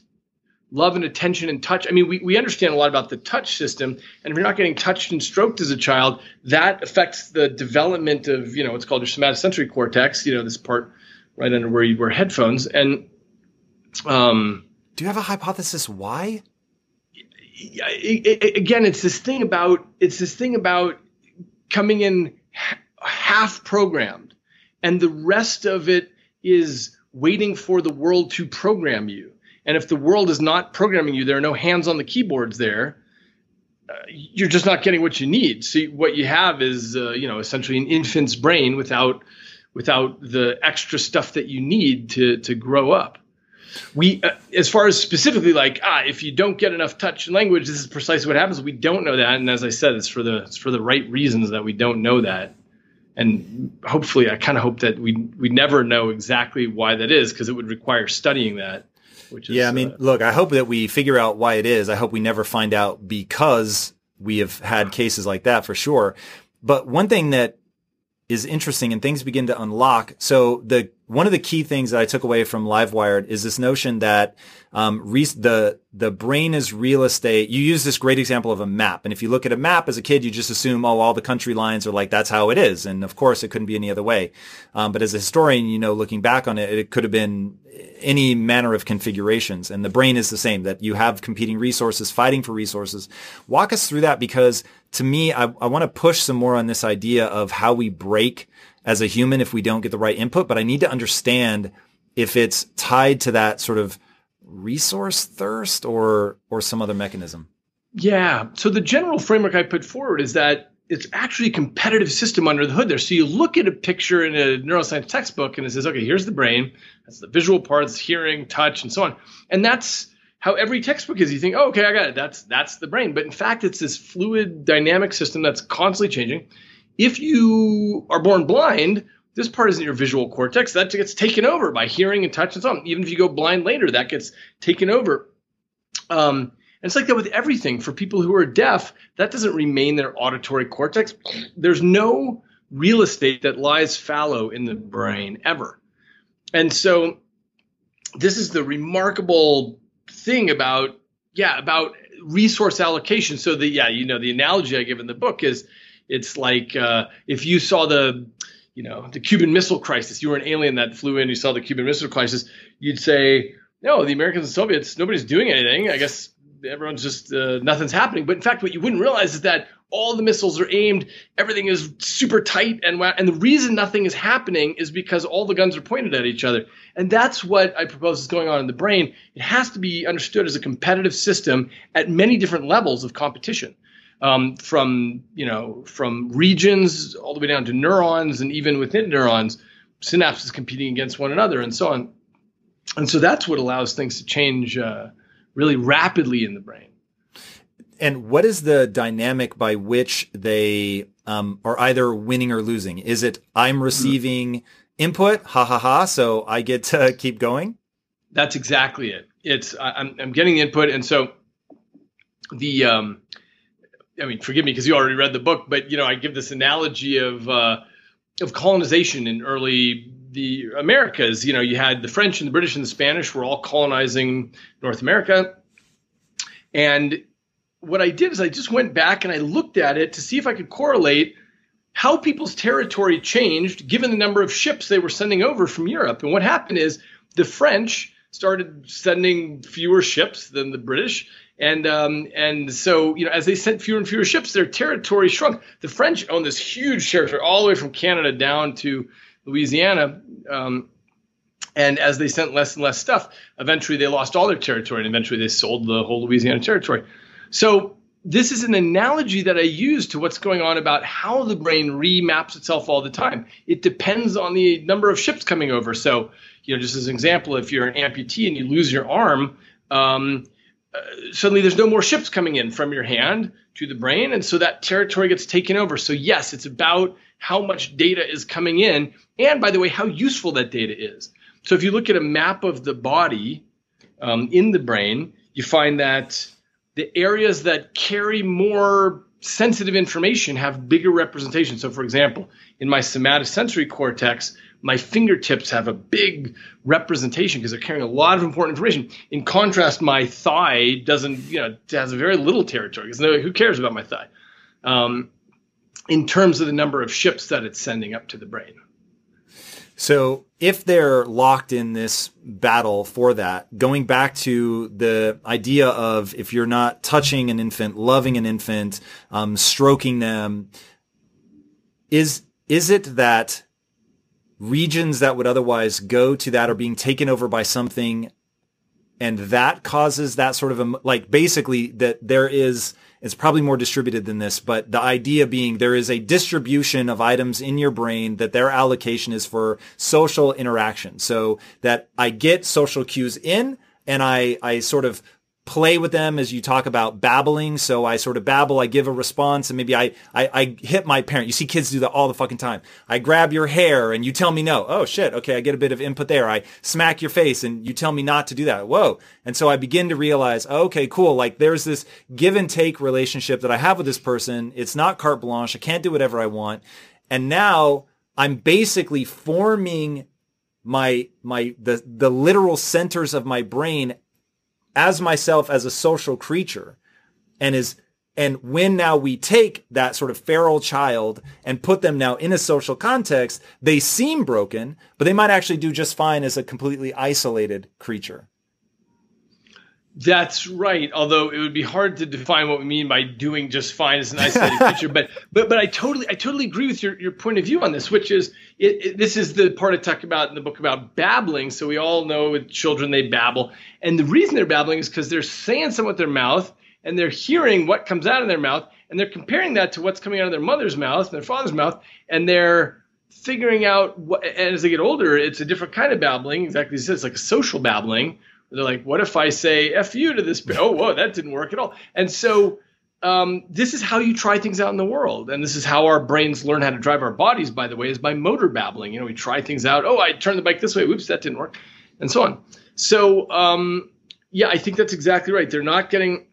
love and attention and touch. I mean, we, we understand a lot about the touch system, and if you're not getting touched and stroked as a child, that affects the development of, you know, what's called your somatosensory cortex, you know, this part right under where you wear headphones. And um, do you have a hypothesis why? Again, it's this thing about it's this thing about coming in half programmed, and the rest of it is waiting for the world to program you and if the world is not programming you, there are no hands on the keyboards there. Uh, you're just not getting what you need. So what you have is, uh, you know, essentially an infant's brain without without the extra stuff that you need to to grow up. We, uh, as far as specifically like, ah, if you don't get enough touch and language, this is precisely what happens. We don't know that, and as I said, it's for the it's for the right reasons that we don't know that. And hopefully, I kind of hope that we we never know exactly why that is because it would require studying that. Which is, yeah, I mean, uh, look, I hope that we figure out why it is. I hope we never find out because we have had cases like that for sure. But one thing that is interesting and things begin to unlock. So the one of the key things that I took away from Livewired is this notion that um, re- the the brain is real estate. You use this great example of a map, and if you look at a map as a kid, you just assume, oh, all the country lines are like that's how it is, and of course, it couldn't be any other way. Um, but as a historian, you know, looking back on it, it could have been any manner of configurations, and the brain is the same. That you have competing resources fighting for resources. Walk us through that because to me, I, I want to push some more on this idea of how we break as a human if we don't get the right input, but I need to understand if it's tied to that sort of resource thirst or or some other mechanism. Yeah. So the general framework I put forward is that it's actually a competitive system under the hood there. So you look at a picture in a neuroscience textbook and it says, okay, here's the brain. That's the visual parts, hearing, touch, and so on. And that's how every textbook is. You think, oh, okay, I got it. That's that's the brain. But in fact, it's this fluid dynamic system that's constantly changing. If you are born blind, this part isn't your visual cortex. That gets taken over by hearing and touch and so on. Even if you go blind later, that gets taken over. Um, and it's like that with everything. For people who are deaf, that doesn't remain their auditory cortex. There's no real estate that lies fallow in the brain ever. And so this is the remarkable thing about, yeah, about resource allocation. So the, yeah, you know, the analogy I give in the book is it's like uh, if you saw the, you know, the Cuban Missile Crisis, you were an alien that flew in, you saw the Cuban Missile Crisis, you'd say, no, the Americans and Soviets, nobody's doing anything. I guess everyone's just uh, nothing's happening. But in fact, what you wouldn't realize is that all the missiles are aimed, everything is super tight, and and the reason nothing is happening is because all the guns are pointed at each other. And that's what I propose is going on in the brain. It has to be understood as a competitive system at many different levels of competition um, from you know from regions all the way down to neurons, and even within neurons, synapses competing against one another, and so on. And so that's what allows things to change uh, really rapidly in the brain. And what is the dynamic by which they um, are either winning or losing? Is it I'm receiving input, ha ha ha, so I get to keep going? That's exactly it. It's I'm, I'm getting the input, and so the um, I mean, forgive me because you already read the book, but you know, I give this analogy of uh, of colonization in early the Americas. You know, you had the French and the British and the Spanish were all colonizing North America, and what I did is I just went back and I looked at it to see if I could correlate how people's territory changed given the number of ships they were sending over from Europe. And what happened is the French started sending fewer ships than the British, and um, and so you know, as they sent fewer and fewer ships, their territory shrunk. The French owned this huge territory all the way from Canada down to Louisiana. Um, and as they sent less and less stuff, eventually they lost all their territory, and eventually they sold the whole Louisiana territory. So this is an analogy that I use to what's going on about how the brain remaps itself all the time. It depends on the number of ships coming over. So, you know, just as an example, if you're an amputee and you lose your arm, um, suddenly there's no more ships coming in from your hand to the brain and so that territory gets taken over. So yes it's about how much data is coming in and by the way how useful that data is. So if you look at a map of the body um, in the brain you find that the areas that carry more sensitive information have bigger representation. So for example in my somatosensory cortex my fingertips have a big representation because they're carrying a lot of important information. In contrast, my thigh doesn't, you know, has very little territory because who cares about my thigh? Um, in terms of the number of ships that it's sending up to the brain. So if they're locked in this battle for that, going back to the idea of if you're not touching an infant, loving an infant, um, stroking them, is is it that regions that would otherwise go to that are being taken over by something and that causes that sort of a, like basically that there is it's probably more distributed than this but the idea being there is a distribution of items in your brain that their allocation is for social interaction. So that i get social cues in and i i sort of play with them as you talk about babbling. So I sort of babble, I give a response, and maybe I, I, I hit my parent. You see kids do that all the fucking time. I grab your hair and you tell me no. Oh shit. Okay. I get a bit of input there. I smack your face and you tell me not to do that. Whoa. And so I begin to realize, okay, cool. Like there's this give and take relationship that I have with this person. It's not carte blanche. I can't do whatever I want. And now I'm basically forming my my the the literal centers of my brain as myself as a social creature and is and when now we take that sort of feral child and put them now in a social context, they seem broken, but they might actually do just fine as a completely isolated creature. That's right. Although it would be hard to define what we mean by doing just fine as an isolated creature, but but but I totally I totally agree with your, your point of view on this, which is it, it, this is the part I talk about in the book about babbling. So we all know with children they babble, and the reason they're babbling is because they're saying something with their mouth, and they're hearing what comes out of their mouth and they're comparing that to what's coming out of their mother's mouth and their father's mouth and they're figuring out what and as they get older it's a different kind of babbling exactly as it's like a social babbling they're like what if i say f you to this oh whoa that didn't work at all. And so um, this is how you try things out in the world. And this is how our brains learn how to drive our bodies by the way is by motor babbling. You know we try things out. Oh i turned the bike this way. Whoops that didn't work and so on. So um, yeah i think that's exactly right. They're not getting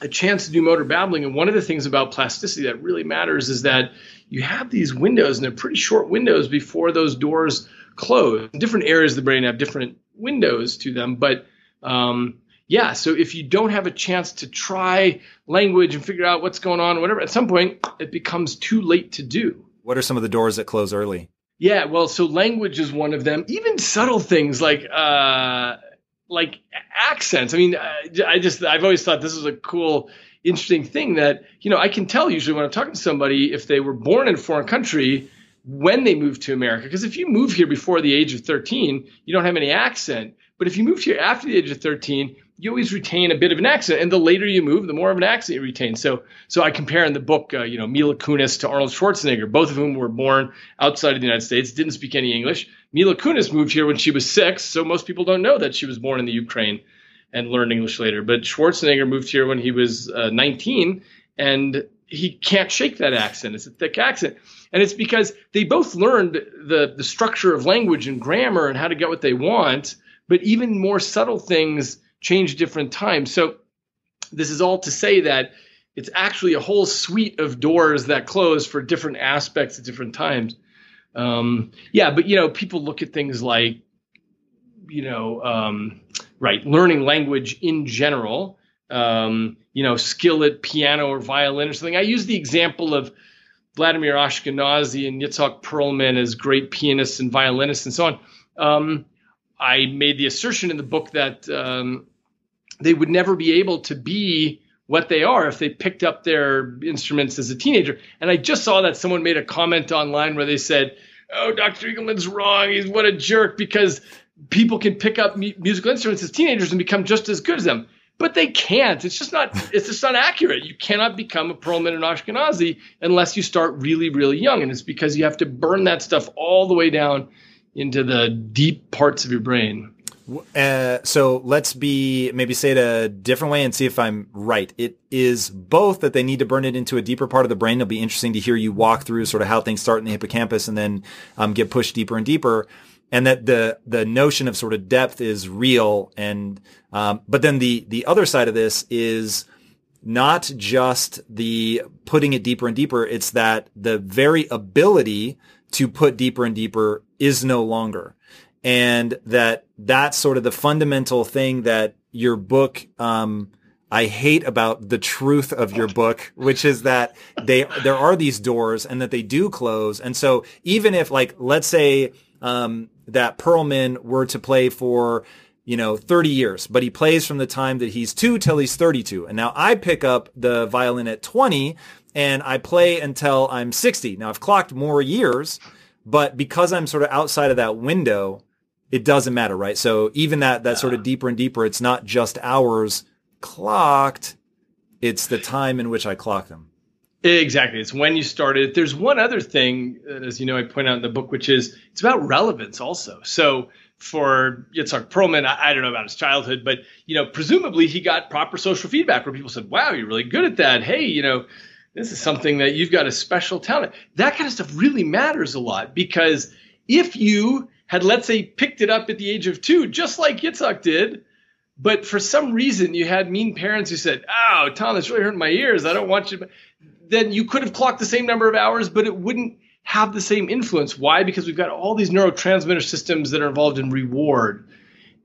a chance to do motor babbling. And one of the things about plasticity that really matters is that you have these windows, and they're pretty short windows before those doors close. Different areas of the brain have different windows to them, but um, yeah. So if you don't have a chance to try language and figure out what's going on, or whatever, at some point it becomes too late to do. What are some of the doors that close early? Yeah, well, so language is one of them. Even subtle things like uh, like accents. I mean, I just I've always thought this was a cool, interesting thing that you know I can tell usually when I'm talking to somebody if they were born in a foreign country when they moved to America. Because if you move here before the age of 13, you don't have any accent. But if you move here after the age of 13, you always retain a bit of an accent, and the later you move, the more of an accent you retain. So, so I compare in the book, uh, you know, Mila Kunis to Arnold Schwarzenegger, both of whom were born outside of the United States, didn't speak any English. Mila Kunis moved here when she was six, so most people don't know that she was born in the Ukraine and learned English later. But Schwarzenegger moved here when he was uh, 19, and he can't shake that accent. It's a thick accent. And it's because they both learned the, the structure of language and grammar and how to get what they want, but even more subtle things change different times. So this is all to say that it's actually a whole suite of doors that close for different aspects at different times. Um, yeah, but you know, people look at things like, you know, um, right, learning language in general. Um, you know, skill at piano or violin or something. I use the example of Vladimir Ashkenazy and Yitzhak Perlman as great pianists and violinists and so on. Um, I made the assertion in the book that um, they would never be able to be what they are if they picked up their instruments as a teenager. And I just saw that someone made a comment online where they said, "Oh, Dr. Eagleman's wrong. He's what a jerk because people can pick up mu- musical instruments as teenagers and become just as good as them." But they can't. It's just not. It's just not accurate. You cannot become a Perlman and Ashkenazy unless you start really, really young, and it's because you have to burn that stuff all the way down into the deep parts of your brain. Uh, so let's be maybe say it a different way and see if I'm right. It is both that they need to burn it into a deeper part of the brain. It'll be interesting to hear you walk through sort of how things start in the hippocampus and then um, get pushed deeper and deeper. And that the the notion of sort of depth is real. And um, but then the the other side of this is not just the putting it deeper and deeper. It's that the very ability to put deeper and deeper is no longer and that that's sort of the fundamental thing that your book um, I hate about the truth of your book, which is that they there are these doors and that they do close. And so even if like let's say um, that Perlman were to play for you know 30 years, but he plays from the time that he's 2 till he's 32. And now I pick up the violin at 20 and I play until I'm 60. Now I've clocked more years, but because I'm sort of outside of that window, it doesn't matter, right? So even that, that sort of deeper and deeper, it's not just hours clocked. It's the time in which I clock them. Exactly. It's when you started. There's one other thing, as you know, I point out in the book, which is it's about relevance also. So for Yitzhak Perlman, I, I, don't know about his childhood, but you know, presumably he got proper social feedback where people said, "Wow, you're really good at that." Hey, you know, this is something that you've got a special talent. That kind of stuff really matters a lot because if you had, let's say, picked it up at the age of two, just like Yitzhak did, but for some reason you had mean parents who said, "Oh, Tom, that's really hurting my ears. I don't want you." Then you could have clocked the same number of hours, but it wouldn't have the same influence. Why? Because we've got all these neurotransmitter systems that are involved in reward,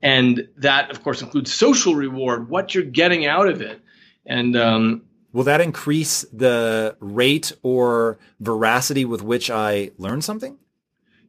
and that, of course, includes social reward, what you're getting out of it, and um, Will that increase the rate or veracity with which I learn something?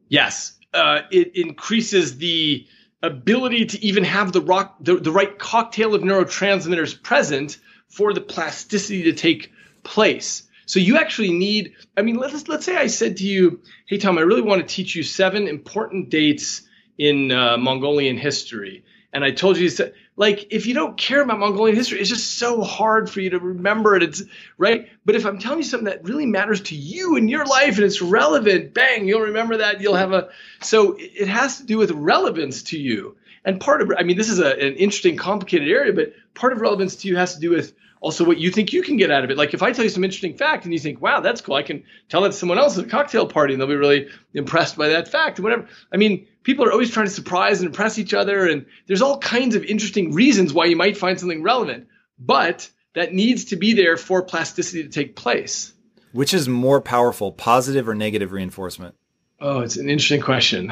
Yes, uh, it increases the ability to even have the, rock, the, the right cocktail of neurotransmitters present for the plasticity to take place. So you actually need, I mean, let's, let's say I said to you, hey, Tom, I really want to teach you seven important dates in uh, Mongolian history. And I told you, like if you don't care about Mongolian history, it's just so hard for you to remember it. It's right. But if I'm telling you something that really matters to you in your life and it's relevant, bang, you'll remember that. You'll have a so it has to do with relevance to you. And part of I mean, this is a, an interesting, complicated area, but part of relevance to you has to do with also what you think you can get out of it. Like if I tell you some interesting fact and you think, wow, that's cool, I can tell that to someone else at a cocktail party and they'll be really impressed by that fact or whatever. I mean, people are always trying to surprise and impress each other, and there's all kinds of interesting reasons why you might find something relevant, but that needs to be there for plasticity to take place. Which is more powerful, positive or negative reinforcement? Oh, it's an interesting question.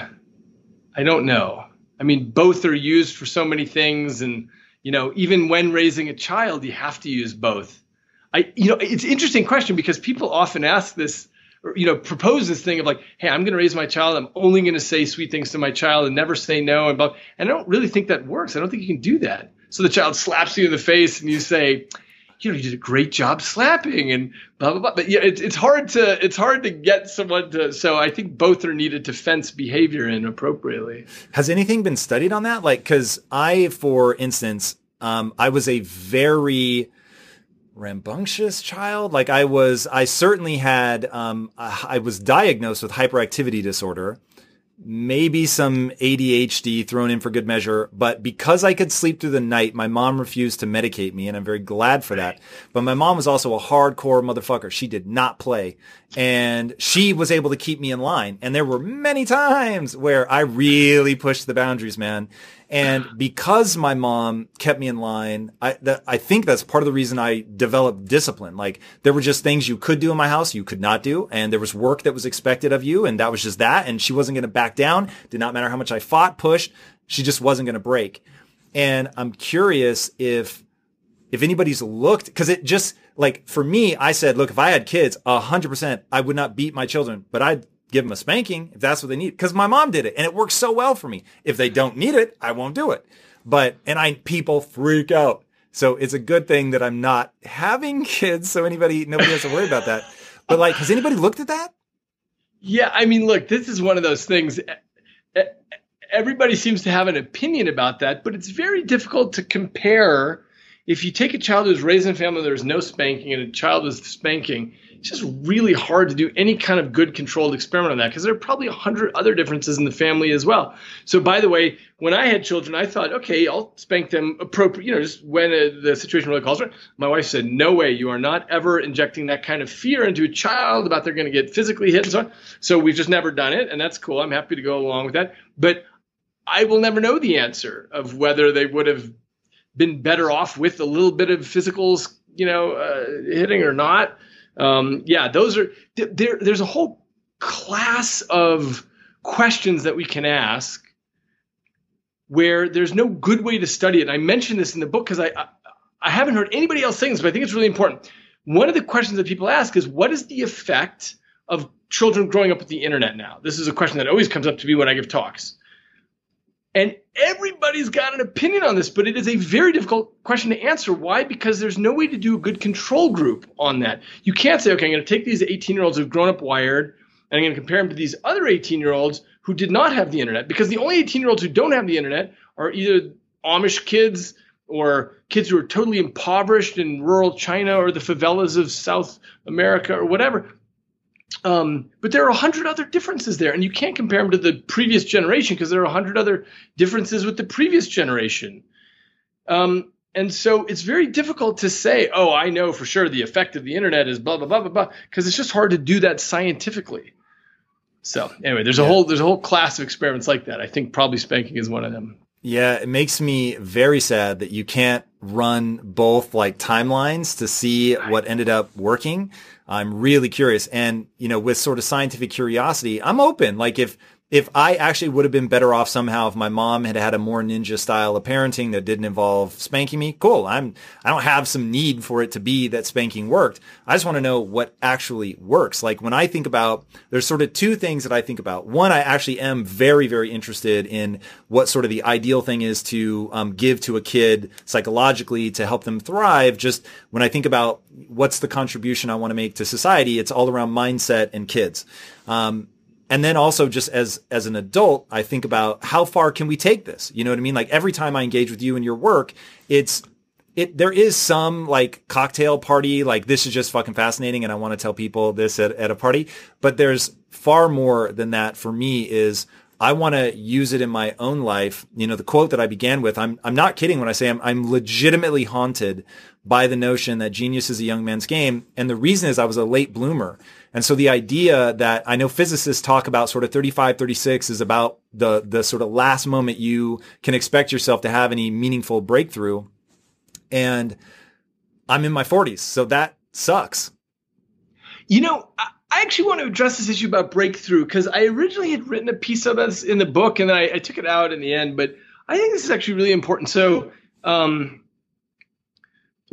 I don't know. I mean, both are used for so many things, and you know, even when raising a child, you have to use both. I, you know, it's an interesting question because people often ask this, or, you know, propose this thing of like, hey, I'm going to raise my child. I'm only going to say sweet things to my child and never say no. And, blah. and I don't really think that works. I don't think you can do that. So the child slaps you in the face and you say, you know, you did a great job slapping and blah blah blah. But yeah, it's it's hard to it's hard to get someone to. So I think both are needed to fence behavior in appropriately. Has anything been studied on that? Like, because I, for instance, um, I was a very rambunctious child. Like I was, I certainly had, um, I was diagnosed with hyperactivity disorder maybe some ADHD thrown in for good measure. But because I could sleep through the night, my mom refused to medicate me, and I'm very glad for that. But my mom was also a hardcore motherfucker. She did not play, and she was able to keep me in line. And there were many times where I really pushed the boundaries, man. And because my mom kept me in line, I, that, I think that's part of the reason I developed discipline. Like there were just things you could do in my house, you could not do. And there was work that was expected of you. And that was just that. And she wasn't going to back down. Did not matter how much I fought, pushed. She just wasn't going to break. And I'm curious if, if anybody's looked, cause it just like for me, I said, look, if I had kids, a hundred percent, I would not beat my children, but I'd give them a spanking if that's what they need. Because my mom did it and it works so well for me. If they don't need it, I won't do it. But, and I, people freak out. So it's a good thing that I'm not having kids. So anybody, nobody has to worry about that. But like, has anybody looked at that? Yeah. I mean, look, this is one of those things. Everybody seems to have an opinion about that, but it's very difficult to compare. If you take a child who's raised in a family there's no spanking and a child with spanking, it's just really hard to do any kind of good controlled experiment on that because there are probably a hundred other differences in the family as well. So, by the way, when I had children, I thought, okay, I'll spank them appropriate, you know, just when uh, the situation really calls for it. My wife said, no way, you are not ever injecting that kind of fear into a child about they're going to get physically hit and so on. So we've just never done it, and that's cool. I'm happy to go along with that. But I will never know the answer of whether they would have been better off with a little bit of physical, you know, uh, hitting or not. Um, yeah, those are there. There's a whole class of questions that we can ask where there's no good way to study it. And I mentioned this in the book because I, I I haven't heard anybody else saying this, but I think it's really important. One of the questions that people ask is, what is the effect of children growing up with the internet now? This is a question that always comes up to me when I give talks. And everybody's got an opinion on this, but it is a very difficult question to answer. Why? Because there's no way to do a good control group on that. You can't say, okay, I'm going to take these 18 year olds who've grown up wired and I'm going to compare them to these other 18 year olds who did not have the internet. Because the only 18 year olds who don't have the internet are either Amish kids or kids who are totally impoverished in rural China or the favelas of South America or whatever. Um, but there are a hundred other differences there, and you can't compare them to the previous generation because there are a hundred other differences with the previous generation. Um, and so it's very difficult to say, oh, I know for sure the effect of the internet is blah blah blah blah blah, because it's just hard to do that scientifically. So anyway, there's a whole there's a whole class of experiments like that. I think probably spanking is one of them. Yeah, it makes me very sad that you can't run both like timelines to see what ended up working. I'm really curious. And, you know, with sort of scientific curiosity, I'm open. Like if, if I actually would have been better off somehow if my mom had had a more ninja style of parenting that didn't involve spanking me, cool. I'm, I don't have some need for it to be that spanking worked. I just want to know what actually works. Like when I think about, there's sort of two things that I think about. One, I actually am very, very interested in what sort of the ideal thing is to um, give to a kid psychologically to help them thrive. Just when I think about what's the contribution I want to make to society, it's all around mindset and kids. Um, and then also just as as an adult, I think about how far can we take this? You know what I mean? Like every time I engage with you and your work, it's it there is some like cocktail party, like this is just fucking fascinating and I want to tell people this at, at a party. But there's far more than that for me is I want to use it in my own life. You know, the quote that I began with, I'm, I'm not kidding when I say I'm, I'm legitimately haunted by the notion that genius is a young man's game. And the reason is I was a late bloomer. And so the idea that I know physicists talk about sort of 35, 36 is about the, the sort of last moment you can expect yourself to have any meaningful breakthrough. And I'm in my 40s. So that sucks. You know, I, actually want to address this issue about breakthrough because I originally had written a piece of this in the book and I, I, took it out in the end. But I think this is actually really important. So, um,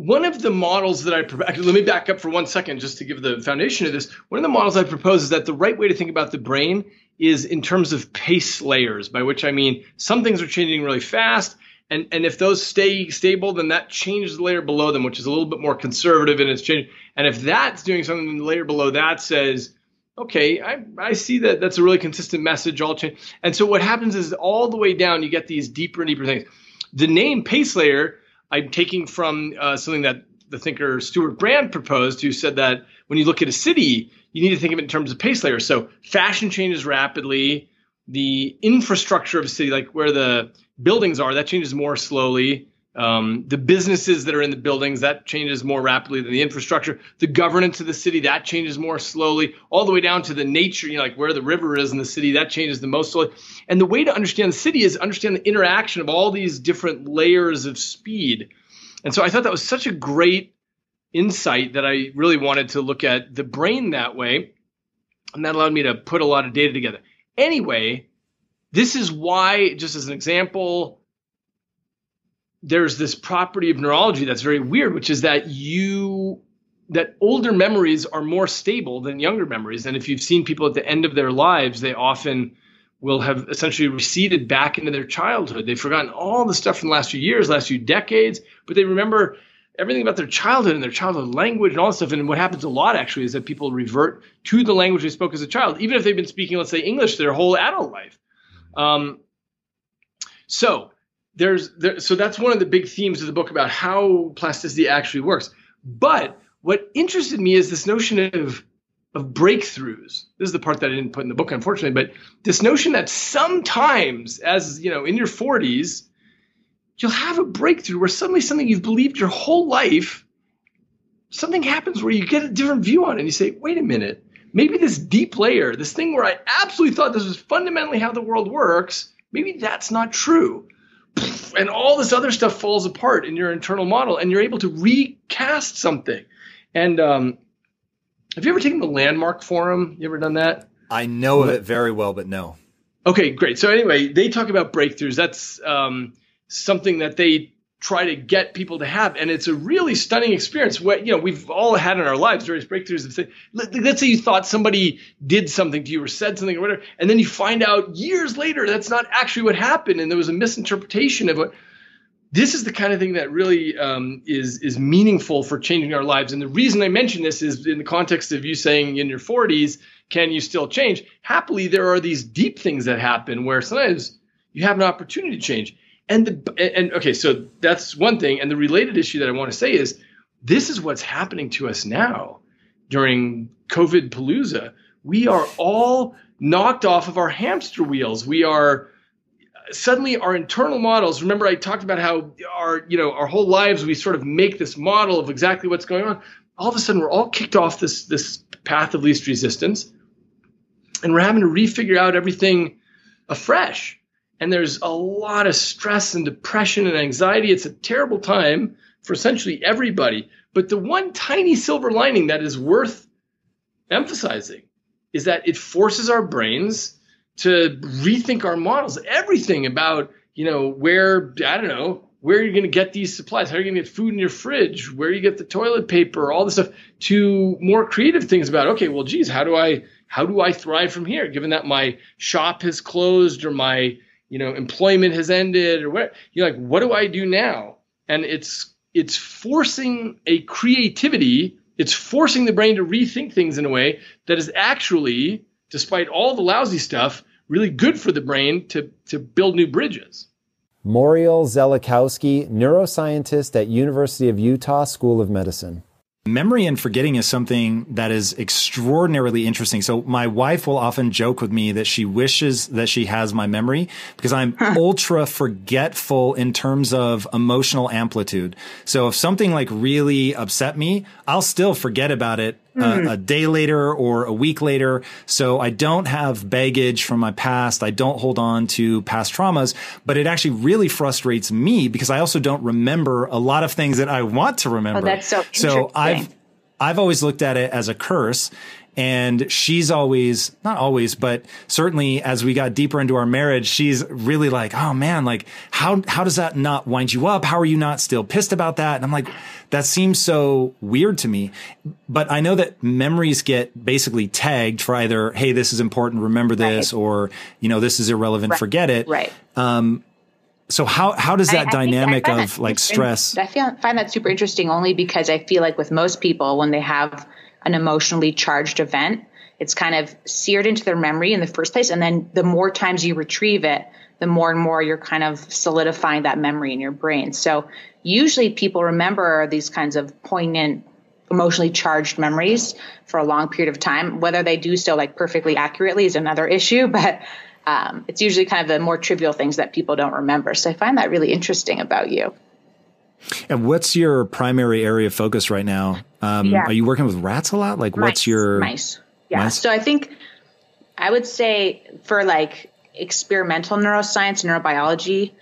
one of the models that I actually, let me back up for one second just to give the foundation of this. One of the models I propose is that the right way to think about the brain is in terms of pace layers, by which I mean some things are changing really fast. And, and if those stay stable, then that changes the layer below them, which is a little bit more conservative and it's changing. And if that's doing something, then the layer below that says, okay, I, I see that that's a really consistent message, all change. And so what happens is all the way down, you get these deeper and deeper things. The name pace layer I'm taking from uh, something that the thinker Stewart Brand proposed, who said that when you look at a city, you need to think of it in terms of pace layers. So fashion changes rapidly. The infrastructure of a city, like where the buildings are, that changes more slowly. Um, the businesses that are in the buildings that changes more rapidly than the infrastructure. The governance of the city that changes more slowly, all the way down to the nature, you know, like where the river is in the city that changes the most slowly. And the way to understand the city is understand the interaction of all these different layers of speed. And so I thought that was such a great insight that I really wanted to look at the brain that way, and that allowed me to put a lot of data together. Anyway, this is why, just as an example there's this property of neurology that's very weird, which is that you that older memories are more stable than younger memories. And if you've seen people at the end of their lives, they often will have essentially receded back into their childhood. They've forgotten all the stuff from the last few years, last few decades, but they remember everything about their childhood and their childhood language and all that stuff. And what happens a lot actually is that people revert to the language they spoke as a child, even if they've been speaking, let's say, English their whole adult life. Um, so there's there, so that's one of the big themes of the book about how plasticity actually works. But what interested me is this notion of of breakthroughs. This is the part that I didn't put in the book, unfortunately, but this notion that sometimes, as you know, in your 40s, you'll have a breakthrough where suddenly something you've believed your whole life, something happens where you get a different view on it and you say, wait a minute, maybe this deep layer, this thing where I absolutely thought this was fundamentally how the world works, maybe that's not true and all this other stuff falls apart in your internal model and you're able to recast something. And um, have you ever taken the landmark forum? You ever done that? I know of it very well but no. Okay great. So anyway they talk about breakthroughs. That's um, something that they try to get people to have. And it's a really stunning experience. What you know, we've all had in our lives various breakthroughs of say, let's say you thought somebody did something to you or said something or whatever, and then you find out years later that's not actually what happened, and there was a misinterpretation of what. This is the kind of thing that really um, is is meaningful for changing our lives. And the reason I mention this is in the context of you saying in your 40s, can you still change? Happily, there are these deep things that happen where sometimes you have an opportunity to change and the and okay, so that's one thing. And the related issue that I want to say is this is what's happening to us now during COVID palooza. We are all knocked off of our hamster wheels. We are suddenly our internal models. Remember, I talked about how our you know our whole lives we sort of make this model of exactly what's going on. All of a sudden, we're all kicked off this this path of least resistance, and we're having to refigure out everything afresh and there's a lot of stress and depression and anxiety. It's a terrible time for essentially everybody. But the one tiny silver lining that is worth emphasizing is that it forces our brains to rethink our models, everything about, you know, where, I don't know, where you're going to get these supplies, how are you're going to get food in your fridge, where you get the toilet paper, all this stuff, to more creative things about, okay, well, geez, how do I, how do I thrive from here, given that my shop has closed or my, you know, employment has ended or what you're like, what do I do now? And it's it's forcing a creativity, it's forcing the brain to rethink things in a way that is actually despite all the lousy stuff, really good for the brain to, to build new bridges. Moriel Zelikowsky, neuroscientist at University of Utah School of Medicine. Memory and forgetting is something that is extraordinarily interesting. So my wife will often joke with me that she wishes that she has my memory because I'm ultra forgetful in terms of emotional amplitude. So if something like really upset me, I'll still forget about it a, hmm. a day later or a week later. So I don't have baggage from my past. I don't hold on to past traumas, but it actually really frustrates me because I also don't remember a lot of things that I want to remember. Oh, that's so So I've. I've always looked at it as a curse. And she's always, not always, but certainly as we got deeper into our marriage, she's really like, oh man, like how, how does that not wind you up? How are you not still pissed about that? And I'm like, that seems so weird to me. But I know that memories get basically tagged for either, hey, this is important, remember this, or, you know, this is irrelevant, forget it. Right. Um, So how, how does that I I dynamic of that like stress? I find that super interesting only because I feel like with most people, when they have an emotionally charged event, it's kind of seared into their memory in the first place. And then the more times you retrieve it, the more and more you're kind of solidifying that memory in your brain. So usually people remember these kinds of poignant, emotionally charged memories for a long period of time. Whether they do so like perfectly accurately is another issue, but um, it's usually kind of the more trivial things that people don't remember. So I find that really interesting about you. And what's your primary area of focus right now? Um, Yeah. Are you working with rats a lot? Like, what's your mice? Yeah. mice? So I think I would say for like experimental neuroscience, neurobiology,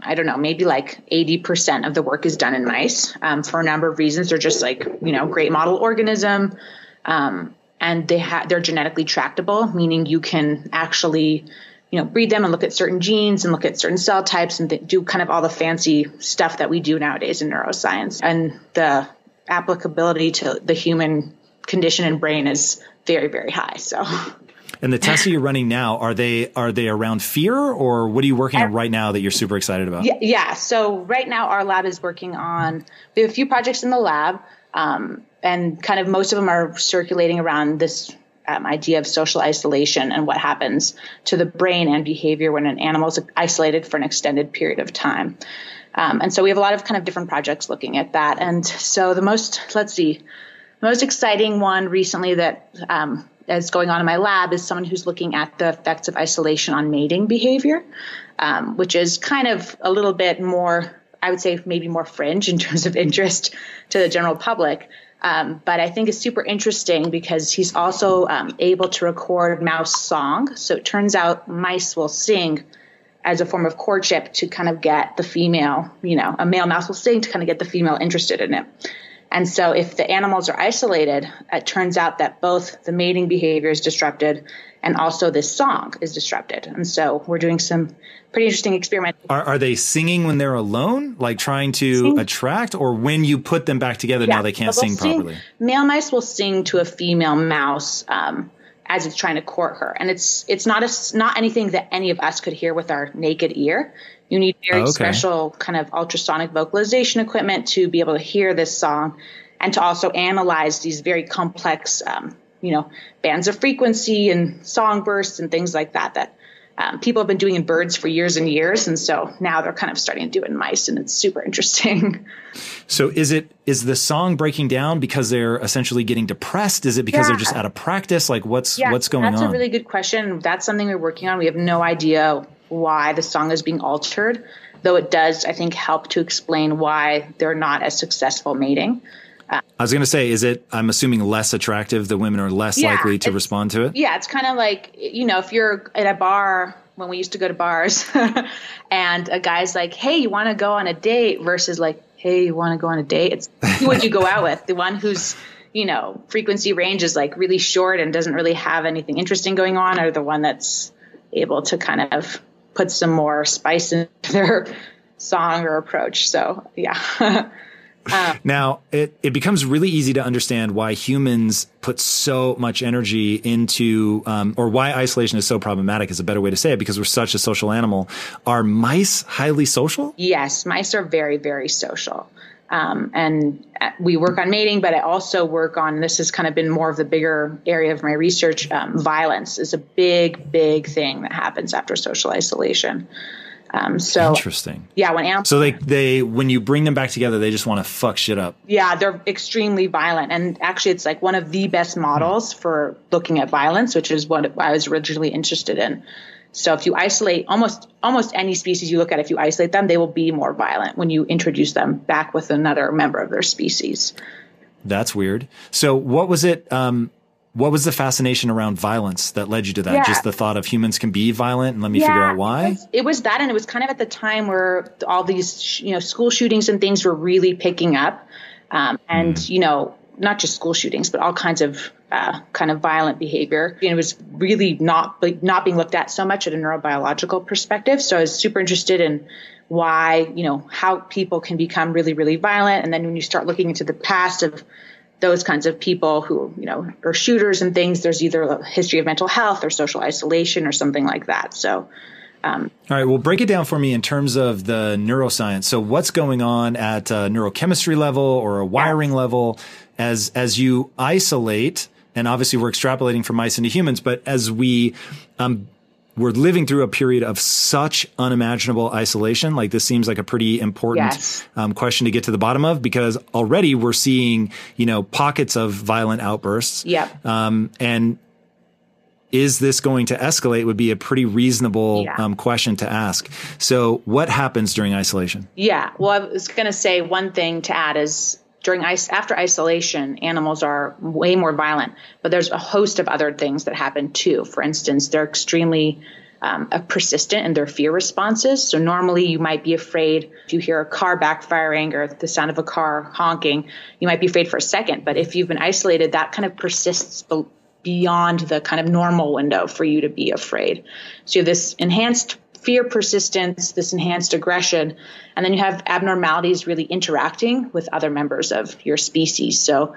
I don't know, maybe like 80% of the work is done in mice um, for a number of reasons. They're just like, you know, great model organism. Um, and they ha- they're genetically tractable, meaning you can actually, you know, breed them and look at certain genes and look at certain cell types and th- do kind of all the fancy stuff that we do nowadays in neuroscience. And the applicability to the human condition and brain is very, very high. So. and the tests that you're running now are they are they around fear or what are you working on right now that you're super excited about? Yeah, yeah. So right now our lab is working on we have a few projects in the lab, um, and kind of most of them are circulating around this um, idea of social isolation and what happens to the brain and behavior when an animal is isolated for an extended period of time. Um, and so we have a lot of kind of different projects looking at that. And so the most, let's see, the most exciting one recently that um, is going on in my lab is someone who's looking at the effects of isolation on mating behavior, um, which is kind of a little bit more, I would say, maybe more fringe in terms of interest to the general public. Um, but I think it's super interesting because he's also um, able to record mouse song. So it turns out mice will sing as a form of courtship to kind of get the female, you know, a male mouse will sing to kind of get the female interested in it. And so if the animals are isolated, it turns out that both the mating behavior is disrupted and also this song is disrupted. And so we're doing some pretty interesting experiments. Are, are they singing when they're alone, like trying to Sing. attract, or when you put them back together, now they can't so they'll sing properly? Male mice will sing to a female mouse um, as it's trying to court her, and it's it's not a, not anything that any of us could hear with our naked ear. You need very Oh, okay. special kind of ultrasonic vocalization equipment to be able to hear this song, and to also analyze these very complex, um, you know, bands of frequency and song bursts and things like that that. Um, people have been doing in birds for years and years, and so now they're kind of starting to do it in mice, and it's super interesting. So is it is the song breaking down because they're essentially getting depressed? Is it because they're just out of practice? Like what's Yeah, what's going that's on? That's a really good question. That's something we're working on. We have no idea why the song is being altered, though it does, I think, help to explain why they're not as successful mating. I was going to say, is it? I'm assuming less attractive. The women are less Yeah, likely to respond to it. Yeah, it's kind of like, you know, if you're at a bar when we used to go to bars and a guy's like, hey, you want to go on a date versus like, hey, you want to go on a date? It's who would you go out with? The one who's, you know, frequency range is like really short and doesn't really have anything interesting going on, or the one that's able to kind of put some more spice in their song or approach. So, yeah. Now, it, it becomes really easy to understand why humans put so much energy into, um, or why isolation is so problematic is a better way to say it because we're such a social animal. Are mice highly social? Yes, mice are very, very social. Um, and uh, we work on mating, but I also work on this has kind of been more of the bigger area of my research. Um, violence is a big, big thing that happens after social isolation. Um, so Interesting. yeah, when animals So they they when you bring them back together, they just want to fuck shit up. Yeah, they're extremely violent. And actually, it's like one of the best models for looking at violence, which is what I was originally interested in. So if you isolate almost almost any species you look at, if you isolate them, they will be more violent when you introduce them back with another member of their species. That's weird. So what was it? Um, what was the fascination around violence that led you to that? Yeah. Just the thought of humans can be violent, and let me figure out It why. was, it was that, and it was kind of at the time where all these, sh- you know, school shootings and things were really picking up, um, and Hmm. you know, not just school shootings, but all kinds of uh, kind of violent behavior. You know, it was really not like, not being looked at so much at a neurobiological perspective. So I was super interested in why, you know, how people can become really, really violent, and then when you start looking into the past of those kinds of people who, you know, are shooters and things, there's either a history of mental health or social isolation or something like that. So, All right, well, break it down for me in terms of the neuroscience. So, what's going on at a neurochemistry level or a wiring level as as you isolate? And obviously, we're extrapolating from mice into humans, but as we um, we're living through a period of such unimaginable isolation. Like this seems like a pretty important Yes. um, question to get to the bottom of because already we're seeing you know pockets of violent outbursts. Yep. Um, and is this going to escalate would be a pretty reasonable Yeah. um, question to ask. So, what happens during isolation? Yeah. Well, I was going to say one thing to add is during ice after isolation, animals are way more violent, but there's a host of other things that happen too. For instance, they're extremely um, uh, persistent in their fear responses. So normally you might be afraid if you hear a car backfiring or the sound of a car honking, you might be afraid for a second. But if you've been isolated, that kind of persists be- beyond the kind of normal window for you to be afraid. So this enhanced fear persistence, this enhanced aggression, and then you have abnormalities really interacting with other members of your species. So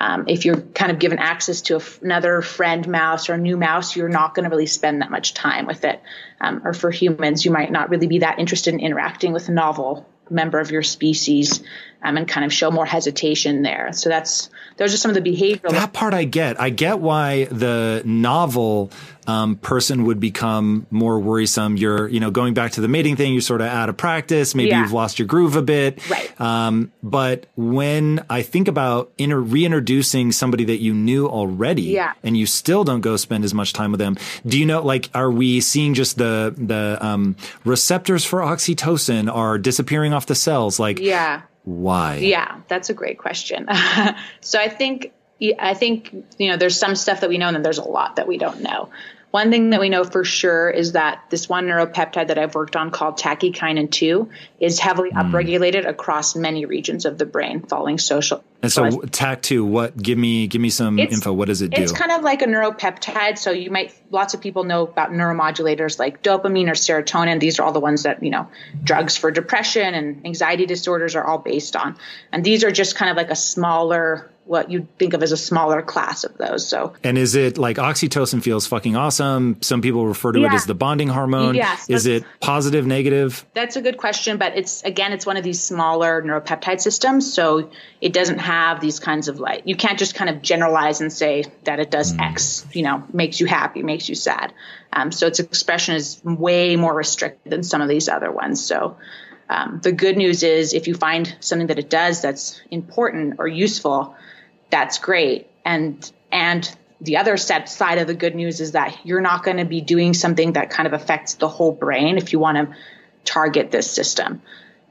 um, if you're kind of given access to another friend mouse or a new mouse, you're not going to really spend that much time with it. Um, or for humans, you might not really be that interested in interacting with a novel member of your species um, and kind of show more hesitation there. So that's those are some of the behavioral. That part I get. I get why the novel um, person would become more worrisome. You're, you know, going back to the mating thing, you're sort of out of practice. Maybe Yeah. you've lost your groove a bit. Right. Um, but when I think about inter- reintroducing somebody that you knew already Yeah. and you still don't go spend as much time with them, do you know, like, are we seeing just the, the, um, receptors for oxytocin are disappearing off the cells? Like, yeah. Why? Yeah, that's a great question. so I think I think you know there's some stuff that we know and then there's a lot that we don't know. One thing that we know for sure is that this one neuropeptide that I've worked on called tachykinin 2 is heavily hmm. upregulated across many regions of the brain following social. And so TAC2, what, give me, give me some info. What does it do? It's kind of like a neuropeptide. So you might, lots of people know about neuromodulators like dopamine or serotonin. These are all the ones that, you know, drugs for depression and anxiety disorders are all based on. And these are just kind of like a smaller, what you think of as a smaller class of those. So And is it like oxytocin feels fucking awesome? Some people refer to it as the bonding hormone. Yes, is it positive, negative? That's a good question, but it's again, it's one of these smaller neuropeptide systems, so it doesn't have these kinds of like you can't just kind of generalize and say that it does X, you know, makes you happy, makes you sad. Um, so its expression is way more restricted than some of these other ones. So um, the good news is if you find something that it does that's important or useful, that's great. And and the other set side of the good news is that you're not going to be doing something that kind of affects the whole brain if you want to target this system.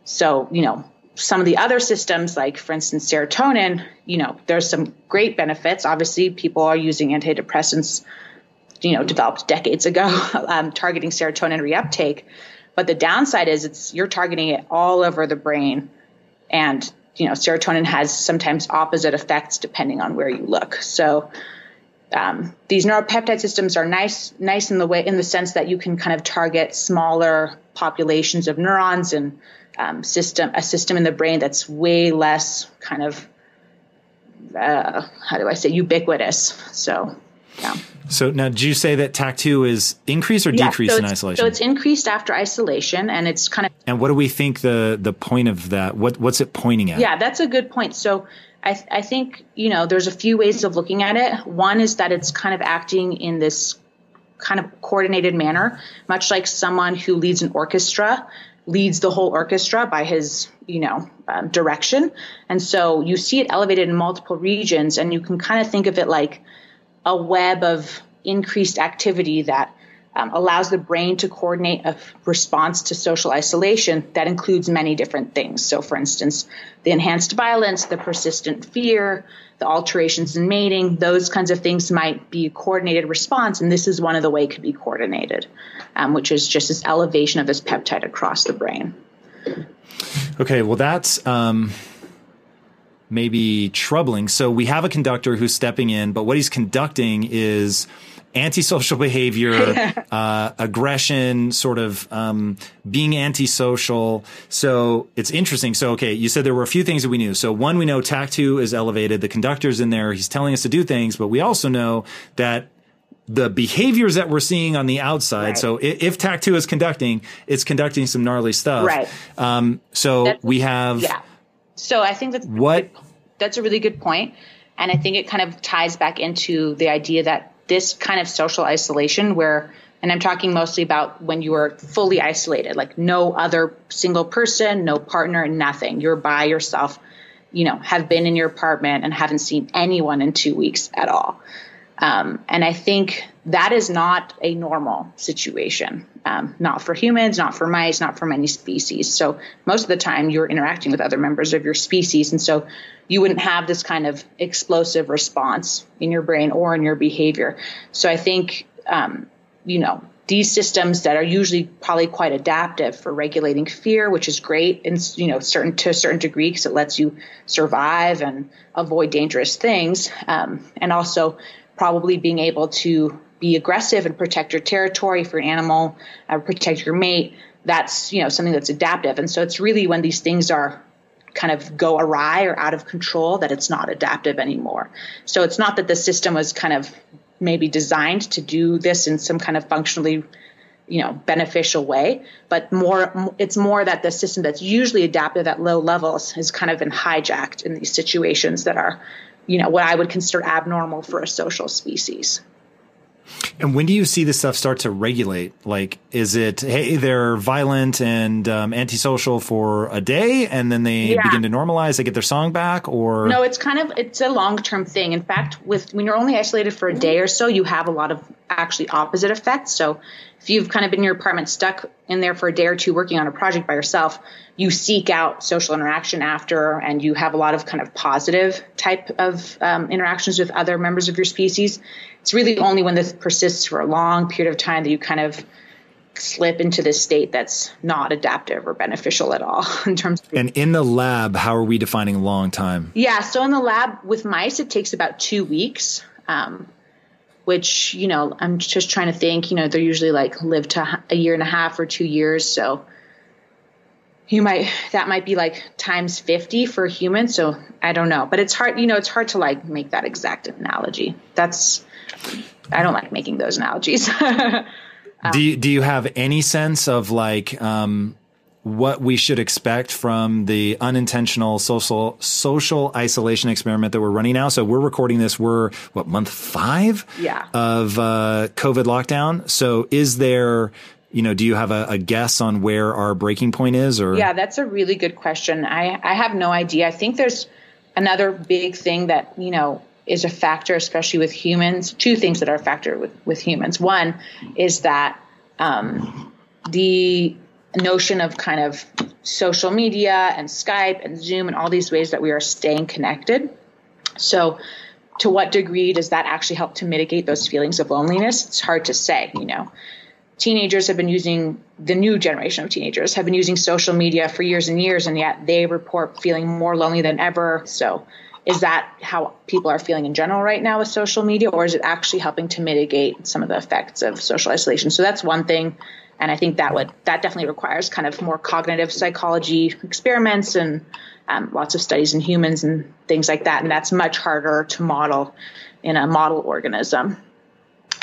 So, you know, some of the other systems, like for instance, serotonin, you know, there's some great benefits. Obviously, people are using antidepressants, you know, developed decades ago, um, targeting serotonin reuptake. But the downside is it's you're targeting it all over the brain, and you know, serotonin has sometimes opposite effects depending on where you look. So um, these neuropeptide systems are nice, nice in the way in the sense that you can kind of target smaller populations of neurons and um, system a system in the brain that's way less kind of uh, how do I say ubiquitous. So yeah. So now, did you say that TAC2 is increased or Yeah, decreased so in isolation? So it's increased after isolation, and it's kind of and what do we think the the point of that? What what's it pointing at? Yeah, that's a good point. So I, th- I think, you know, there's a few ways of looking at it. One is that it's kind of acting in this kind of coordinated manner, much like someone who leads an orchestra leads the whole orchestra by his, you know, um, direction. And so you see it elevated in multiple regions, and you can kind of think of it like a web of increased activity that um, allows the brain to coordinate a response to social isolation that includes many different things. So, for instance, the enhanced violence, the persistent fear, the alterations in mating, those kinds of things might be a coordinated response. And this is one of the way it could be coordinated, um, which is just this elevation of this peptide across the brain. Okay, well, that's um, maybe troubling. So we have a conductor who's stepping in, but what he's conducting is antisocial behavior, uh, aggression, sort of um, being antisocial. So it's interesting. So, okay, you said there were a few things that we knew. So, one, we know TAC2 is elevated, the conductor's in there, he's telling us to do things, but we also know that the behaviors that we're seeing on the outside. Right. So if, if TAC2 is conducting, it's conducting some gnarly stuff. Right. Um, so That's- we have Yeah. So I think that's what that's a really good point, and I think it kind of ties back into the idea that this kind of social isolation, where and I'm talking mostly about when you are fully isolated, like no other single person, no partner, nothing. You're by yourself. You know, have been in your apartment and haven't seen anyone in two weeks at all. Um, and I think that is not a normal situation, um, not for humans, not for mice, not for many species. So most of the time you're interacting with other members of your species. And so you wouldn't have this kind of explosive response in your brain or in your behavior. So I think, um, you know, these systems that are usually probably quite adaptive for regulating fear, which is great and you know certain to a certain degree because it lets you survive and avoid dangerous things, um, and also probably being able to be aggressive and protect your territory for an animal, uh, protect your mate. That's you know something that's adaptive, and so it's really when these things are kind of go awry or out of control that it's not adaptive anymore. So it's not that the system was kind of maybe designed to do this in some kind of functionally you know beneficial way but more it's more that the system that's usually adaptive at low levels has kind of been hijacked in these situations that are you know what i would consider abnormal for a social species And when do you see this stuff start to regulate? Like, is it, hey, they're violent and um, antisocial for a day and then they Yeah. begin to normalize, they get their song back? Or No, it's kind of it's a long term thing. In fact, with when you're only isolated for a day or so, you have a lot of actually opposite effects. So if you've kind of been in your apartment stuck in there for a day or two working on a project by yourself, you seek out social interaction after, and you have a lot of kind of positive type of um, interactions with other members of your species. It's really only when this persists for a long period of time that you kind of slip into this state that's not adaptive or beneficial at all in terms of and in the lab, how are we defining long time? yeah, so in the lab with mice, it takes about two weeks, um, which, you know, I'm just trying to think, you know, they're usually like live to a year and a half or two years. So you might, that might be like times 50 for humans. So I don't know, but it's hard, you know, it's hard to like make that exact analogy. That's, I don't like making those analogies. do you, do you have any sense of like um, what we should expect from the unintentional social social isolation experiment that we're running now? So we're recording this. We're what month five Yeah. of uh, COVID lockdown. So is there you know do you have a, a guess on where our breaking point is or Yeah, that's a really good question. I, I have no idea. I think there's another big thing that, you know, is a factor, especially with humans. Two things that are a factor with, with humans. One is that um, the notion of kind of social media and Skype and Zoom and all these ways that we are staying connected. So, to what degree does that actually help to mitigate those feelings of loneliness? It's hard to say, you know teenagers have been using the new generation of teenagers have been using social media for years and years and yet they report feeling more lonely than ever so is that how people are feeling in general right now with social media or is it actually helping to mitigate some of the effects of social isolation so that's one thing and i think that would that definitely requires kind of more cognitive psychology experiments and um, lots of studies in humans and things like that and that's much harder to model in a model organism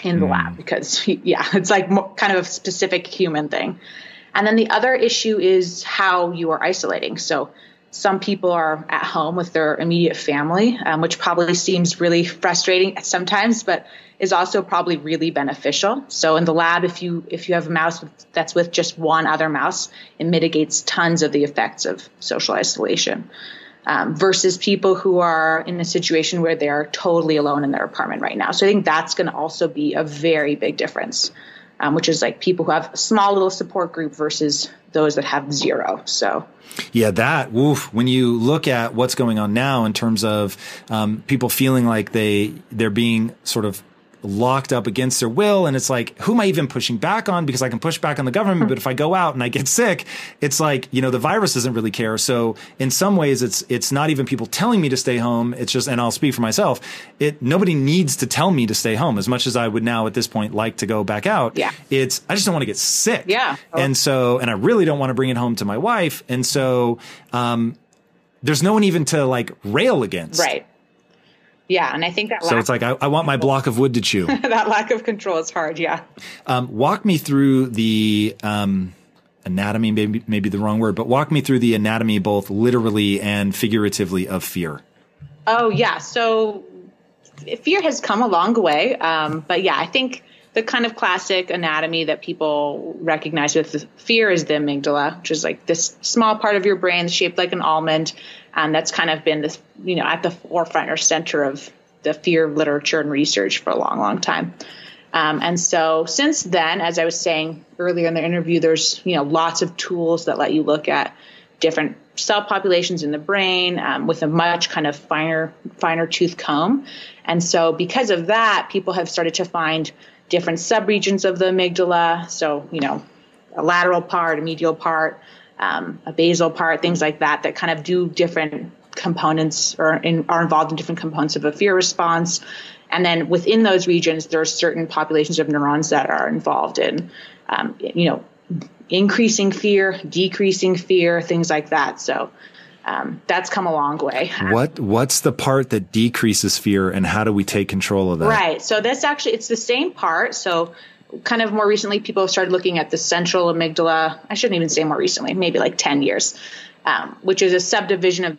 in the lab because yeah, it's like kind of a specific human thing. And then the other issue is how you are isolating. So some people are at home with their immediate family, um, which probably seems really frustrating sometimes, but is also probably really beneficial. So in the lab, if you if you have a mouse that's with just one other mouse, it mitigates tons of the effects of social isolation. Um, versus people who are in a situation where they're totally alone in their apartment right now. So I think that's going to also be a very big difference, um, which is like people who have a small little support group versus those that have zero. So yeah, that woof. When you look at what's going on now in terms of um, people feeling like they they're being sort of locked up against their will. And it's like, who am I even pushing back on? Because I can push back on the government. But if I go out and I get sick, it's like, you know, the virus doesn't really care. So in some ways, it's, it's not even people telling me to stay home. It's just, and I'll speak for myself. It, nobody needs to tell me to stay home as much as I would now at this point like to go back out. Yeah. It's, I just don't want to get sick. Yeah. And so, and I really don't want to bring it home to my wife. And so, um, there's no one even to like rail against. Right. Yeah, and I think that so it's like I, I, want my block of wood to chew. that lack of control is hard. Yeah. Um, walk me through the um, anatomy, maybe maybe the wrong word, but walk me through the anatomy, both literally and figuratively, of fear. Oh yeah, so fear has come a long way, um, but yeah, I think the kind of classic anatomy that people recognize with fear is the amygdala, which is like this small part of your brain shaped like an almond. And that's kind of been this, you know, at the forefront or center of the fear of literature and research for a long, long time. Um, and so since then, as I was saying earlier in the interview, there's, you know, lots of tools that let you look at different cell populations in the brain um, with a much kind of finer, finer tooth comb. And so because of that, people have started to find different subregions of the amygdala. So, you know, a lateral part, a medial part, um, a basal part, things like that, that kind of do different components or in, are involved in different components of a fear response. And then within those regions, there are certain populations of neurons that are involved in, um, you know, increasing fear, decreasing fear, things like that. So um, that's come a long way. What What's the part that decreases fear, and how do we take control of that? Right. So that's actually it's the same part. So kind of more recently, people have started looking at the central amygdala. I shouldn't even say more recently, maybe like ten years, um, which is a subdivision of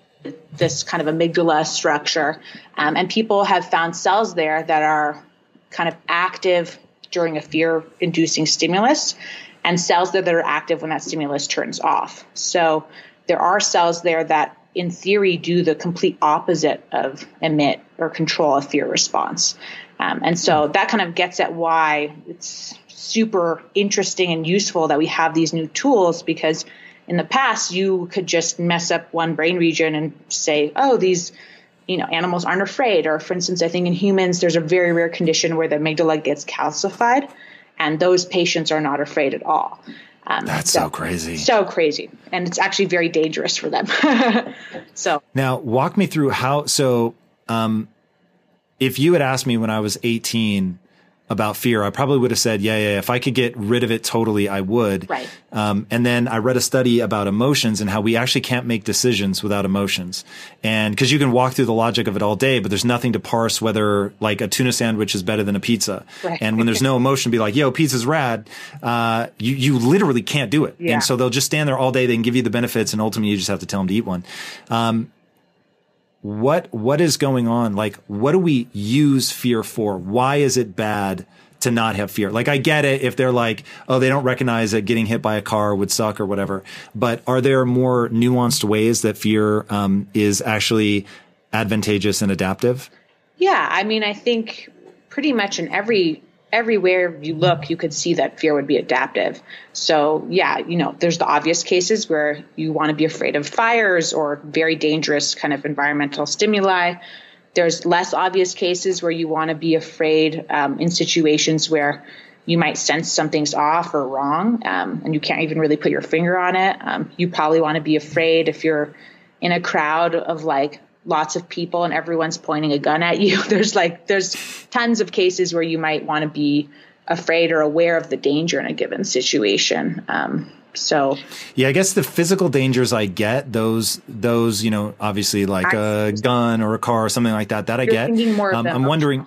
this kind of amygdala structure, um, and people have found cells there that are kind of active during a fear-inducing stimulus, and cells there that are active when that stimulus turns off. So there are cells there that in theory do the complete opposite of emit or control a fear response. Um, and so that kind of gets at why it's super interesting and useful that we have these new tools because in the past you could just mess up one brain region and say, oh, these you know animals aren't afraid. Or for instance, I think in humans there's a very rare condition where the amygdala gets calcified and those patients are not afraid at all. Um, That's so, so, crazy. So crazy. And it's actually very dangerous for them. so now walk me through how, so, um, if you had asked me when I was 18, about fear, I probably would have said, yeah, yeah, if I could get rid of it totally, I would. Right. Um, and then I read a study about emotions and how we actually can't make decisions without emotions. And cause you can walk through the logic of it all day, but there's nothing to parse whether like a tuna sandwich is better than a pizza. Right. And when there's no emotion, be like, yo, pizza's rad. Uh, you, you literally can't do it. Yeah. And so they'll just stand there all day. They can give you the benefits and ultimately you just have to tell them to eat one. Um, what what is going on? Like what do we use fear for? Why is it bad to not have fear? Like i get it if they're like oh they don't recognize that getting hit by a car would suck or whatever but are there more nuanced ways that fear um, is actually advantageous and adaptive? Yeah i mean i think pretty much in every everywhere you look, you could see that fear would be adaptive. So, yeah, you know, there's the obvious cases where you want to be afraid of fires or very dangerous kind of environmental stimuli. There's less obvious cases where you want to be afraid um, in situations where you might sense something's off or wrong um, and you can't even really put your finger on it. Um, you probably want to be afraid if you're in a crowd of like lots of people and everyone's pointing a gun at you. There's like there's tons of cases where you might want to be afraid or aware of the danger in a given situation. Um, so yeah, I guess the physical dangers I get those those you know obviously like a gun or a car or something like that that I get. Um, I'm wondering.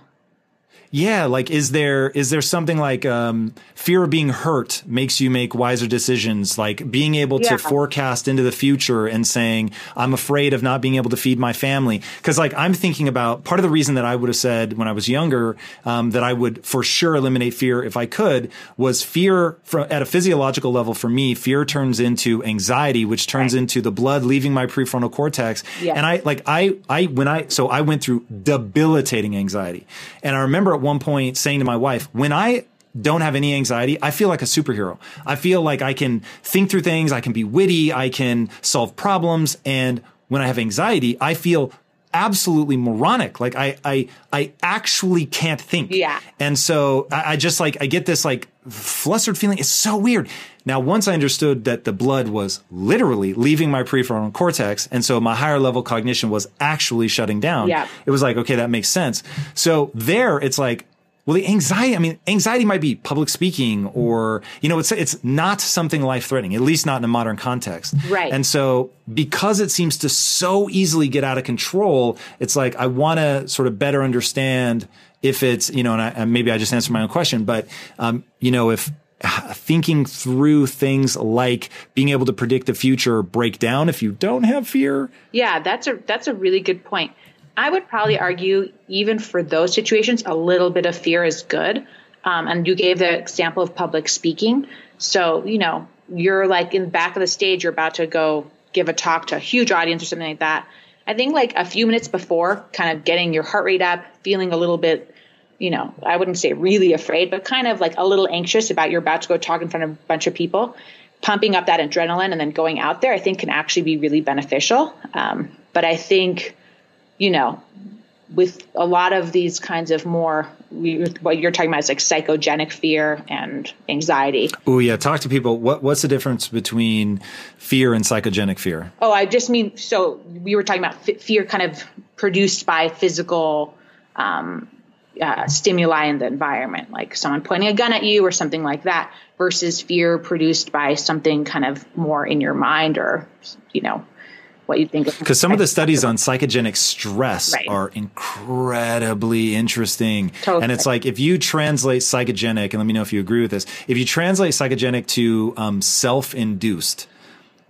Yeah, like is there is there something like um, fear of being hurt makes you make wiser decisions? Like being able Yeah. to forecast into the future and saying I'm afraid of not being able to feed my family because like I'm thinking about part of the reason that I would have said when I was younger um, that I would for sure eliminate fear if I could was fear from at a physiological level for me. Fear turns into anxiety, which turns Right. into the blood leaving my prefrontal cortex, Yeah. and I like I I when I so I went through debilitating anxiety, and I remember at one point saying to my wife, when I don't have any anxiety, I feel like a superhero. I feel like I can think through things, I can be witty, I can solve problems, and when I have anxiety, I feel absolutely moronic. Like I I I actually can't think. Yeah. And so I, I just like I get this like flustered feeling. It's so weird. Now, once I understood that the blood was literally leaving my prefrontal cortex, and so my higher level cognition was actually shutting down, Yeah. it was like, okay, that makes sense. So there, it's like, well, the anxiety, I mean, anxiety might be public speaking or, you know, it's, it's not something life threatening, at least not in a modern context. Right. And so because it seems to so easily get out of control, it's like, I want to sort of better understand if it's, you know, and, I, maybe I just answered my own question, but, um, you know, if, thinking through things like being able to predict the future break down if you don't have fear Yeah, that's a that's a really good point. I would probably argue even for those situations, a little bit of fear is good. Um, and you gave the example of public speaking. So you know you're like in the back of the stage, you're about to go give a talk to a huge audience or something like that. I think like a few minutes before, kind of getting your heart rate up, feeling a little bit you know, I wouldn't say really afraid, but kind of like a little anxious about you're about to go talk in front of a bunch of people, pumping up that adrenaline and then going out there, I think can actually be really beneficial. Um, but I think, you know, with a lot of these kinds of more, we, what you're talking about is like psychogenic fear and anxiety. oh yeah talk to people what, what's the difference between fear and psychogenic fear Oh, I just mean, so we were talking about f- fear kind of produced by physical um, uh, stimuli in the environment, like someone pointing a gun at you or something like that, versus fear produced by something kind of more in your mind or, you know, what you think of. because some of the studies on psychogenic stress Right. are incredibly interesting Totally. and it's like if you translate psychogenic and let me know if you agree with this if you translate psychogenic to um, self-induced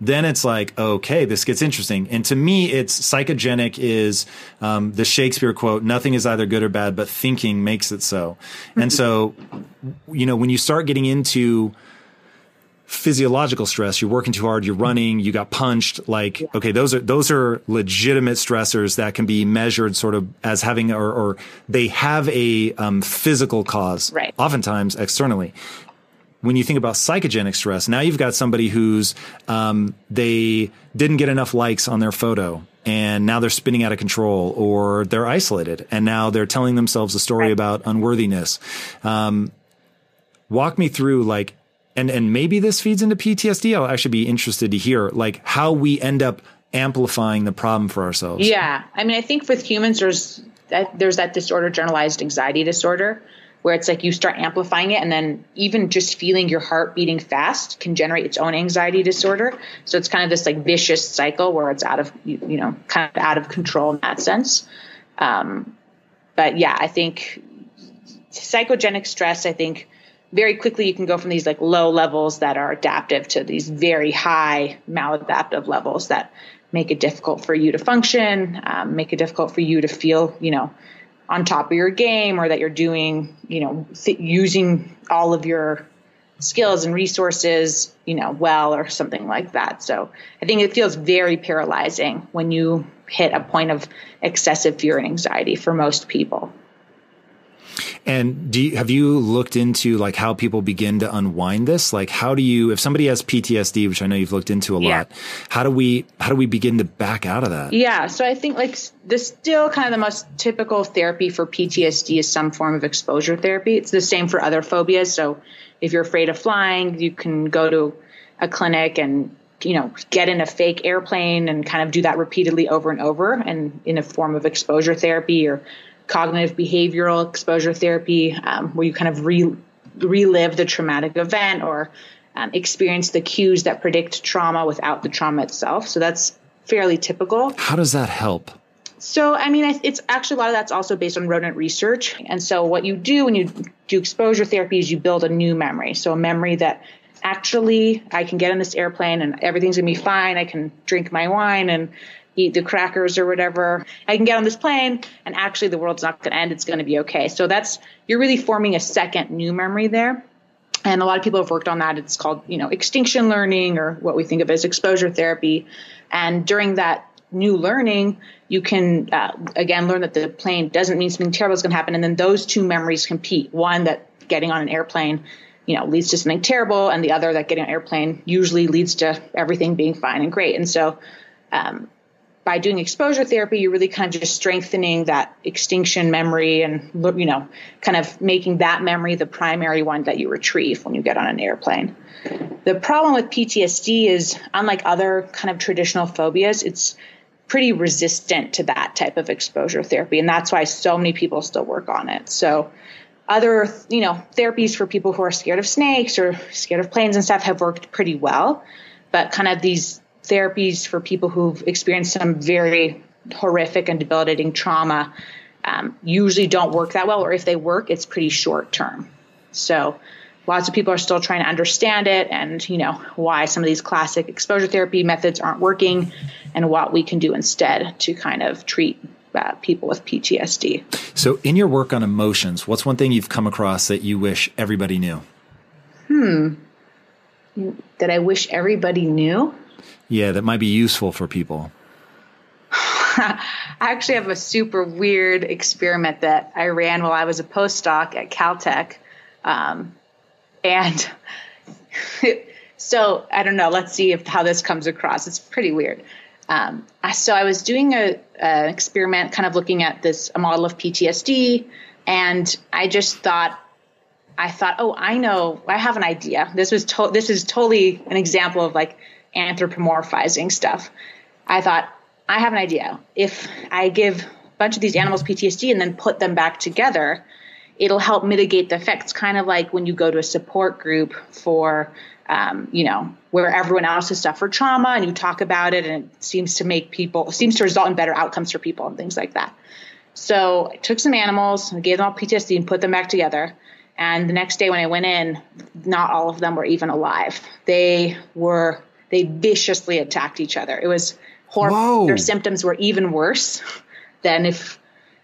then it's like okay this gets interesting and to me it's psychogenic is um, the shakespeare quote nothing is either good or bad but thinking makes it so and so you know when you start getting into physiological stress you're working too hard you're running you got punched like okay those are those are legitimate stressors that can be measured sort of as having or, or they have a um, physical cause Right. oftentimes externally when you think about psychogenic stress, now you've got somebody who's um, they didn't get enough likes on their photo, and now they're spinning out of control, or they're isolated, and now they're telling themselves a story about unworthiness. Um, walk me through like, and and maybe this feeds into PTSD. I'll actually be interested to hear like how we end up amplifying the problem for ourselves. Yeah, I mean, I think with humans, there's that, there's that disorder, generalized anxiety disorder, where it's like you start amplifying it, and then even just feeling your heart beating fast can generate its own anxiety disorder. So it's kind of this like vicious cycle where it's out of you, you know kind of out of control in that sense. Um, but yeah, I think psychogenic stress. I think very quickly you can go from these like low levels that are adaptive to these very high maladaptive levels that make it difficult for you to function, um, make it difficult for you to feel, you know, on top of your game or that you're doing, you know, th- using all of your skills and resources, you know, well or something like that. So I think it feels very paralyzing when you hit a point of excessive fear and anxiety for most people. And do you, have you looked into like how people begin to unwind this? Like, how do you, if somebody has PTSD, which I know you've looked into a Yeah. lot, how do we, how do we begin to back out of that? Yeah, so I think like s- the still kind of the most typical therapy for PTSD is some form of exposure therapy. It's the same for other phobias. So if you're afraid of flying, you can go to a clinic and you know get in a fake airplane and kind of do that repeatedly over and over and in a form of exposure therapy or cognitive behavioral exposure therapy um, where you kind of re- relive the traumatic event or um, experience the cues that predict trauma without the trauma itself so that's fairly typical How does that help? So, I mean, it's actually a lot of that's also based on rodent research. And so, what you do when you do exposure therapy is you build a new memory. So, a memory that actually I can get on this airplane and everything's gonna be fine. I can drink my wine and eat the crackers or whatever. I can get on this plane and actually the world's not gonna end. It's gonna be okay. So, that's you're really forming a second new memory there. And a lot of people have worked on that. It's called, you know, extinction learning or what we think of as exposure therapy. And during that new learning, you can uh, again learn that the plane doesn't mean something terrible is going to happen, and then those two memories compete. One that getting on an airplane, you know, leads to something terrible, and the other that getting on an airplane usually leads to everything being fine and great. And so, um, by doing exposure therapy, you're really kind of just strengthening that extinction memory and you know, kind of making that memory the primary one that you retrieve when you get on an airplane. The problem with PTSD is, unlike other kind of traditional phobias, it's pretty resistant to that type of exposure therapy. And that's why so many people still work on it. So other, you know, therapies for people who are scared of snakes or scared of planes and stuff have worked pretty well. But kind of these therapies for people who've experienced some very horrific and debilitating trauma um, usually don't work that well, or if they work, it's pretty short term. So lots of people are still trying to understand it and you know why some of these classic exposure therapy methods aren't working and what we can do instead to kind of treat uh, people with PTSD. So, in your work on emotions, what's one thing you've come across that you wish everybody knew? Hmm. That I wish everybody knew? Yeah, that might be useful for people. I actually have a super weird experiment that I ran while I was a postdoc at Caltech. Um, and so I don't know. Let's see if how this comes across. It's pretty weird. Um, so I was doing a, an experiment, kind of looking at this a model of PTSD, and I just thought, I thought, oh, I know, I have an idea. This was to- this is totally an example of like anthropomorphizing stuff. I thought, I have an idea. If I give a bunch of these animals PTSD and then put them back together, it'll help mitigate the effects, kind of like when you go to a support group for, um, you know, where everyone else has suffered trauma and you talk about it and it seems to make people, seems to result in better outcomes for people and things like that. So I took some animals gave them all PTSD and put them back together. And the next day when I went in, not all of them were even alive. They were, they viciously attacked each other. It was horrible. Their symptoms were even worse than if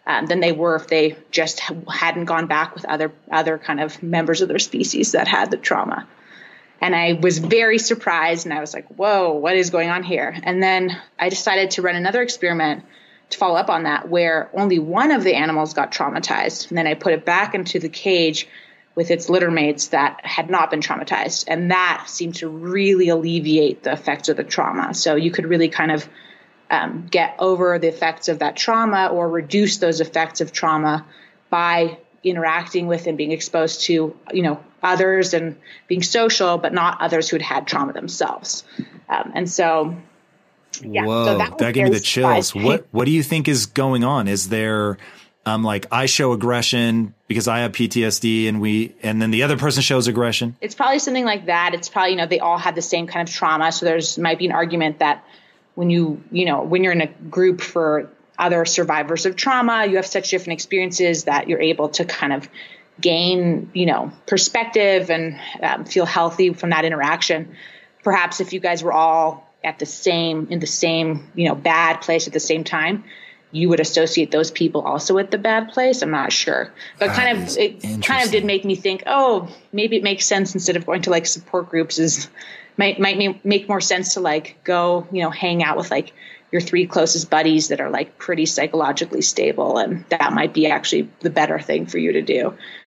um, than they were if they just hadn't gone back with other other kind of members of their species that had the trauma. And I was very surprised, and I was like, "Whoa, what is going on here?" And then I decided to run another experiment to follow up on that, where only one of the animals got traumatized, and then I put it back into the cage with its litter mates that had not been traumatized, and that seemed to really alleviate the effects of the trauma. So you could really kind of um, get over the effects of that trauma or reduce those effects of trauma by interacting with and being exposed to you know others and being social but not others who had had trauma themselves um, and so yeah, Whoa, so that, that gave me the chills. What what do you think is going on? Is there um like I show aggression because I have PTSD and we and then the other person shows aggression? It's probably something like that. It's probably, you know, they all had the same kind of trauma. So there's might be an argument that when you you know when you're in a group for other survivors of trauma you have such different experiences that you're able to kind of gain you know perspective and um, feel healthy from that interaction perhaps if you guys were all at the same in the same you know bad place at the same time you would associate those people also with the bad place? I'm not sure. But that kind of ah, it kind of did make me think oh maybe it makes sense instead of going to like support groups is might might make more sense to like go you know hang out with like your three closest buddies that are like pretty psychologically stable and that might be actually the better thing for you to do